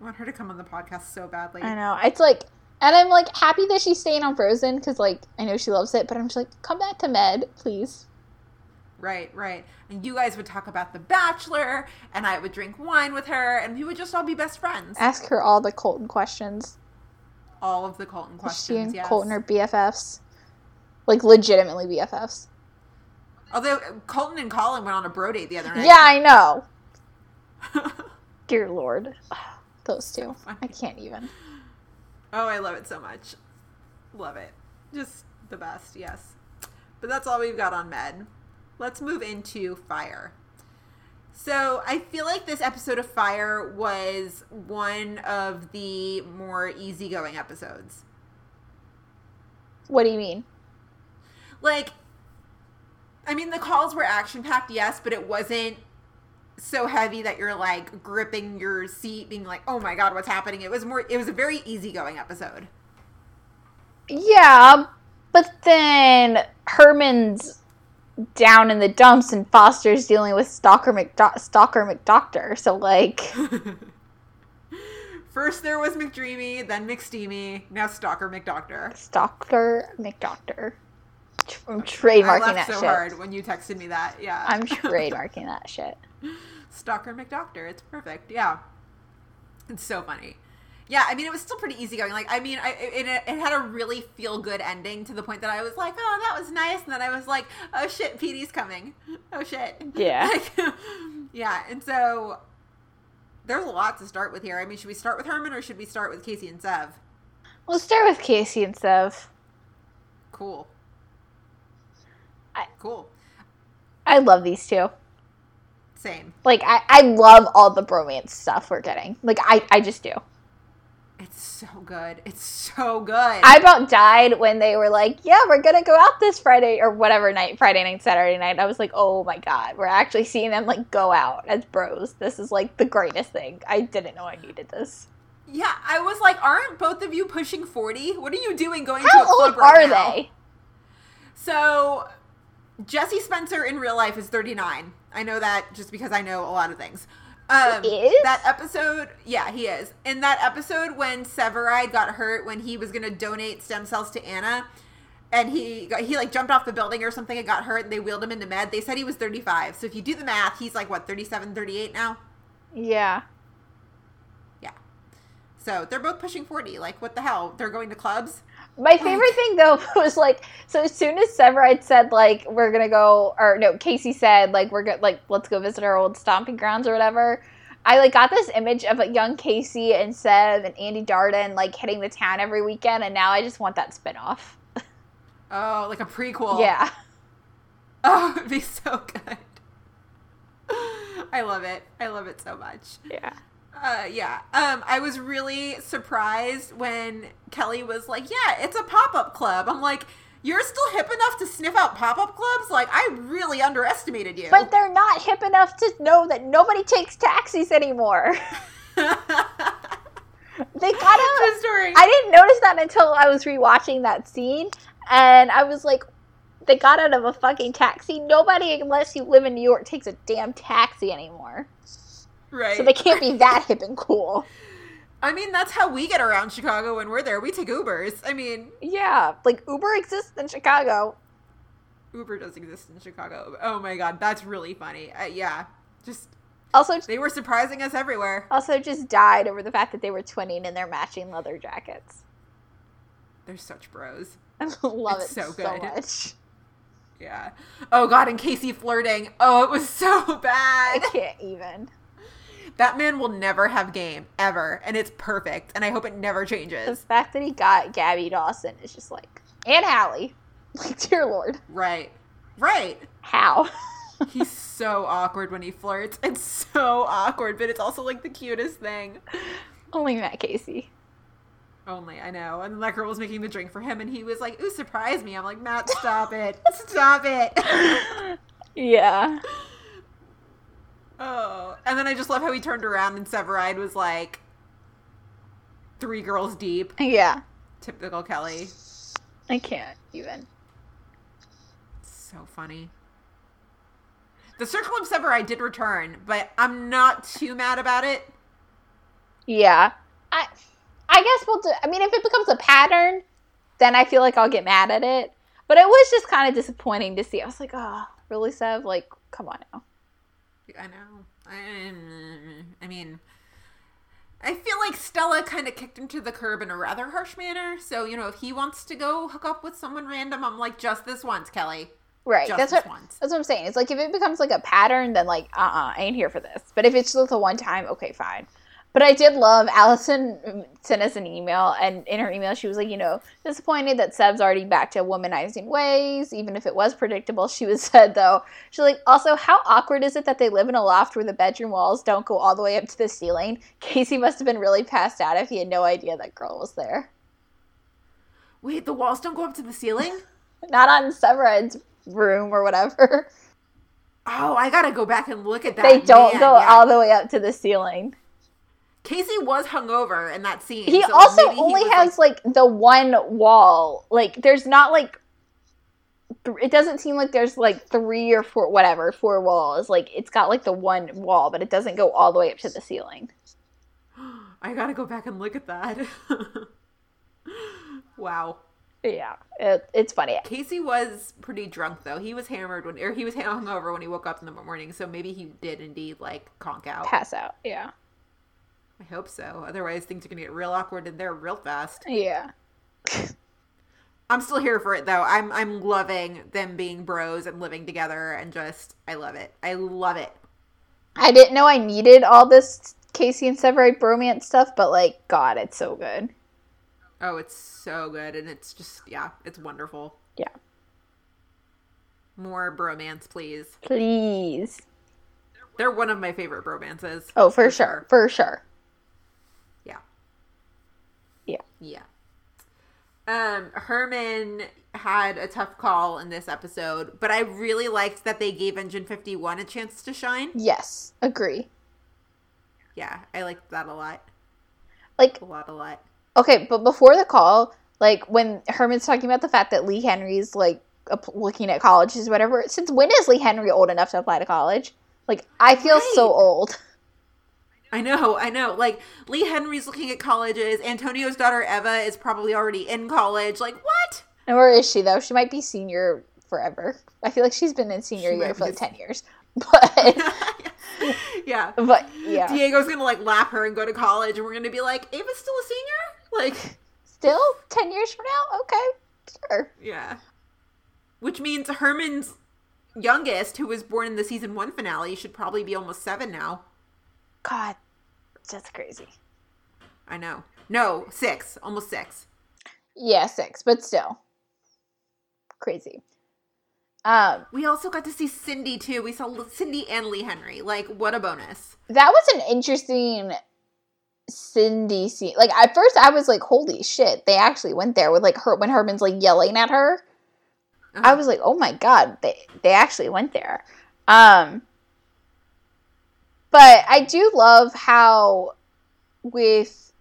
I want her to come on the podcast so badly. I know. It's like, and I'm like happy that she's staying on Frozen because, like, I know she loves it, but I'm just like, come back to Med, please. Right, right. And you guys would talk about The Bachelor, and I would drink wine with her, and we would just all be best friends. Ask her all the Colton questions. all of the Colton She questions, and yes. Colton are BFFs. Like, legitimately BFFs. Although Colton and Colin went on a bro date the other night. Yeah, I know. Dear Lord. Those two. funny. I can't even. Oh, I love it so much. Love it. Just the best, yes. But that's all we've got on Med. Let's move into Fire. So I feel like this episode of Fire was one of the more easygoing episodes. What do you mean? Like, I mean, the calls were action packed, yes, but it wasn't so heavy that you're like gripping your seat, being like, oh my god, what's happening? It was more, it was a very easygoing episode. Yeah, but then Herman's down in the dumps and Foster's dealing with Stalker McDo- Stalker McDoctor. So like, First there was McDreamy, then McSteamy, now Stalker McDoctor. Stalker McDoctor. I'm I trademarking laughed that so shit. hard when you texted me that. Yeah. I'm trademarking that shit. Stalker McDoctor. It's perfect. Yeah. It's so funny. Yeah, I mean, it was still pretty easy going. Like, I mean, I, it, it, it had a really feel good ending to the point that I was like, oh, that was nice. And then I was like, oh shit, Petey's coming. Oh shit. Yeah. Like, yeah. And so there's a lot to start with here. I mean, should we start with Herman or should we start with Casey and Sev? We'll start with Casey and Sev. Cool. I- cool. I love these two. Same. Like I, I love all the bromance stuff we're getting. Like I, I just do. It's so good. It's so good. I about died when they were like, "Yeah, we're gonna go out this Friday or whatever night, Friday night, Saturday night." I was like, "Oh my god, we're actually seeing them like go out as bros. This is like the greatest thing. I didn't know I needed this. yeah, I was like, aren't both of you pushing 40? What are you doing going to How a club old right are now? they? So, Jesse Spencer in real life is 39. I know that just because I know a lot of things. Um, He is? That episode, yeah, he is. In that episode when Severide got hurt when he was going to donate stem cells to Anna, and he got, he like jumped off the building or something and got hurt, and they wheeled him into med. They said he was 35. So if you do the math, he's like what 37, 38 now. Yeah, Yeah. So they're both pushing 40. Like what the hell? They're going to clubs. My favorite thing though was like so as soon as Severide said like we're gonna go or no Casey said like we're gonna like let's go visit our old stomping grounds or whatever. I like got this image of a young Casey and Sev and Andy Darden like hitting the town every weekend, and now I just want that spinoff. Oh, like a prequel. Yeah, Oh, it'd be so good. I love it. I love it so much. yeah. Uh, yeah. Um, I was really surprised when Kelly was like, "Yeah, it's a pop-up club." I'm like, "You're still hip enough to sniff out pop-up clubs?" Like, I really underestimated you. But they're not hip enough to know that nobody takes taxis anymore. they gotta. story. I didn't notice that until I was rewatching that scene, and I was like, they got out of a fucking taxi. Nobody, unless you live in New York, takes a damn taxi anymore. Right. So they can't be that hip and cool. I mean, that's how we get around Chicago when we're there. We take Ubers. I mean, Yeah, like Uber exists in Chicago. Uber does exist in Chicago. Oh my god, that's really funny. Uh, yeah, just Also, they were surprising us everywhere. also just died over the fact that they were twinning in their matching leather jackets. They're such bros. I love It's it so so, good. much. Yeah. Oh god, and Casey flirting. Oh, it was so bad. I can't even. That man will never have game ever, and it's perfect. And I hope it never changes. The fact that he got Gabby Dawson is just like, and Hallie. Like, dear Lord, Right. Right. how? He's so awkward when he flirts. It's so awkward, but it's also like the cutest thing. Only Matt Casey. Only I know. And that girl was making the drink for him, and he was like, "Ooh, surprise me!" I'm like, "Matt, stop it, stop it." Yeah. Oh, and then I just love how he turned around and Severide was like, three girls deep. Yeah. Typical Kelly. I can't even. So funny. The Circle of Severide did return, but I'm not too mad about it. Yeah. I I guess we'll do I mean if it becomes a pattern, then I feel like I'll get mad at it. But it was just kind of disappointing to see. I was like, oh, really, Sev? Like, come on now. I know. I, I mean, I feel like Stella kind of kicked him to the curb in a rather harsh manner. So, you know, if he wants to go hook up with someone random, I'm like, just this once, Kelly. Right. Just that's this what once. that's what I'm saying. It's like if it becomes like a pattern, then like, uh uh I ain't here for this. But if it's just the one time, okay, fine. But I did love Allison sent us an email, and in her email, she was like, you know, disappointed that Sev's already back to womanizing ways, even if it was predictable. She was said, though, she's like, also, how awkward is it that they live in a loft where the bedroom walls don't go all the way up to the ceiling? Casey must have been really passed out if he had no idea that girl was there. Wait, the walls don't go up to the ceiling? Not on Severide's room or whatever. Oh, I gotta go back and look at that. They don't Man, go yeah. all the way up to the ceiling. Casey was hungover in that scene. He so also he only was, has like, the one wall. Like there's not like th- it doesn't seem like there's like three or four whatever, four walls. Like it's got like the one wall, but it doesn't go all the way up to the ceiling. I gotta go back and look at that. wow. Yeah. It, it's funny. Casey was pretty drunk though. He was hammered when, or he was hungover when he woke up in the morning. So maybe he did indeed like conk out. Pass out. Yeah. I hope so. Otherwise, things are gonna get real awkward in there real fast. Yeah. I'm still here for it though. I'm I'm loving them being bros and living together and just I love it. I love it. I didn't know I needed all this Casey and Severide bromance stuff, but like God, it's so good. Oh, it's so good and it's just yeah, it's wonderful. Yeah. More bromance, please. Please. They're one of my favorite bromances. Oh, for, sure. For sure. Yeah. Yeah. Um, Herman had a tough call in this episode, but I really liked that they gave Engine 51 a chance to shine. Yes. Agree. Yeah, I liked that a lot. Like A lot, a lot. Okay, but before the call, like when Herman's talking about the fact that Lee Henry's like looking at colleges, or whatever. Since when is Lee Henry old enough to apply to college? Like I feel so old. I know, I know. Like, Lee Henry's looking at colleges. Antonio's daughter Eva is probably already in college. Like, what? And where is she though? She might be senior forever. I feel like she's been in senior She year for like ten years. But yeah. but yeah, Diego's gonna like lap her and go to college, and we're gonna be like, Ava's still a senior? Like, still ten years from now. Okay, sure. yeah. Which means Herman's youngest, who was born in the season one finale, should probably be almost seven now. God, that's crazy. I know. No, six. Almost six. Yeah, six, but still crazy. Um, We also got to see Cindy too. We saw Cindy and Lee Henry. Like, what a bonus. that was an interesting Cindy scene. Like at first, I was like, "Holy shit!" They actually went there with like her when Herman's like yelling at her. I Uh-huh. was like, "Oh my god!" They they actually went there. Um, but I do love how with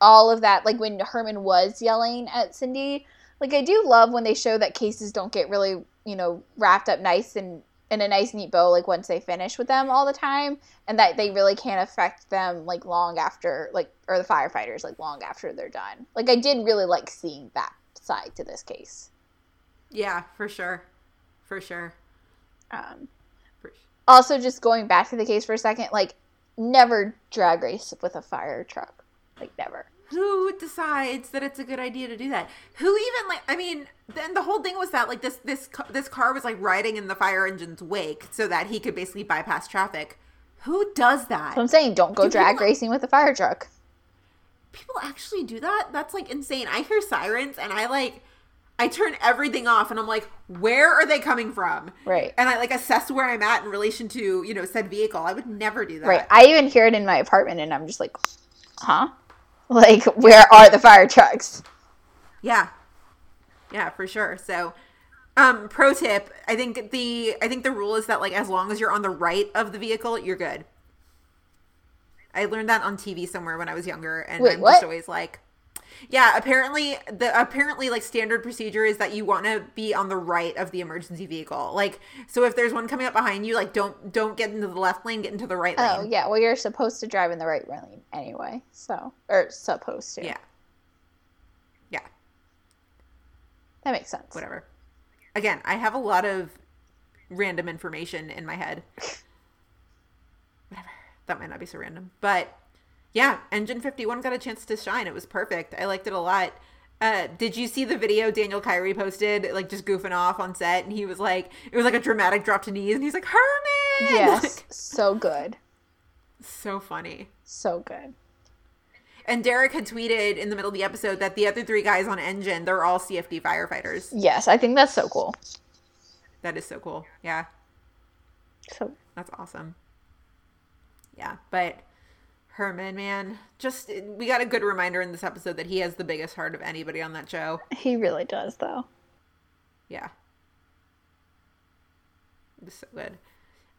all of that, like when Herman was yelling at Cindy, like I do love when they show that cases don't get really, you know, wrapped up nice and in a nice neat bow like once they finish with them all the time and that they really can't affect them like long after like or the firefighters like long after they're done. Like I did really like seeing that side to this case. Yeah, for sure. For sure. Um. Also, just going back to the case for a second, like never drag race with a fire truck, like never. Who decides that it's a good idea to do that? Who even like? I mean, then the whole thing was that like this this this car was like riding in the fire engine's wake so that he could basically bypass traffic. Who does that? So I'm saying, don't go Do drag people- racing with a fire truck. People actually do that? That's like insane. I hear sirens and I like I turn everything off and I'm like, where are they coming from? Right. And I like assess where I'm at in relation to, you know, said vehicle. I would never do that. Right. I even hear it in my apartment, and I'm just like, huh? Like, where are the fire trucks? Yeah. Yeah, for sure. So um pro tip, I think the I think the rule is that like as long as you're on the right of the vehicle, you're good. I learned that on TV somewhere when I was younger and Wait, I'm what? just always like yeah, apparently the apparently like standard procedure is that you want to be on the right of the emergency vehicle. Like so if there's one coming up behind you, like don't don't get into the left lane, get into the right oh, lane. Oh, yeah. Well, you're supposed to drive in the right lane anyway. So, or supposed to. Yeah. Yeah. That makes sense. whatever. Again, I have a lot of random information in my head. whatever. That might not be so random. But yeah, Engine 51 got a chance to shine. It was perfect. I liked it a lot. Uh, did you see the video Daniel Kyri posted, like just goofing off on set? And he was like, it was like a dramatic drop to knees, and he's like, Herman! Yes. Like, so good. so funny. So good. And Derek had tweeted in the middle of the episode that the other three guys on Engine, they're all CFD firefighters. Yes, I think that's so cool. That is so cool. Yeah. So That's awesome. Yeah, but Herman, man, just we got a good reminder in this episode that he has the biggest heart of anybody on that show. he really does, though. Yeah. It was so good.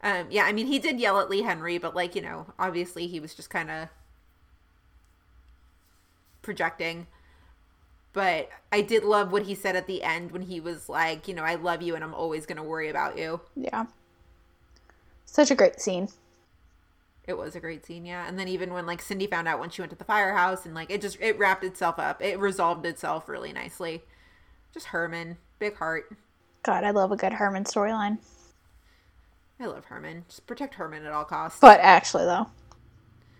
Um, yeah, I mean, he did yell at Lee Henry, but like, you know, obviously he was just kind of projecting. But I did love what he said at the end when he was like, you know, I love you and I'm always going to worry about you. Yeah. Such a great scene. It was a great scene, yeah. And then even when like Cindy found out when she went to the firehouse and like it just it wrapped itself up. It resolved itself really nicely. Just Herman, big heart. God, I love a good Herman storyline. I love Herman. Just protect Herman at all costs. But actually, though,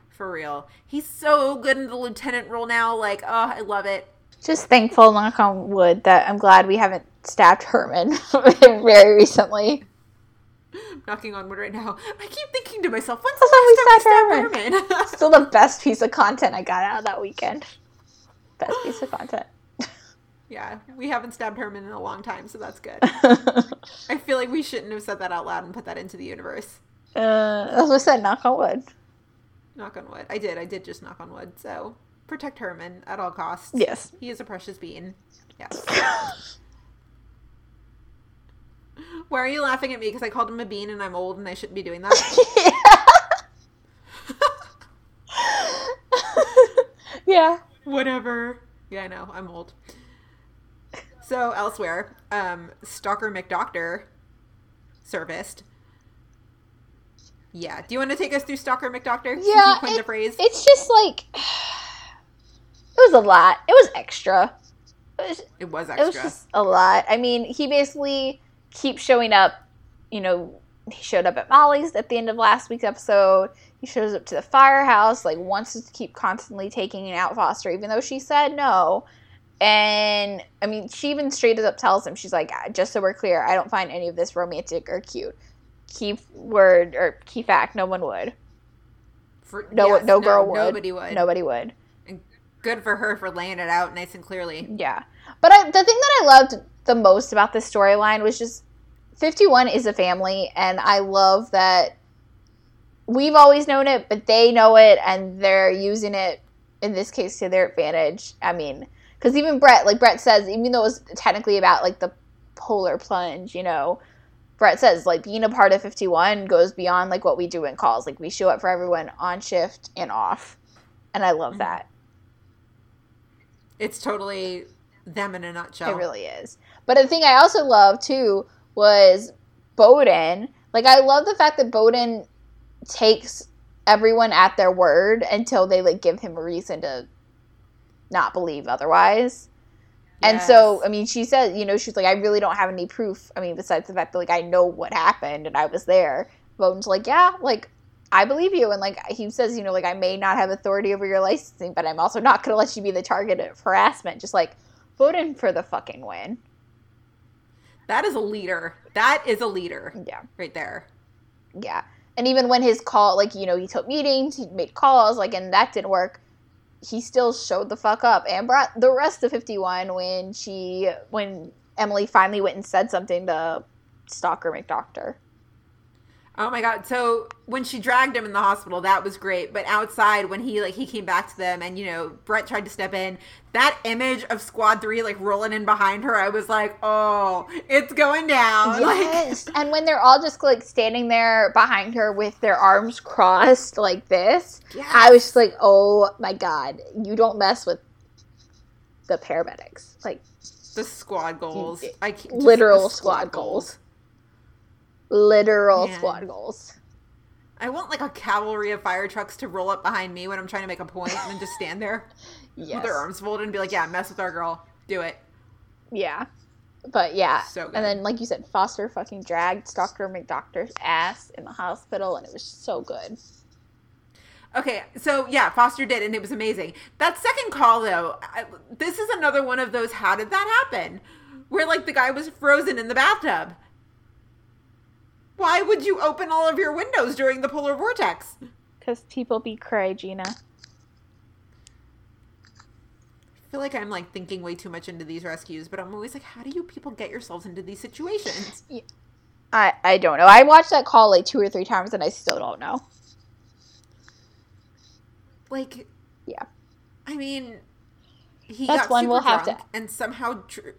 For real. He's so good in the lieutenant role now. Like, oh, I love it. just thankful, knock on wood, that I'm glad we haven't stabbed Herman very recently. knocking on wood right now. I keep thinking to myself, when's the last time we Herman? Still the best piece of content I got out of that weekend. Best piece of content. yeah, we haven't stabbed Herman in a long time, so that's good. I feel like we shouldn't have said that out loud and put that into the universe. Uh, as I said, knock on wood. Knock on wood. I did. I did just knock on wood. So protect Herman at all costs. Yes. He is a precious being. Yes. Why are you laughing at me? Because I called him a bean and I'm old and I shouldn't be doing that. yeah. yeah. Whatever. Yeah, I know. I'm old. So elsewhere, um, Stalker McDoctor serviced. Yeah. Do you want to take us through Stalker McDoctor? Yeah, you coined the phrase. It's just like it was a lot. It was extra. It was, It was it was extra. just a lot. I mean, he basically keeps showing up. You know, he showed up at Molly's at the end of last week's episode. He shows up to the firehouse, like wants to keep constantly taking out Foster, even though she said no. And I mean, she even straight up tells him, she's like, just so we're clear, I don't find any of this romantic or cute. Key word or key fact, no one would. For- No, yes, no girl would. Nobody would. Nobody would. And good for her for laying it out nice and clearly. Yeah. But I, the thing that I loved the most about this storyline was just 51 is a family, and I love that we've always known it, but they know it, and they're using it, in this case, to their advantage. I mean, because even Brett, like Brett says, even though it was technically about, like, the polar plunge, you know, Brett says, like, being a part of 51 goes beyond, like, what we do in calls. Like, we show up for everyone on shift and off. And I love mm-hmm. that. It's totally them in a nutshell. It really is. But the thing I also love too was Bowden. Like I love the fact that Bowden takes everyone at their word until they like give him a reason to not believe otherwise. And so, I mean, she said, you know, she's like, I really don't have any proof. I mean, besides the fact that, like, I know what happened and I was there. Bowden's like, yeah, like, I believe you. And, like, he says, you know, like, I may not have authority over your licensing, but I'm also not going to let you be the target of harassment. Just, like, Bowden for the fucking win. That is a leader. That is a leader Yeah. right there. Yeah. And even when his call, like, you know, he took meetings, he made calls, like, and that didn't work, he still showed the fuck up and brought the rest of 51 when she, when Emily finally went and said something to Stalker McDoctor. Oh my god. So when she dragged him in the hospital, that was great. But outside when he like he came back to them and you know, Brett tried to step in, that image of squad three like rolling in behind her, I was like, Oh, it's going down. Like Yes. and when they're all just, like, standing there behind her with their arms crossed like this, I was just like, oh my god, you don't mess with the paramedics. Like, the squad goals. I literal the squad goals. Literal Man. squad goals. I want like a cavalry of fire trucks to roll up behind me when I'm trying to make a point and then just stand there Yes. with their arms folded and be like, Yeah, mess with our girl. Do it. Yeah. But yeah. So good. And then, like you said, Foster fucking dragged Dr. McDoctor's ass in the hospital, and it was so good. Okay, so yeah, Foster did, and it was amazing. That second call, though, I, this is another one of those. How did that happen? Where like the guy was frozen in the bathtub. Why would you open all of your windows during the polar vortex? Because people be cray, Gina. I feel like I'm like thinking way too much into these rescues, but I'm always like, how do you people get yourselves into these situations? I, I don't know. I watched that call like two or three times, and I still don't know. Like, Yeah. I mean, he That's got one we'll have to- and somehow. Dr-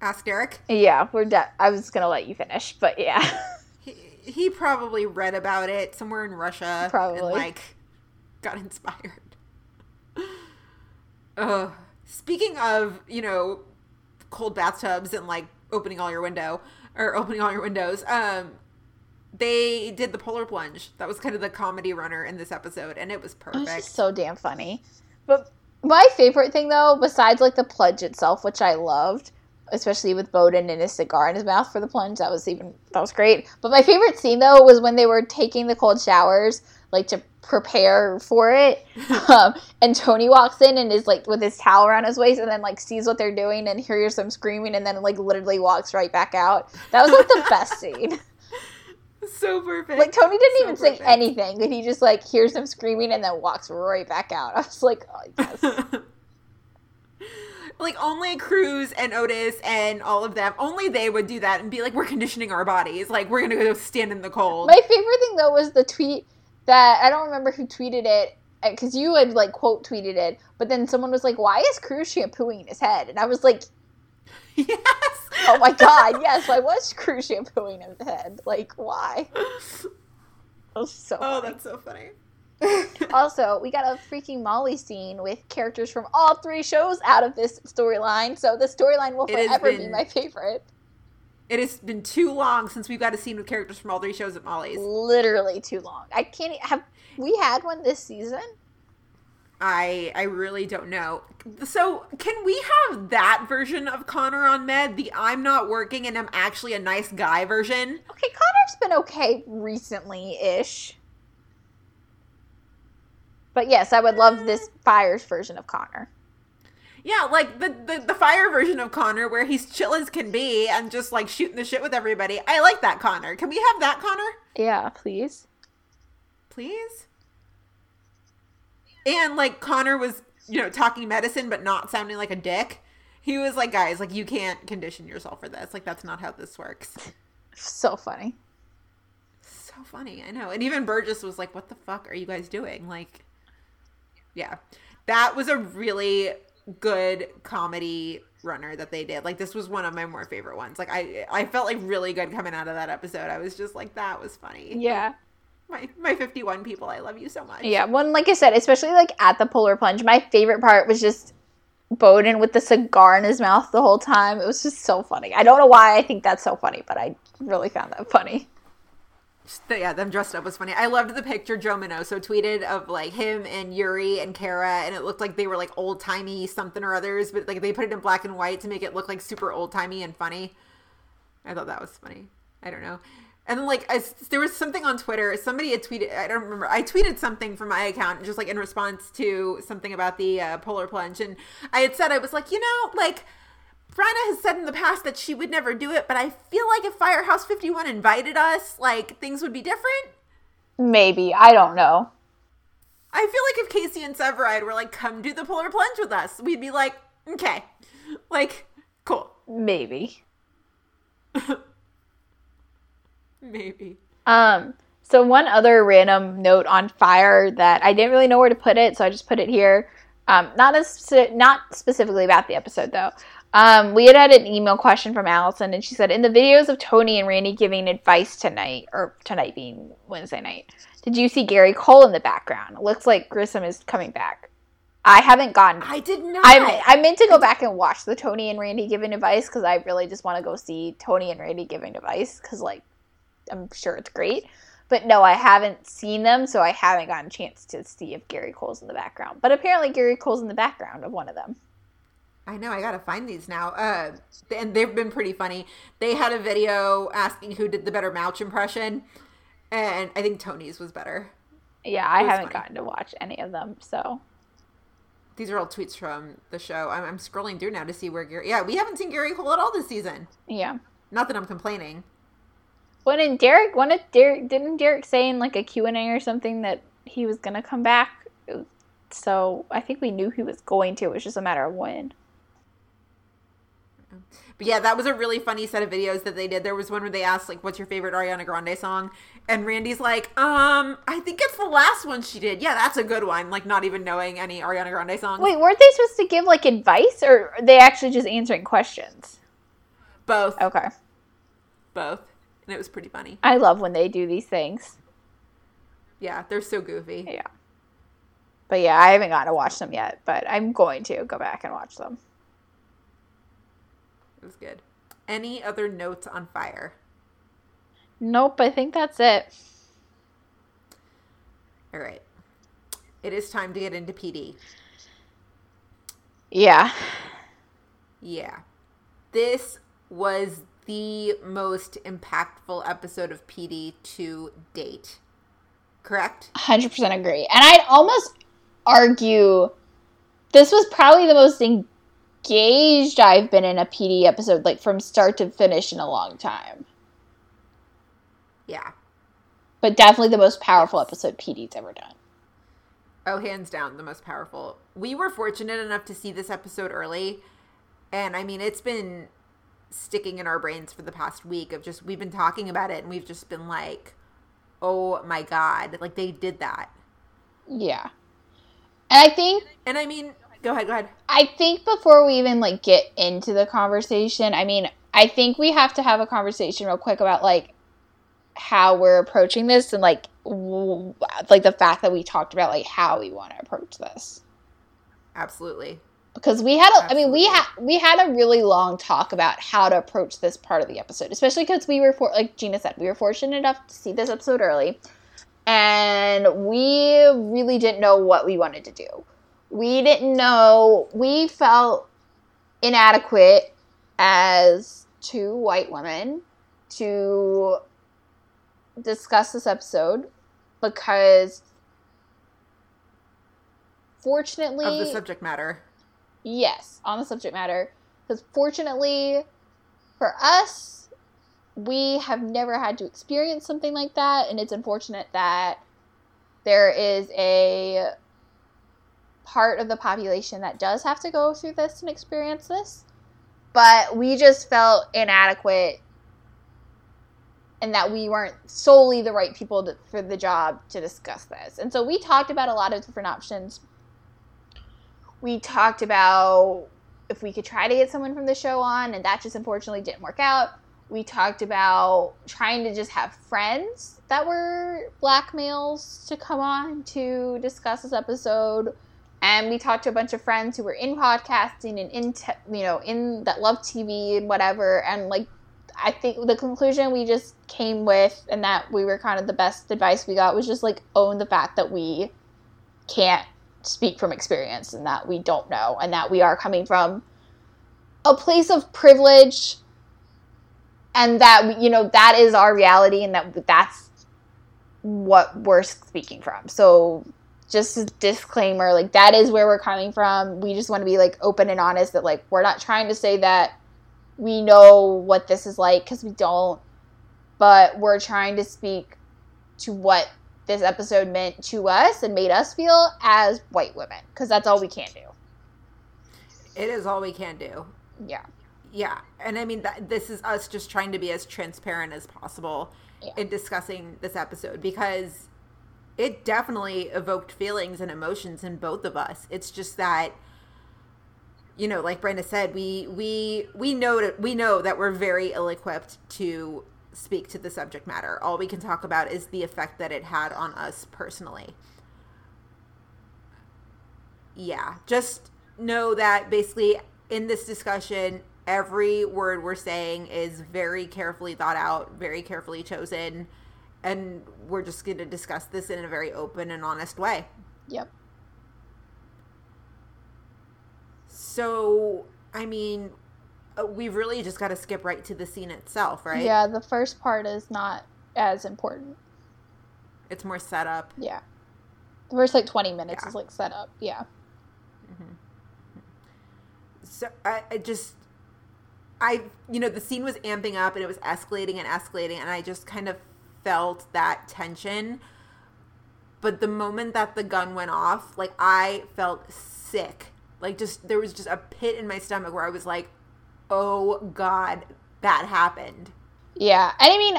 Ask Derek. Yeah, we're done. I was going to let you finish, but yeah. He, he probably read about it somewhere in Russia. Probably. And, like, got inspired. Ugh. Speaking of, you know, cold bathtubs and, like, opening all your window, or opening all your windows, um, they did the polar plunge. That was kind of the comedy runner in this episode, and it was It was perfect. so damn funny. But my favorite thing, though, besides like the plunge itself, which I loved, especially with Bowden and his cigar in his mouth for the plunge, that was even that was great. But my favorite scene though was when they were taking the cold showers, like to prepare for it. um, and Tony walks in and is like with his towel around his waist, and then like sees what they're doing and hears them screaming, and then like literally walks right back out. That was like the best scene. so perfect. Like Tony didn't So even say anything, but he just like hears them screaming and then walks right back out. I was like, oh yes. like only Cruz and Otis and all of them, only they would do that and be like, "We're conditioning our bodies. Like we're gonna go stand in the cold." My favorite thing though was the tweet that I don't remember who tweeted it uh, because you had like quote tweeted it, but then someone was like, "Why is Cruz shampooing his head?" And I was like, yes. "Oh my god, yes! Why was Cruz shampooing his head? Like, why?" That was so. Oh, funny. that's so funny. Also, we got a freaking Molly scene with characters from all three shows out of this storyline, so the storyline will It forever be my favorite. It has been too long since we've got a scene with characters from all three shows at Molly's. Literally too long. I can't have. We had one this season. I I really don't know. So can we have that version of Connor on Med, the I'm not working and I'm actually a nice guy version? Okay, Connor's been okay recently ish. But yes, I would love this Fires version of Connor. Yeah, like the, the the fire version of Connor where he's chill as can be and just like shooting the shit with everybody. I like that Connor. Can we have that Connor? Yeah, please. Please? And like Connor was, you know, talking medicine but not sounding like a dick. He was like, guys, like you can't condition yourself for this. Like that's not how this works. So funny. So funny, I know. And even Burgess was like, "What the fuck are you guys doing?" Like, yeah, that was a really good comedy runner that they did. Like, this was one of my more favorite ones. Like, I I felt like really good coming out of that episode. I was just like, that was funny. Yeah. My my fifty one people, I love you so much. Yeah, one like I said, especially like at the polar plunge, my favorite part was just Bowden with the cigar in his mouth the whole time. It was just so funny. I don't know why I think that's so funny, but I really found that funny. Yeah, them dressed up was funny. I loved the picture Joe Minoso tweeted of like him and Yuri and Kara, and it looked like they were like old timey something or others, but like they put it in black and white to make it look like super old timey and funny. I thought that was funny. I don't know. And then like I, there was something on Twitter. Somebody had tweeted. I don't remember. I tweeted something from my account, just like in response to something about the uh, polar plunge, and I had said I was like, you know, like Bryna has said in the past that she would never do it, but I feel like if Firehouse 51 invited us, like things would be different. Maybe. I don't know. I feel like if Casey and Severide were like, come do the polar plunge with us, we'd be like, okay. Like, cool. Maybe. Maybe. Um, so one other random note on fire that I didn't really know where to put it, so I just put it here. Um, not as not specifically about the episode though. Um, we had had an email question from Allison, and she said, "In the videos of Tony and Randy giving advice tonight, or tonight being Wednesday night, did you see Gary Cole in the background? It looks like Grissom is coming back. I haven't gotten. I did not. I I meant to go back and watch the Tony and Randy giving advice because I really just want to go see Tony and Randy giving advice because like I'm sure it's great. But no, I haven't seen them, so I haven't gotten a chance to see if Gary Cole's in the background. But apparently, Gary Cole's in the background of one of them. I know I gotta find these now. Uh, and they've been pretty funny. They had a video asking who did the better Mouch impression, and I think Tony's was better. Yeah, I haven't funny. gotten to watch any of them, so These are all tweets from the show. I'm, I'm scrolling through now to see where Gary. Yeah, we haven't seen Gary Cole at all this season. yeah. Not that I'm complaining. When did Derek? When did Derek? Didn't Derek say in like a Q and A or something that he was gonna come back? So I think we knew he was going to. It was just a matter of when. But yeah, that was a really funny set of videos that they did. There was one where they asked like, "What's your favorite Ariana Grande song?" And Randy's like, "Um, I think it's the last one she did. Yeah, that's a good one." Like, not even knowing any Ariana Grande songs. Wait, weren't they supposed to give like advice, or are they actually just answering questions? both, Okay, both, and it was pretty funny. I love when they do these things. Yeah, they're so goofy. Yeah. But yeah, I haven't gotten to watch them yet, but I'm going to go back and watch them. It was good. Any other notes on fire? Nope, I think that's it. All right. It is time to get into PD. Yeah. Yeah. This was the most impactful episode of PD to date. Correct? 100% agree. And I'd almost argue this was probably the most engaged I've been in a PD episode, like from start to finish in a long time. Yeah. But definitely the most powerful episode PD's ever done. Oh, hands down, the most powerful. We were fortunate enough to see this episode early. And I mean, it's been sticking in our brains for the past week of just, we've been talking about it and we've just been like, oh my God. Like they did that. Yeah. And I think And I mean, go ahead, go ahead. I think before we even like get into the conversation, I mean, I think we have to have a conversation real quick about like how we're approaching this and like w- like the fact that we talked about like how we want to approach this. Absolutely. Because we had a, I mean, we had we had a really long talk about how to approach this part of the episode, especially because we were for like Gina said, we were fortunate enough to see this episode early, and we really didn't know what we wanted to do. We didn't know. We felt inadequate as two white women to discuss this episode because fortunately Of the subject matter. yes on the subject matter because fortunately for us we have never had to experience something like that and it's unfortunate that there is a part of the population that does have to go through this and experience this but we just felt inadequate and that we weren't solely the right people to, for the job to discuss this and so we talked about a lot of different options we talked about if we could try to get someone from the show on, and that just unfortunately didn't work out. We talked about trying to just have friends that were black males to come on to discuss this episode. And we talked to a bunch of friends who were in podcasting and in, te- you know, in that love TV and whatever. And like, I think the conclusion we just came with, and that we were kind of the best advice we got, was just like own the fact that we can't speak from experience and that we don't know, and that we are coming from a place of privilege, and that you know that is our reality, and that that's what we're speaking from. So just a disclaimer, like that is where we're coming from. We just want to be like open and honest that like we're not trying to say that we know what this is like because we don't, but we're trying to speak to what this episode meant to us and made us feel as white women because that's all we can do. It is all we can do. Yeah. Yeah, and I mean that this is us just trying to be as transparent as possible Yeah. in discussing this episode because it definitely evoked feelings and emotions in both of us. It's just that you know, like Brenda said, we we we know we know that we're very ill-equipped to speak to the subject matter. All we can talk about is the effect that it had on us personally. Yeah, just know that basically in this discussion, every word we're saying is very carefully thought out, very carefully chosen, and we're just going to discuss this in a very open and honest way. Yep. So, I mean, uh, we've really just got to skip right to the scene itself, right? Yeah, the first part is not as important. It's more setup. Yeah. The first like 20 minutes Yeah. is like set up. Yeah. so I, I just i you know the scene was amping up and it was escalating and escalating and i just kind of felt that tension but the moment that the gun went off like i felt sick like just there was just a pit in my stomach where i was like oh god that happened Yeah, and I mean,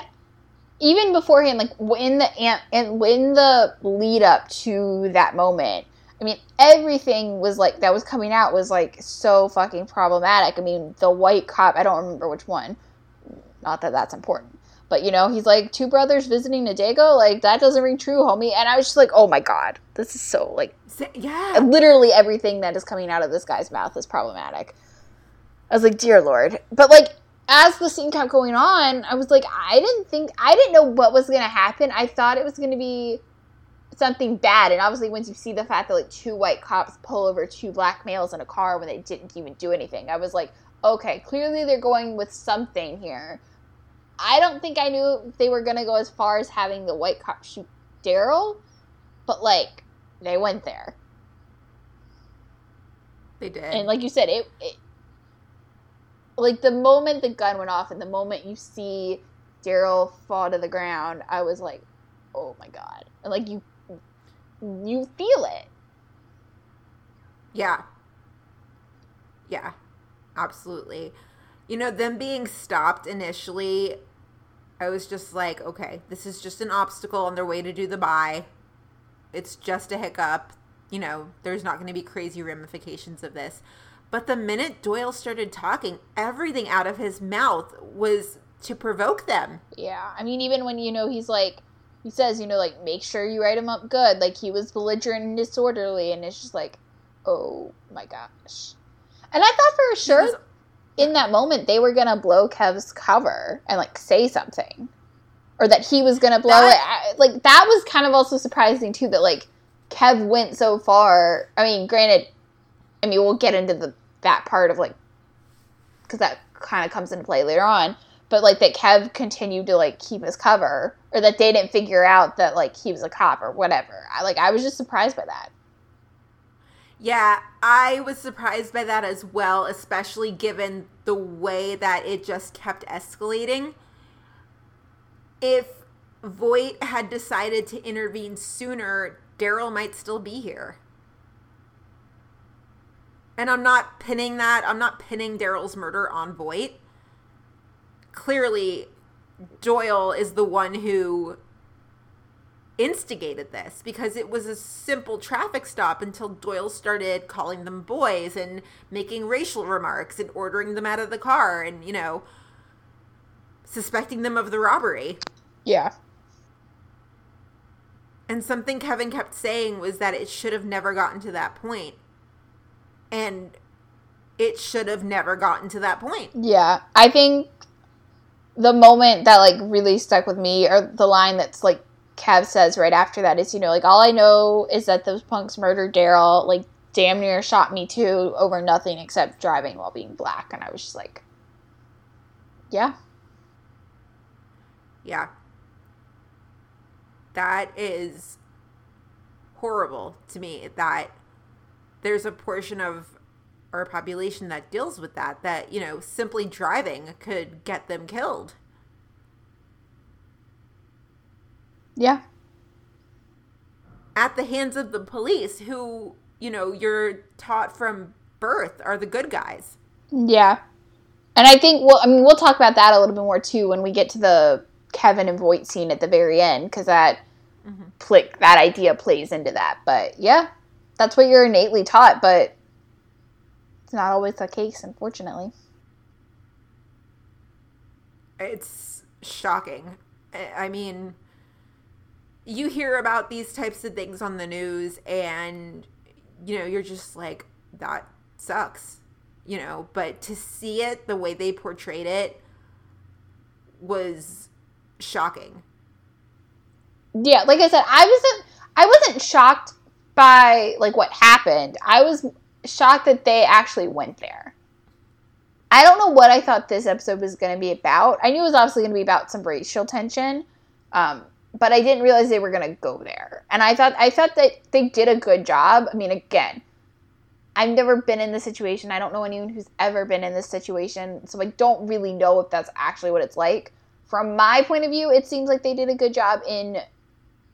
even beforehand, like when the and when the lead up to that moment, I mean, everything was like that was coming out was like so fucking problematic. I mean, the white cop, I don't remember which one. Not that that's important, but you know, he's like two brothers visiting a Dago. Like that doesn't ring true, homie. And I was just like, oh my god, this is so like yeah literally everything that is coming out of this guy's mouth is problematic. I was like, dear lord. But like as the scene kept going on, I was like, I didn't think I didn't know what was gonna happen. I thought it was gonna be something bad. And obviously once you see the fact that like two white cops pull over two black males in a car when they didn't even do anything, I was like, okay, clearly they're going with something here. I don't think I knew they were gonna go as far as having the white cop shoot Daryl, but like they went there. they did and like you said it, it like the moment the gun went off and the moment you see daryl fall to the ground i was like oh my god and like you you feel it Yeah. Yeah. Absolutely. You know, them being stopped initially, I was just like, okay, this is just an obstacle on their way to do the buy. It's just a hiccup. You know, there's not going to be crazy ramifications of this. But the minute Doyle started talking, everything out of his mouth was to provoke them. yeah i mean even when you know he's like he says you know like make sure you write him up good like he was belligerent and disorderly and it's just like oh my gosh and i thought for sure in that moment they were gonna blow Kev's cover and like say something, or that he was gonna blow That- it. Like that was kind of also surprising too. That like Kev went so far. I mean, granted, I mean we'll get into the that part of like because that kind of comes into play later on. But like that Kev continued to like keep his cover, or that they didn't figure out that like he was a cop or whatever. I like I was just surprised by that. Yeah, I was surprised by that as well, especially given the way that it just kept escalating. If Voight had decided to intervene sooner, Daryl might still be here. And I'm not pinning that, I'm not pinning Daryl's murder on Voight. Clearly, Doyle is the one who instigated this because it was a simple traffic stop until Doyle started calling them boys and making racial remarks and ordering them out of the car and, you know, suspecting them of the robbery. Yeah. And something Kevin kept saying was that it should have never gotten to that point. And it should have never gotten to that point. Yeah, I think the moment that like really stuck with me, or the line that's like Kev says right after that is, you know, like all I know is that those punks murdered Daryl, like damn near shot me too over nothing except driving while being black, and I was just like, yeah, Yeah. That is horrible to me that there's a portion of our population that deals with that that, you know, simply driving could get them killed. Yeah, at the hands of the police who, you know, you're taught from birth are the good guys. yeah. And I think well, I mean, we'll talk about that a little bit more too when we get to the Kevin and Voight scene at the very end because that mm-hmm. click that idea plays into that. But yeah, that's what you're innately taught, but it's not always the case, unfortunately. It's shocking. I- I mean, you hear about these types of things on the news and you know, you're just like that sucks, you know, but to see it the way they portrayed it was shocking. Yeah, like I said, I wasn't I wasn't shocked by like what happened. I was shocked that they actually went there. I don't know what I thought this episode was going to be about. I knew it was obviously going to be about some racial tension, um, but I didn't realize they were to go there. And I thought I thought that they did a good job. I mean, again, I've never been in this situation. I don't know anyone who's ever been in this situation, so I don't really know if that's actually what it's like. From my point of view, it seems like they did a good job in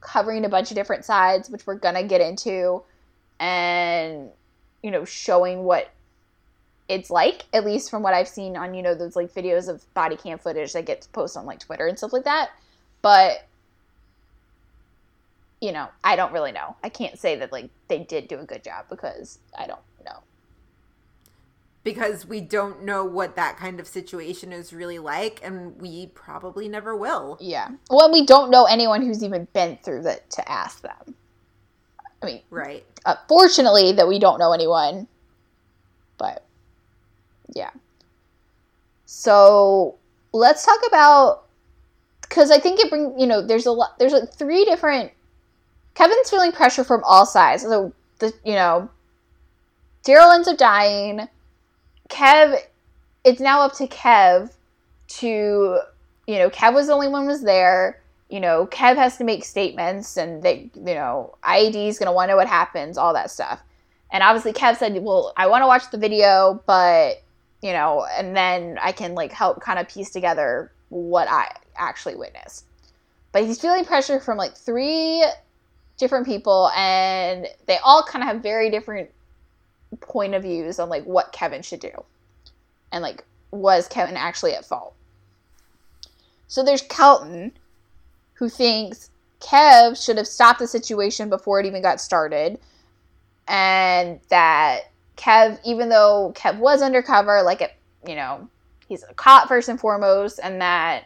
covering a bunch of different sides, which we're gonna get into, and you know, showing what it's like, at least from what I've seen on, you know, those like videos of body cam footage that gets posted on like Twitter and stuff like that. But you know, I don't really know. I can't say that like they did do a good job because I don't know. Because we don't know what that kind of situation is really like, and we probably never will. Yeah. Well, we don't know anyone who's even been through that to ask them. I mean, Right. uh, fortunately that we don't know anyone but yeah so let's talk about because i think it brings you know there's a lot there's like three different kevin's feeling pressure from all sides so the you know daryl ends up dying kev it's now up to kev to you know kev was the only one who was there you know, Kev has to make statements and they, you know, IAD is to want to know what happens, all that stuff. And obviously Kev said, well, I want to watch the video, but, you know, and then I can like help kind of piece together what I actually witnessed. But he's feeling pressure from like three different people and they all kind of have very different point of views on like what Kevin should do. And like, was Kevin actually at fault? So there's Kelton, who thinks Kev should have stopped the situation before it even got started. And that Kev, even though Kev was undercover, like it, you know, he's a cop first and foremost, and that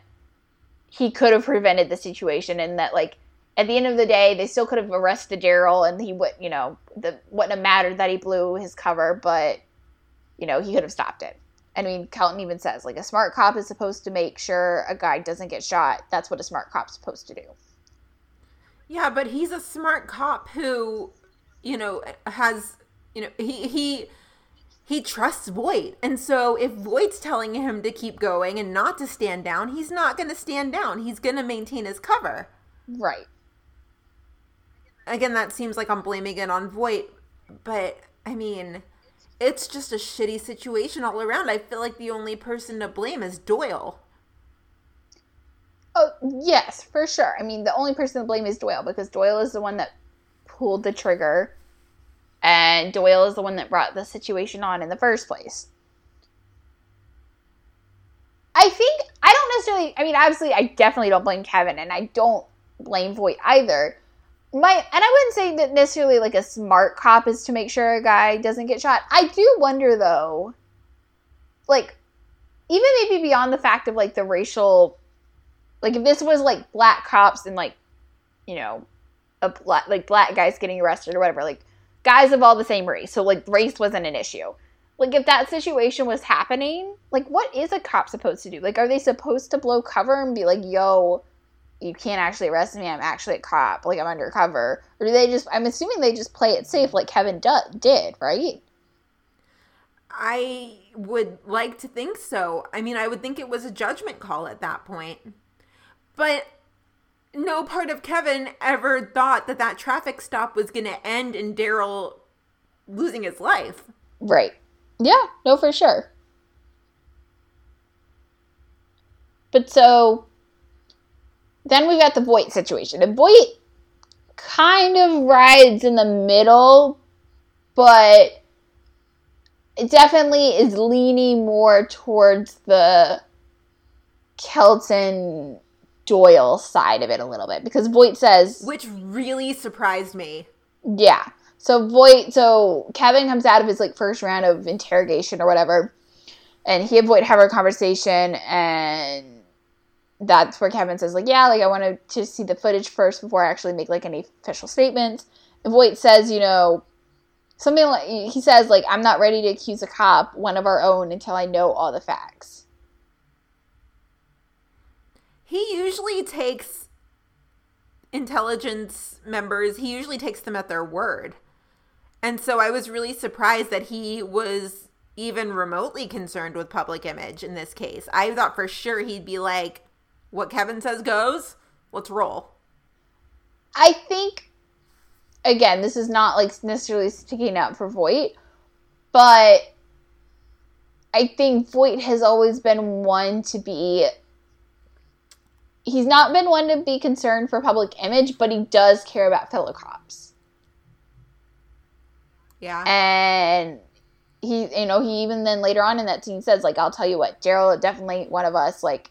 he could have prevented the situation, and that like at the end of the day, they still could have arrested Daryl, and he would, you know, the wouldn't have mattered that he blew his cover, but you know, he could have stopped it. I mean, Kelton even says, like, a smart cop is supposed to make sure a guy doesn't get shot. That's what a smart cop's supposed to do. Yeah, but he's a smart cop who, you know, has, you know, he he he trusts Voight. And so if Voight's telling him to keep going and not to stand down, he's not going to stand down. He's going to maintain his cover. Right. Again, that seems like I'm blaming it on Voight, but I mean, it's just a shitty situation all around. I feel like the only person to blame is Doyle. Oh, yes, for sure. I mean, the only person to blame is Doyle because Doyle is the one that pulled the trigger and Doyle is the one that brought the situation on in the first place. I think I don't necessarily I mean obviously I definitely don't blame Kevin and I don't blame Voight either. My and I wouldn't say that necessarily like a smart cop is to make sure a guy doesn't get shot. I do wonder though like even maybe beyond the fact of like the racial like if this was like black cops and like you know a black like black guys getting arrested or whatever like guys of all the same race so like race wasn't an issue like if that situation was happening, like what is a cop supposed to do? Like are they supposed to blow cover and be like, "Yo, you can't actually arrest me. I'm actually a cop. Like I'm undercover." Or do they just I'm assuming they just play it safe like Kevin du- did, right? I would like to think so. I mean, I would think it was a judgment call at that point. But no part of Kevin ever thought that that traffic stop was going to end in Daryl losing his life. Right. Yeah, no for sure. But so then we've got the Voight situation. And Voight kind of rides in the middle, but it definitely is leaning more towards the Kelton Doyle side of it a little bit because Voight says, Which really surprised me. yeah. So Voight, so Kevin comes out of his like first round of interrogation or whatever, and he and Voight have a conversation, and that's where Kevin says like, yeah, like I wanted to see the footage first before I actually make like any official statements. And Voight says, you know, something like he says like I'm not ready to accuse a cop, one of our own, until I know all the facts. He usually takes intelligence members, he usually takes them at their word. And so I was really surprised that he was even remotely concerned with public image in this case. I thought for sure he'd be like, what Kevin says goes, let's roll. I think again, this is not like necessarily sticking up for Voight, but I think Voight has always been one to be he's not been one to be concerned for public image, but he does care about fellow cops. Yeah. And he you know, he even then later on in that scene says, like, I'll tell you what, Daryl definitely one of us, like,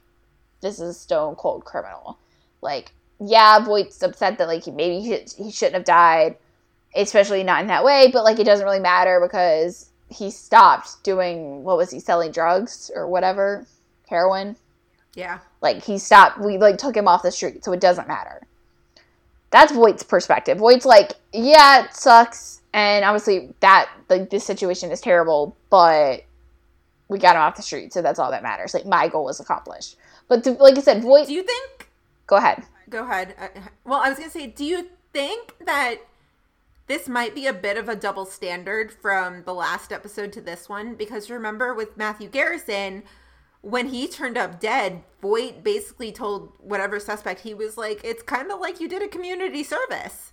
this is a stone cold criminal. Like, yeah, Voight's upset that like he maybe he, he shouldn't have died, especially not in that way. But like it doesn't really matter because he stopped doing what was he selling drugs or whatever, heroin. yeah. Like he stopped. We like took him off the street, so it doesn't matter. That's Voight's perspective. Voight's like, yeah, it sucks, and obviously that like this situation is terrible, but we got him off the street, so that's all that matters. Like my goal was accomplished. But to, like I said, Voight. Do you think go ahead. Go ahead. Uh, well, I was going to say, do you think that this might be a bit of a double standard from the last episode to this one? Because remember with Matthew Garrison, when he turned up dead, Voight basically told whatever suspect he was like, it's kind of like you did a community service.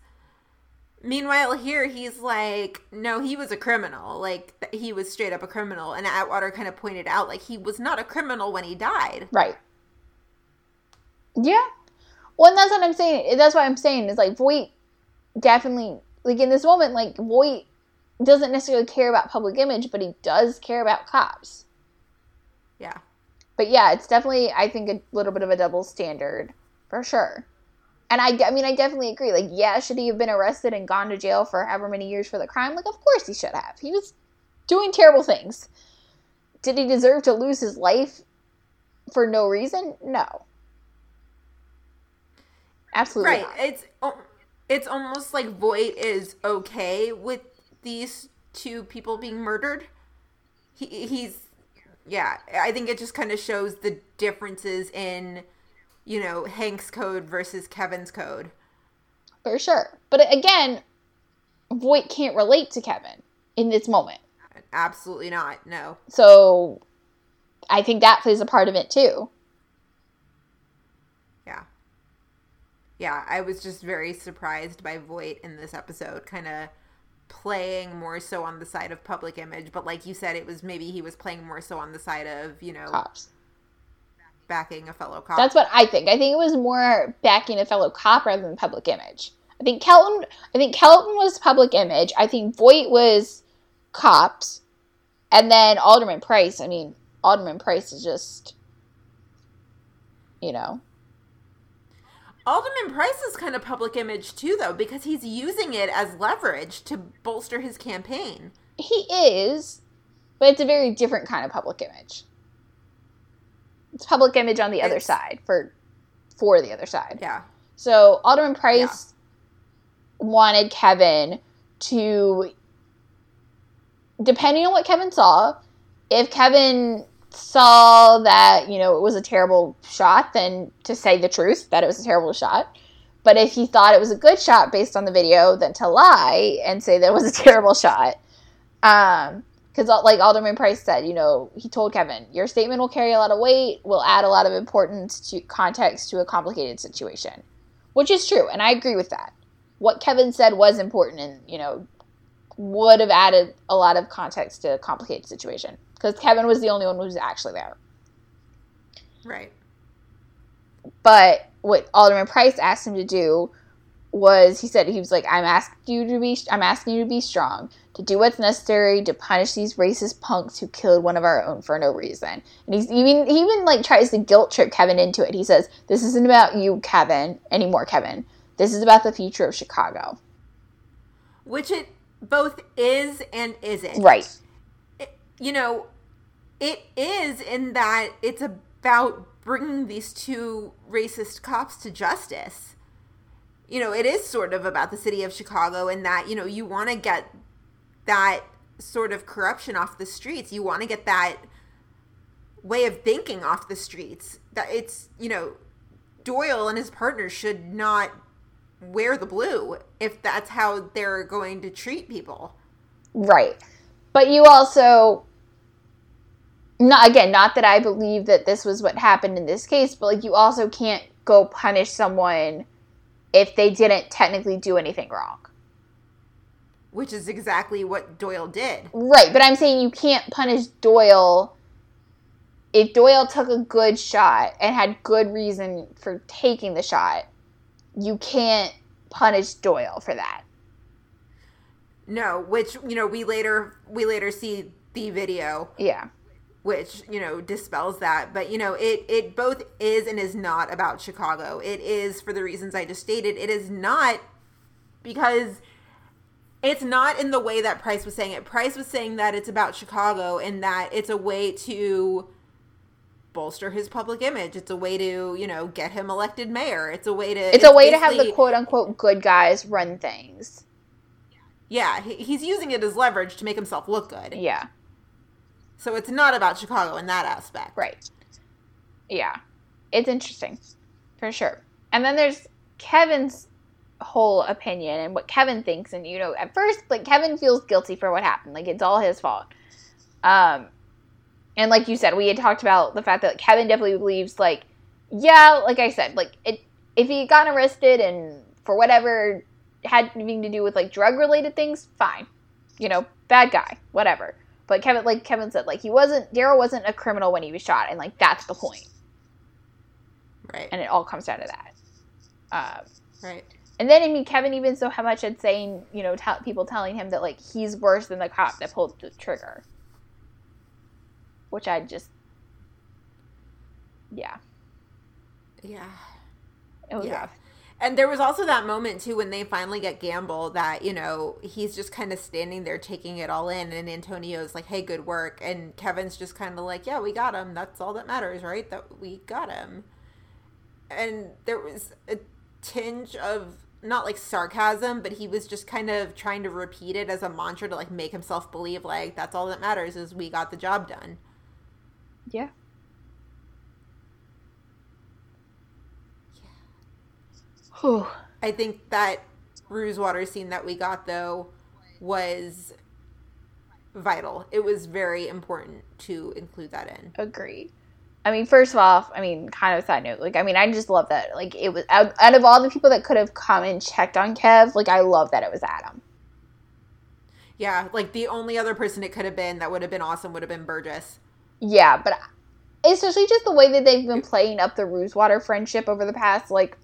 Meanwhile, here he's like, no, he was a criminal. Like, he was straight up a criminal. And Atwater kind of pointed out, like, he was not a criminal when he died. Right. Yeah. Well, and that's what I'm saying. That's what I'm saying is like Voight definitely like in this moment, like Voight doesn't necessarily care about public image, but he does care about cops. Yeah. But yeah, it's definitely I think a little bit of a double standard for sure. And I, I mean, I definitely agree. Like, yeah, should he have been arrested and gone to jail for however many years for the crime? Like, of course he should have. He was doing terrible things. Did he deserve to lose his life for no reason? No. Absolutely right not. it's it's almost like voight is okay with these two people being murdered he, he's yeah i think it just kind of shows the differences in you know hank's code versus kevin's code For sure. But again, Voight can't relate to Kevin in this moment. absolutely not no So I think that plays a part of it too. yeah yeah i was just very surprised by voight in this episode kind of playing more so on the side of public image but like you said it was maybe he was playing more so on the side of you know Cops. backing a fellow cop That's what I think. I think it was more backing a fellow cop rather than public image. I think Kelton I think Kelton was public image. I think Voight was cops. And then Alderman Price, I mean, Alderman Price is just you know. Alderman Price is kind of public image too, though, because he's using it as leverage to bolster his campaign. He is, but it's a very different kind of public image. It's public image on the other It's- side for for the other side. Yeah. So Alderman Price wanted Kevin to depending on what Kevin saw, if Kevin saw that, you know, it was a terrible shot, then to say the truth that it was a terrible shot. But if he thought it was a good shot based on the video, then to lie and say that was a terrible shot. Um, because like Alderman Price said, you know, he told Kevin, your statement will carry a lot of weight, will add a lot of importance to context to a complicated situation, which is true, and I agree with that. What Kevin said was important, and you know, would have added a lot of context to a complicated situation because Kevin was the only one who was actually there. Right. But what Alderman Price asked him to do was he said he was like I'm asking you to be I'm asking you to be strong to do what's necessary to punish these racist punks who killed one of our own for no reason. And he's even he even like tries to guilt trip Kevin into it. He says, "This isn't about you, Kevin, anymore, Kevin. This is about the future of Chicago." Which it both is and isn't. Right. You know, it is in that it's about bringing these two racist cops to justice. You know, it is sort of about the city of Chicago and that, you know, you want to get that sort of corruption off the streets. You want to get that way of thinking off the streets. That it's, you know, Doyle and his partners should not wear the blue if that's how they're going to treat people. Right. But you also not again, not that I believe that this was what happened in this case, but like you also can't go punish someone if they didn't technically do anything wrong. Which is exactly what Doyle did. Right, but I'm saying you can't punish Doyle if Doyle took a good shot and had good reason for taking the shot. You can't punish Doyle for that. No, which you know we later we later see the video. Yeah. which you know dispels that. But you know it it both is and is not about chicago. It is for the reasons i just stated it is not because it's not in the way that price was saying it. Price was saying that it's about chicago and that it's a way to bolster his public image. It's a way to you know get him elected mayor. It's a way to It's a way to have the quote unquote good guys run things. Yeah he, he's using it as leverage to make himself look good Yeah. so it's not about chicago in that aspect Right. Yeah. It's interesting. For sure. And then there's Kevin's whole opinion and what Kevin thinks and you know, at first like Kevin feels guilty for what happened. Like it's all his fault. Um and like you said, we had talked about the fact that like, Kevin definitely believes like yeah, like I said, like it if he had gotten arrested and for whatever had anything to do with like drug related things, fine. You know, bad guy, whatever. But Kevin, like Kevin said, like he wasn't Daryl wasn't a criminal when he was shot, and like that's the point, right and it all comes down to that. Um, right and then I mean, Kevin even so how much had saying, you know, tell people telling him that like he's worse than the cop that pulled the trigger, which I just, yeah, yeah it was Yeah. rough. And there was also that moment too when they finally get Gamble that, you know, he's just kind of standing there taking it all in and Antonio's like, "Hey, good work." And Kevin's just kind of like, "Yeah, we got him. That's all that matters, right? That we got him." And there was a tinge of not like sarcasm, but he was just kind of trying to repeat it as a mantra to like make himself believe like that's all that matters is we got the job done. Yeah. Whew. I think that ruse Water scene that we got though was vital. It was very important to include that in. Agree. I mean, first of all, I mean, kind of side note. Like, I mean, I just love that. Like, it was out, out of all the people that could have come and checked on Kev. Like, I love that it was Adam. Yeah, like the only other person it could have been that would have been awesome would have been Burgess. Yeah, but especially just the way that they've been playing up the Rosewater friendship over the past like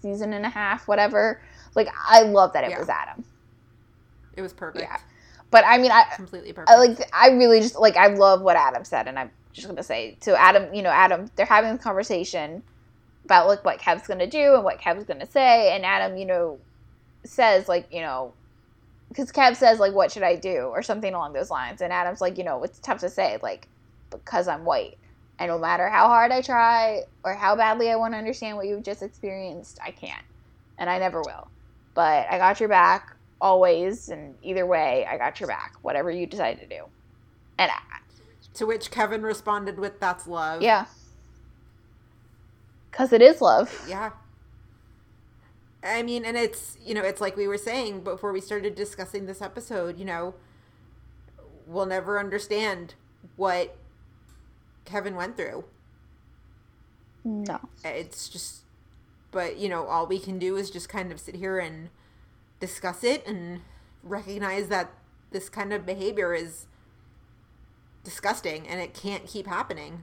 season and a half, whatever. Like, I love that it Yeah. was Adam. It was perfect. Yeah. But I mean, I Completely perfect. I like I really just like I love what Adam said, and I'm just gonna say to Adam, you know, Adam, they're having this conversation about like what Kev's gonna do and what Kev's gonna say, and Adam, you know, says like, you know, because Kev says like, what should I do or something along those lines, and Adam's like, you know, it's tough to say like because I'm white, and no matter how hard I try or how badly I want to understand what you've just experienced, I can't, and I never will. But I got your back always, and either way, I got your back. Whatever you decide to do, and I, To which Kevin responded with, "That's love." yeah, because it is love. Yeah. I mean, and it's, you know, it's like we were saying before we started discussing this episode, you know, we'll never understand what Kevin went through. No, It's just, but, you know, all we can do is just kind of sit here and discuss it and recognize that this kind of behavior is disgusting and it can't keep happening.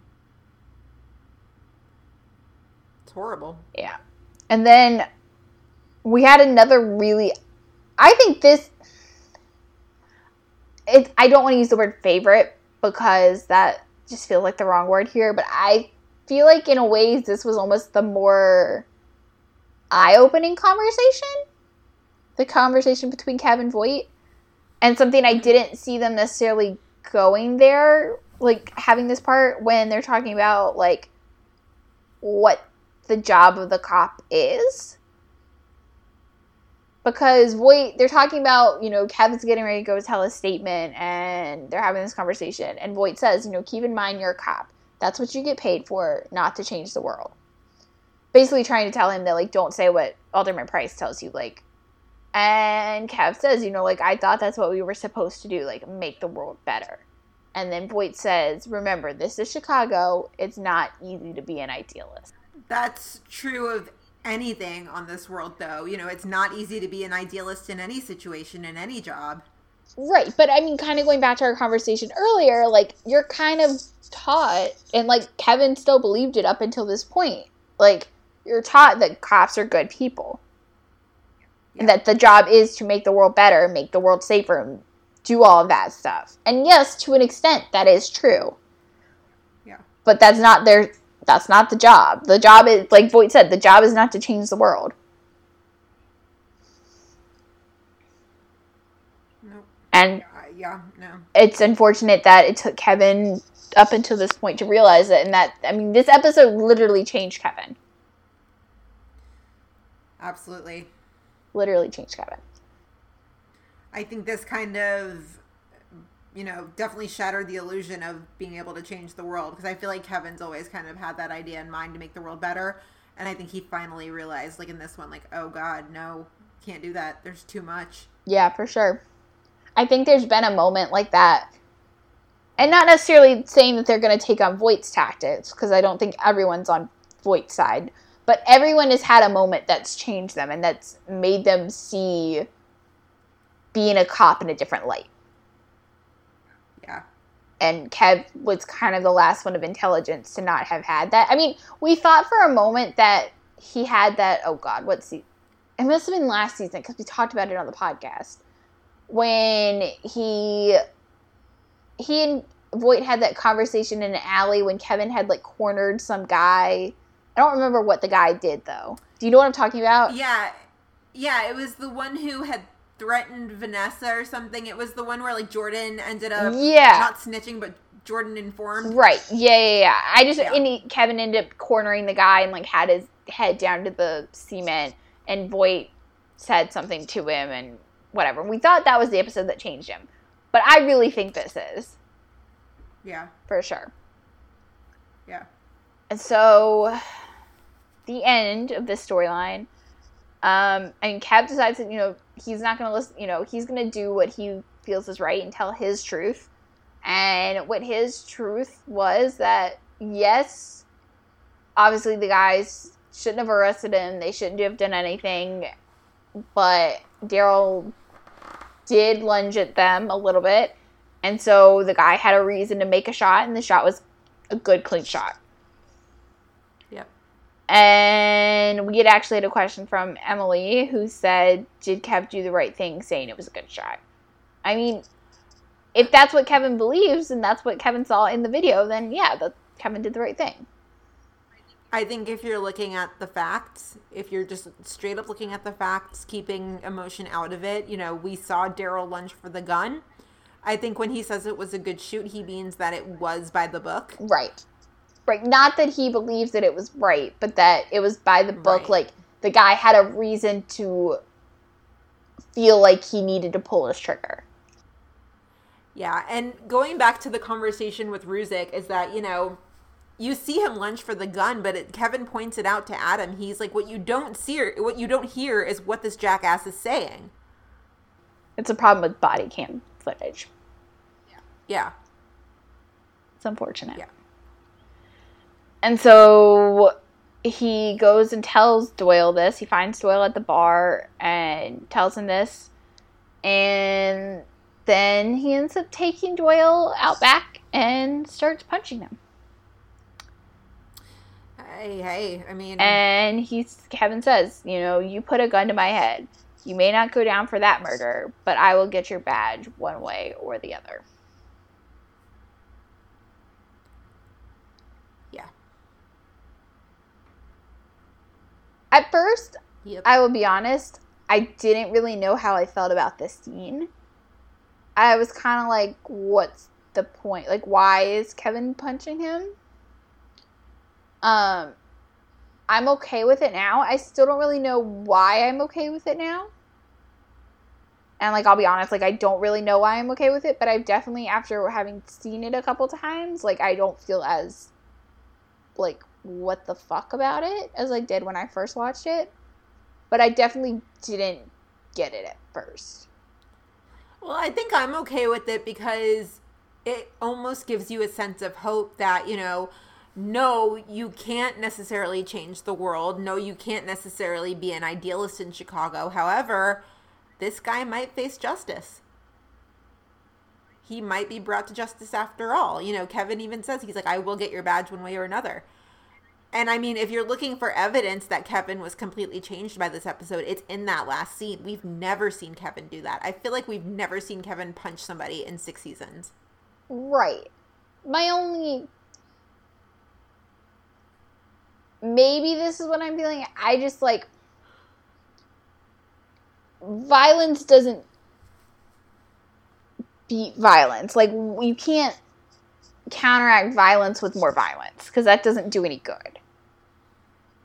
It's horrible. Yeah. And then we had another really I think this it I don't want to use the word favorite because that just feels like the wrong word here, but I feel like in a ways this was almost the more eye-opening conversation. The conversation between Kevin Voight and something I didn't see them necessarily going there like having this part when they're talking about like what the job of the cop is. Because Voight, they're talking about, you know, Kevin's getting ready to go tell a statement and they're having this conversation. And Voight says, you know, keep in mind you're a cop. That's what you get paid for, not to change the world. Basically trying to tell him that, like, don't say what Alderman Price tells you, like. And Kev says, you know, like, I thought that's what we were supposed to do, like, make the world better. And then Voight says, remember, this is Chicago. It's not easy to be an idealist. That's true of anything on this world, though. You know, it's not easy to be an idealist in any situation, in any job. Right, but I mean, kind of going back to our conversation earlier, like you're kind of taught, and like Kevin still believed it up until this point. Like you're taught that cops are good people, and that the job is to make the world better, make the world safer, and do all of that stuff. And yes, to an extent, that is true. Yeah. But that's not their. That's not the job. The job is, like Voight said, the job is not to change the world. No. And yeah, no. it's unfortunate that it took Kevin up until this point to realize it, and that I mean, this episode literally changed Kevin. Absolutely. Literally changed Kevin. I think this kind of, you know, definitely shattered the illusion of being able to change the world because I feel like Kevin's always kind of had that idea in mind to make the world better. And I think he finally realized, like in this one, like, oh God, no, can't do that. There's too much. Yeah, for sure. I think there's been a moment like that, and not necessarily saying that they're going to take on Voight's tactics because I don't think everyone's on Voight's side, but everyone has had a moment that's changed them and that's made them see being a cop in a different light. And Kev was kind of the last one of intelligence to not have had that. I mean, we thought for a moment that he had that. Oh God, what's the? It must have been last season because we talked about it on the podcast when he he and Voight had that conversation in an alley when Kevin had like cornered some guy. I don't remember what the guy did though. Do you know what I'm talking about? Yeah. Yeah, it was the one who had threatened Vanessa or something. It was the one where like Jordan ended up Yeah. not snitching, but Jordan informed. Right. Yeah, yeah, yeah. I just Yeah. and he, Kevin ended up cornering the guy and like had his head down to the cement, and Voight said something to him and whatever. We thought that was the episode that changed him, but I really think this is Yeah. for sure. Yeah. And so, the end of this storyline. Um, and Kev decides that you know he's not going to listen. You know he's going to do what he feels is right and tell his truth. And what his truth was that yes, obviously the guys shouldn't have arrested him. They shouldn't have done anything. But Daryl did lunge at them a little bit. And so the guy had a reason to make a shot, and the shot was a good, clean shot. And we had actually had a question from Emily who said, Did Kev do the right thing saying it was a good shot? I mean, if that's what Kevin believes and that's what Kevin saw in the video, then yeah, that Kevin did the right thing. I think if you're looking at the facts, if you're just straight up looking at the facts, keeping emotion out of it, you know, we saw Daryl lunge for the gun. I think when he says it was a good shoot, he means that it was by the book. Right. Right. Not that he believes that it was right, but that it was by the book. Right. Like the guy had a reason to feel like he needed to pull his trigger. Yeah, and going back to the conversation with Ruzek is that, you know, you see him lunge for the gun, but it, Kevin points it out to Adam. He's like, what you don't see, or what you don't hear is what this jackass is saying. It's a problem with body cam footage. Yeah. Yeah, it's unfortunate. Yeah. And so he goes and tells Doyle this. He finds Doyle at the bar and tells him this. And then he ends up taking Doyle out back and starts punching him. Hey, hey, I mean, And he's Kevin says, you know, you put a gun to my head. You may not go down for that murder, but I will get your badge one way or the other. yeah. At first, Yep. I will be honest, I didn't really know how I felt about this scene. I was kind of like, what's the point? Like, why is Kevin punching him? Um, I'm okay with it now. I still don't really know why I'm okay with it now. And like, I'll be honest, like, I don't really know why I'm okay with it, but I've definitely, after having seen it a couple times, like, I don't feel as, like, what the fuck about it as I did when I first watched it but I definitely didn't get it at first. Well, I think I'm okay with it because it almost gives you a sense of hope that, you know, no, you can't necessarily change the world. No, you can't necessarily be an idealist in Chicago. However, this guy might face justice. He might be brought to justice after all. You know, Kevin even says, he's like, I will get your badge one way or another. And I mean, if you're looking for evidence that Kevin was completely changed by this episode, it's in that last scene. We've never seen Kevin do that. I feel like we've never seen Kevin punch somebody in six seasons. Right. My only. Maybe this is what I'm feeling. I just like. Violence doesn't beat violence. Like, you can't counteract violence with more violence because that doesn't do any good.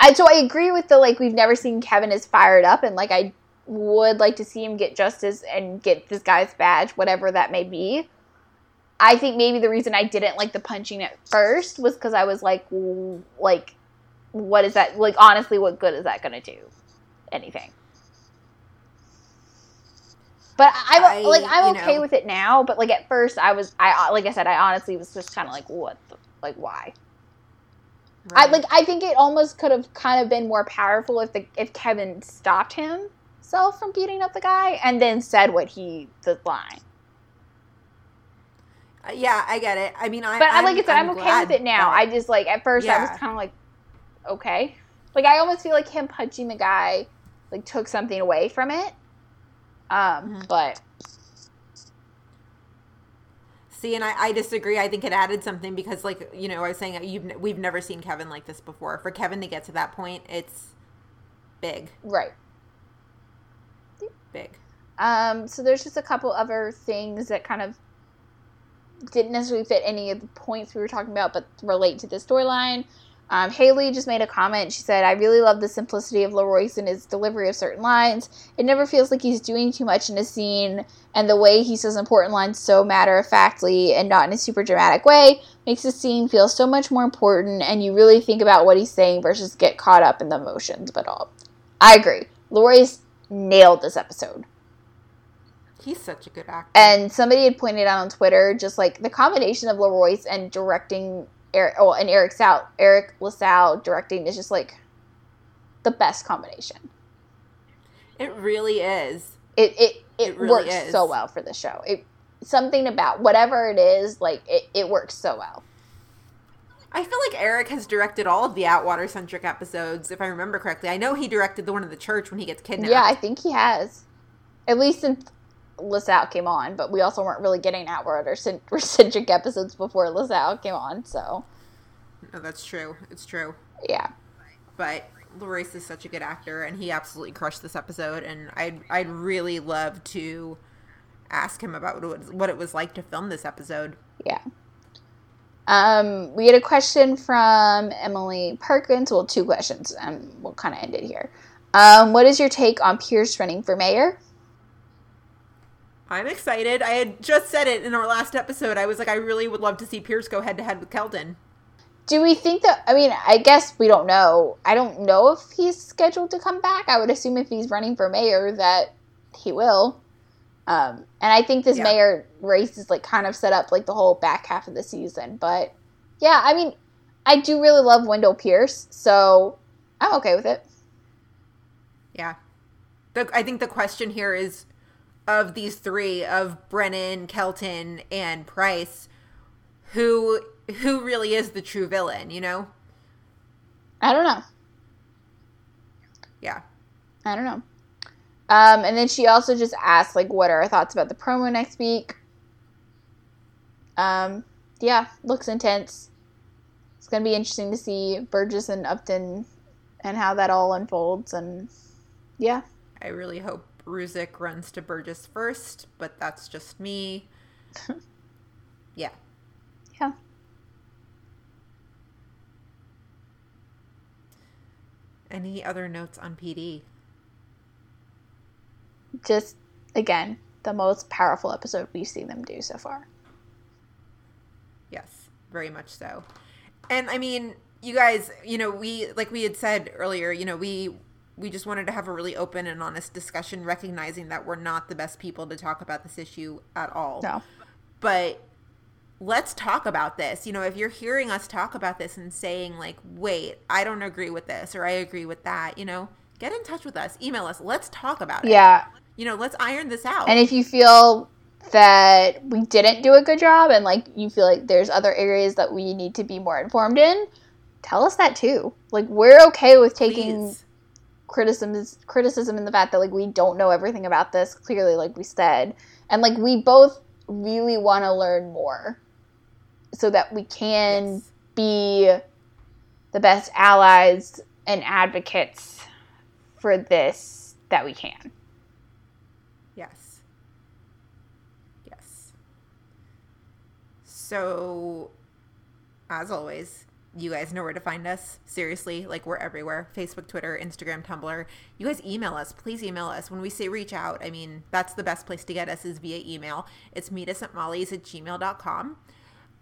I, so I agree with the like we've never seen Kevin as fired up and like I would like to see him get justice and get this guy's badge, whatever that may be. I think maybe the reason I didn't like the punching at first was because I was like, like, what is that? Like, honestly, what good is that going to do? Anything. But I'm I- like, I'm okay know- with it now. But like at first, I was, I like I said, I honestly was just kind of like, what, the, like, why? I like, I think it almost could have kind of been more powerful if the if Kevin stopped himself from beating up the guy and then said what he the line. Uh, yeah, I get it. I mean, I. But I I'm, like I said, I'm, okay with it now. I just like at first I was kind of like, okay, like I almost feel like him punching the guy like took something away from it. Um, Mhm. but See, and I, I disagree. I think it added something because, like you know, I was saying you've we've never seen Kevin like this before. For Kevin to get to that point, it's big, right. big. Um, so there's just a couple other things that kind of didn't necessarily fit any of the points we were talking about, but relate to the storyline. Um, Haley just made a comment. She said, I really love the simplicity of LaRoyce in his delivery of certain lines. It never feels like he's doing too much in a scene, and the way he says important lines so matter of factly and not in a super dramatic way makes the scene feel so much more important, and you really think about what he's saying versus get caught up in the emotions of it all. I agree. LaRoyce nailed this episode. He's such a good actor. And somebody had pointed out on Twitter, just like the combination of LaRoyce and directing Eric, oh, and Eric Sal, Eric LaSalle directing is just like the best combination. it really is. It it it, It really works is. so well for the show. It something about whatever it is, like it, it works so well. I feel like Eric has directed all of the Atwater centric episodes, if I remember correctly. I know he directed the one in the church when he gets kidnapped. Yeah, I think he has. At least since LaSalle came on, but we also weren't really getting Atwater or cent- centric episodes before LaSalle came on. So No, that's true. It's true. yeah. But LaRoyce is such a good actor, and he absolutely crushed this episode. And I'd I'd really love to ask him about what it was, what it was like to film this episode. Yeah. Um, we had a question from Emily Perkins. Well, two questions, and we'll kind of end it here. Um, what is your take on Pierce running for mayor? I'm excited. I had just said it in our last episode. I was like, I really would love to see Pierce go head to head with Kelton. Do we think that? I mean, I guess we don't know. I don't know if he's scheduled to come back. I would assume if he's running for mayor that he will. Um, and I think this Yeah. mayor race is like kind of set up like the whole back half of the season. But yeah, I mean, I do really love Wendell Pierce, so I'm okay with it. Yeah. The, I think the question here is of these three, of Brennan, Kelton, and Price, who who really is the true villain, you know? I don't know. Yeah. I don't know. Um, and then she also just asked, like, what are our thoughts about the promo next week? Um, yeah, looks intense. It's gonna be interesting to see Burgess and Upton and how that all unfolds. And yeah, I really hope Ruzek runs to Burgess first, but that's just me. yeah. yeah. Any other notes on PD? Just again, the most powerful episode we've seen them do so far. Yes, very much so. And I mean, you guys, you know, we like we had said earlier, you know, we we just wanted to have a really open and honest discussion recognizing that we're not the best people to talk about this issue at all. No. But let's talk about this. You know, if you're hearing us talk about this and saying like, "Wait, I don't agree with this or I agree with that," you know, get in touch with us, email us. Let's talk about it. Yeah. You know, let's iron this out. And if you feel that we didn't do a good job and like you feel like there's other areas that we need to be more informed in, tell us that too. Like we're okay with taking Please. Criticism criticism in the fact that like we don't know everything about this clearly like we said. And like we both really want to learn more so that we can Yes. be the best allies and advocates for this that we can. Yes. Yes. So, as always, you guys know where to find us. Seriously, like we're everywhere Facebook, Twitter, Instagram, Tumblr. You guys email us. Please email us. When we say reach out, I mean, that's the best place to get us is via email. It's meet us at molly's at gmail.com.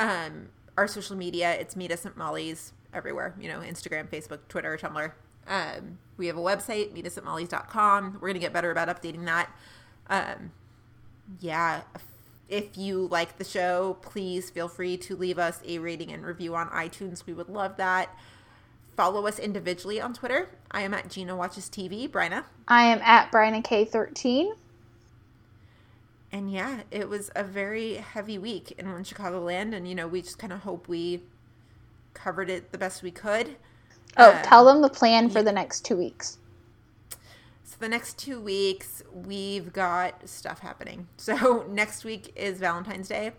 Um, our social media, it's meet us at molly's everywhere, you know, Instagram, Facebook, Twitter, Tumblr. Um, we have a website, meet us at molly's.com. We're going to get better about updating that. Um, yeah, if you like the show, please feel free to leave us a rating and review on iTunes. We would love that. Follow us individually on Twitter. I am at Gina Watches TV, Bryna. I am at Bryna K13. And yeah, it was a very heavy week in Chicagoland, and you know, we just kind of hope we covered it the best we could. Oh, Um, tell them the plan for the next two weeks. The next two weeks, we've got stuff happening. So next week is Valentine's Day.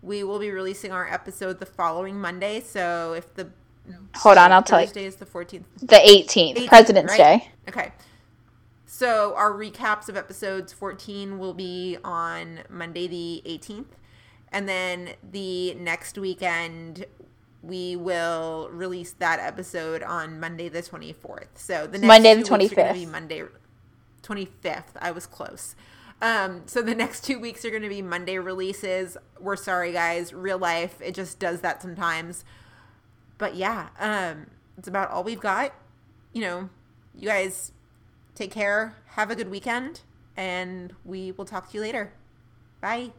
We will be releasing our episode the following Monday. So if the Hold on, I'll tell you. Thursday is the fourteenth. The 18th, 18th, President's right? Day. Okay. So our recaps of episodes 14 will be on Monday the 18th. And then the next weekend we will release that episode on Monday the 24th. So the next Monday the two weeks 25th. be Monday 25th. I was close. Um, so the next two weeks are going to be Monday releases. We're sorry, guys. Real life, it just does that sometimes. But yeah, um, it's about all we've got. You know, you guys take care. Have a good weekend, and we will talk to you later. Bye.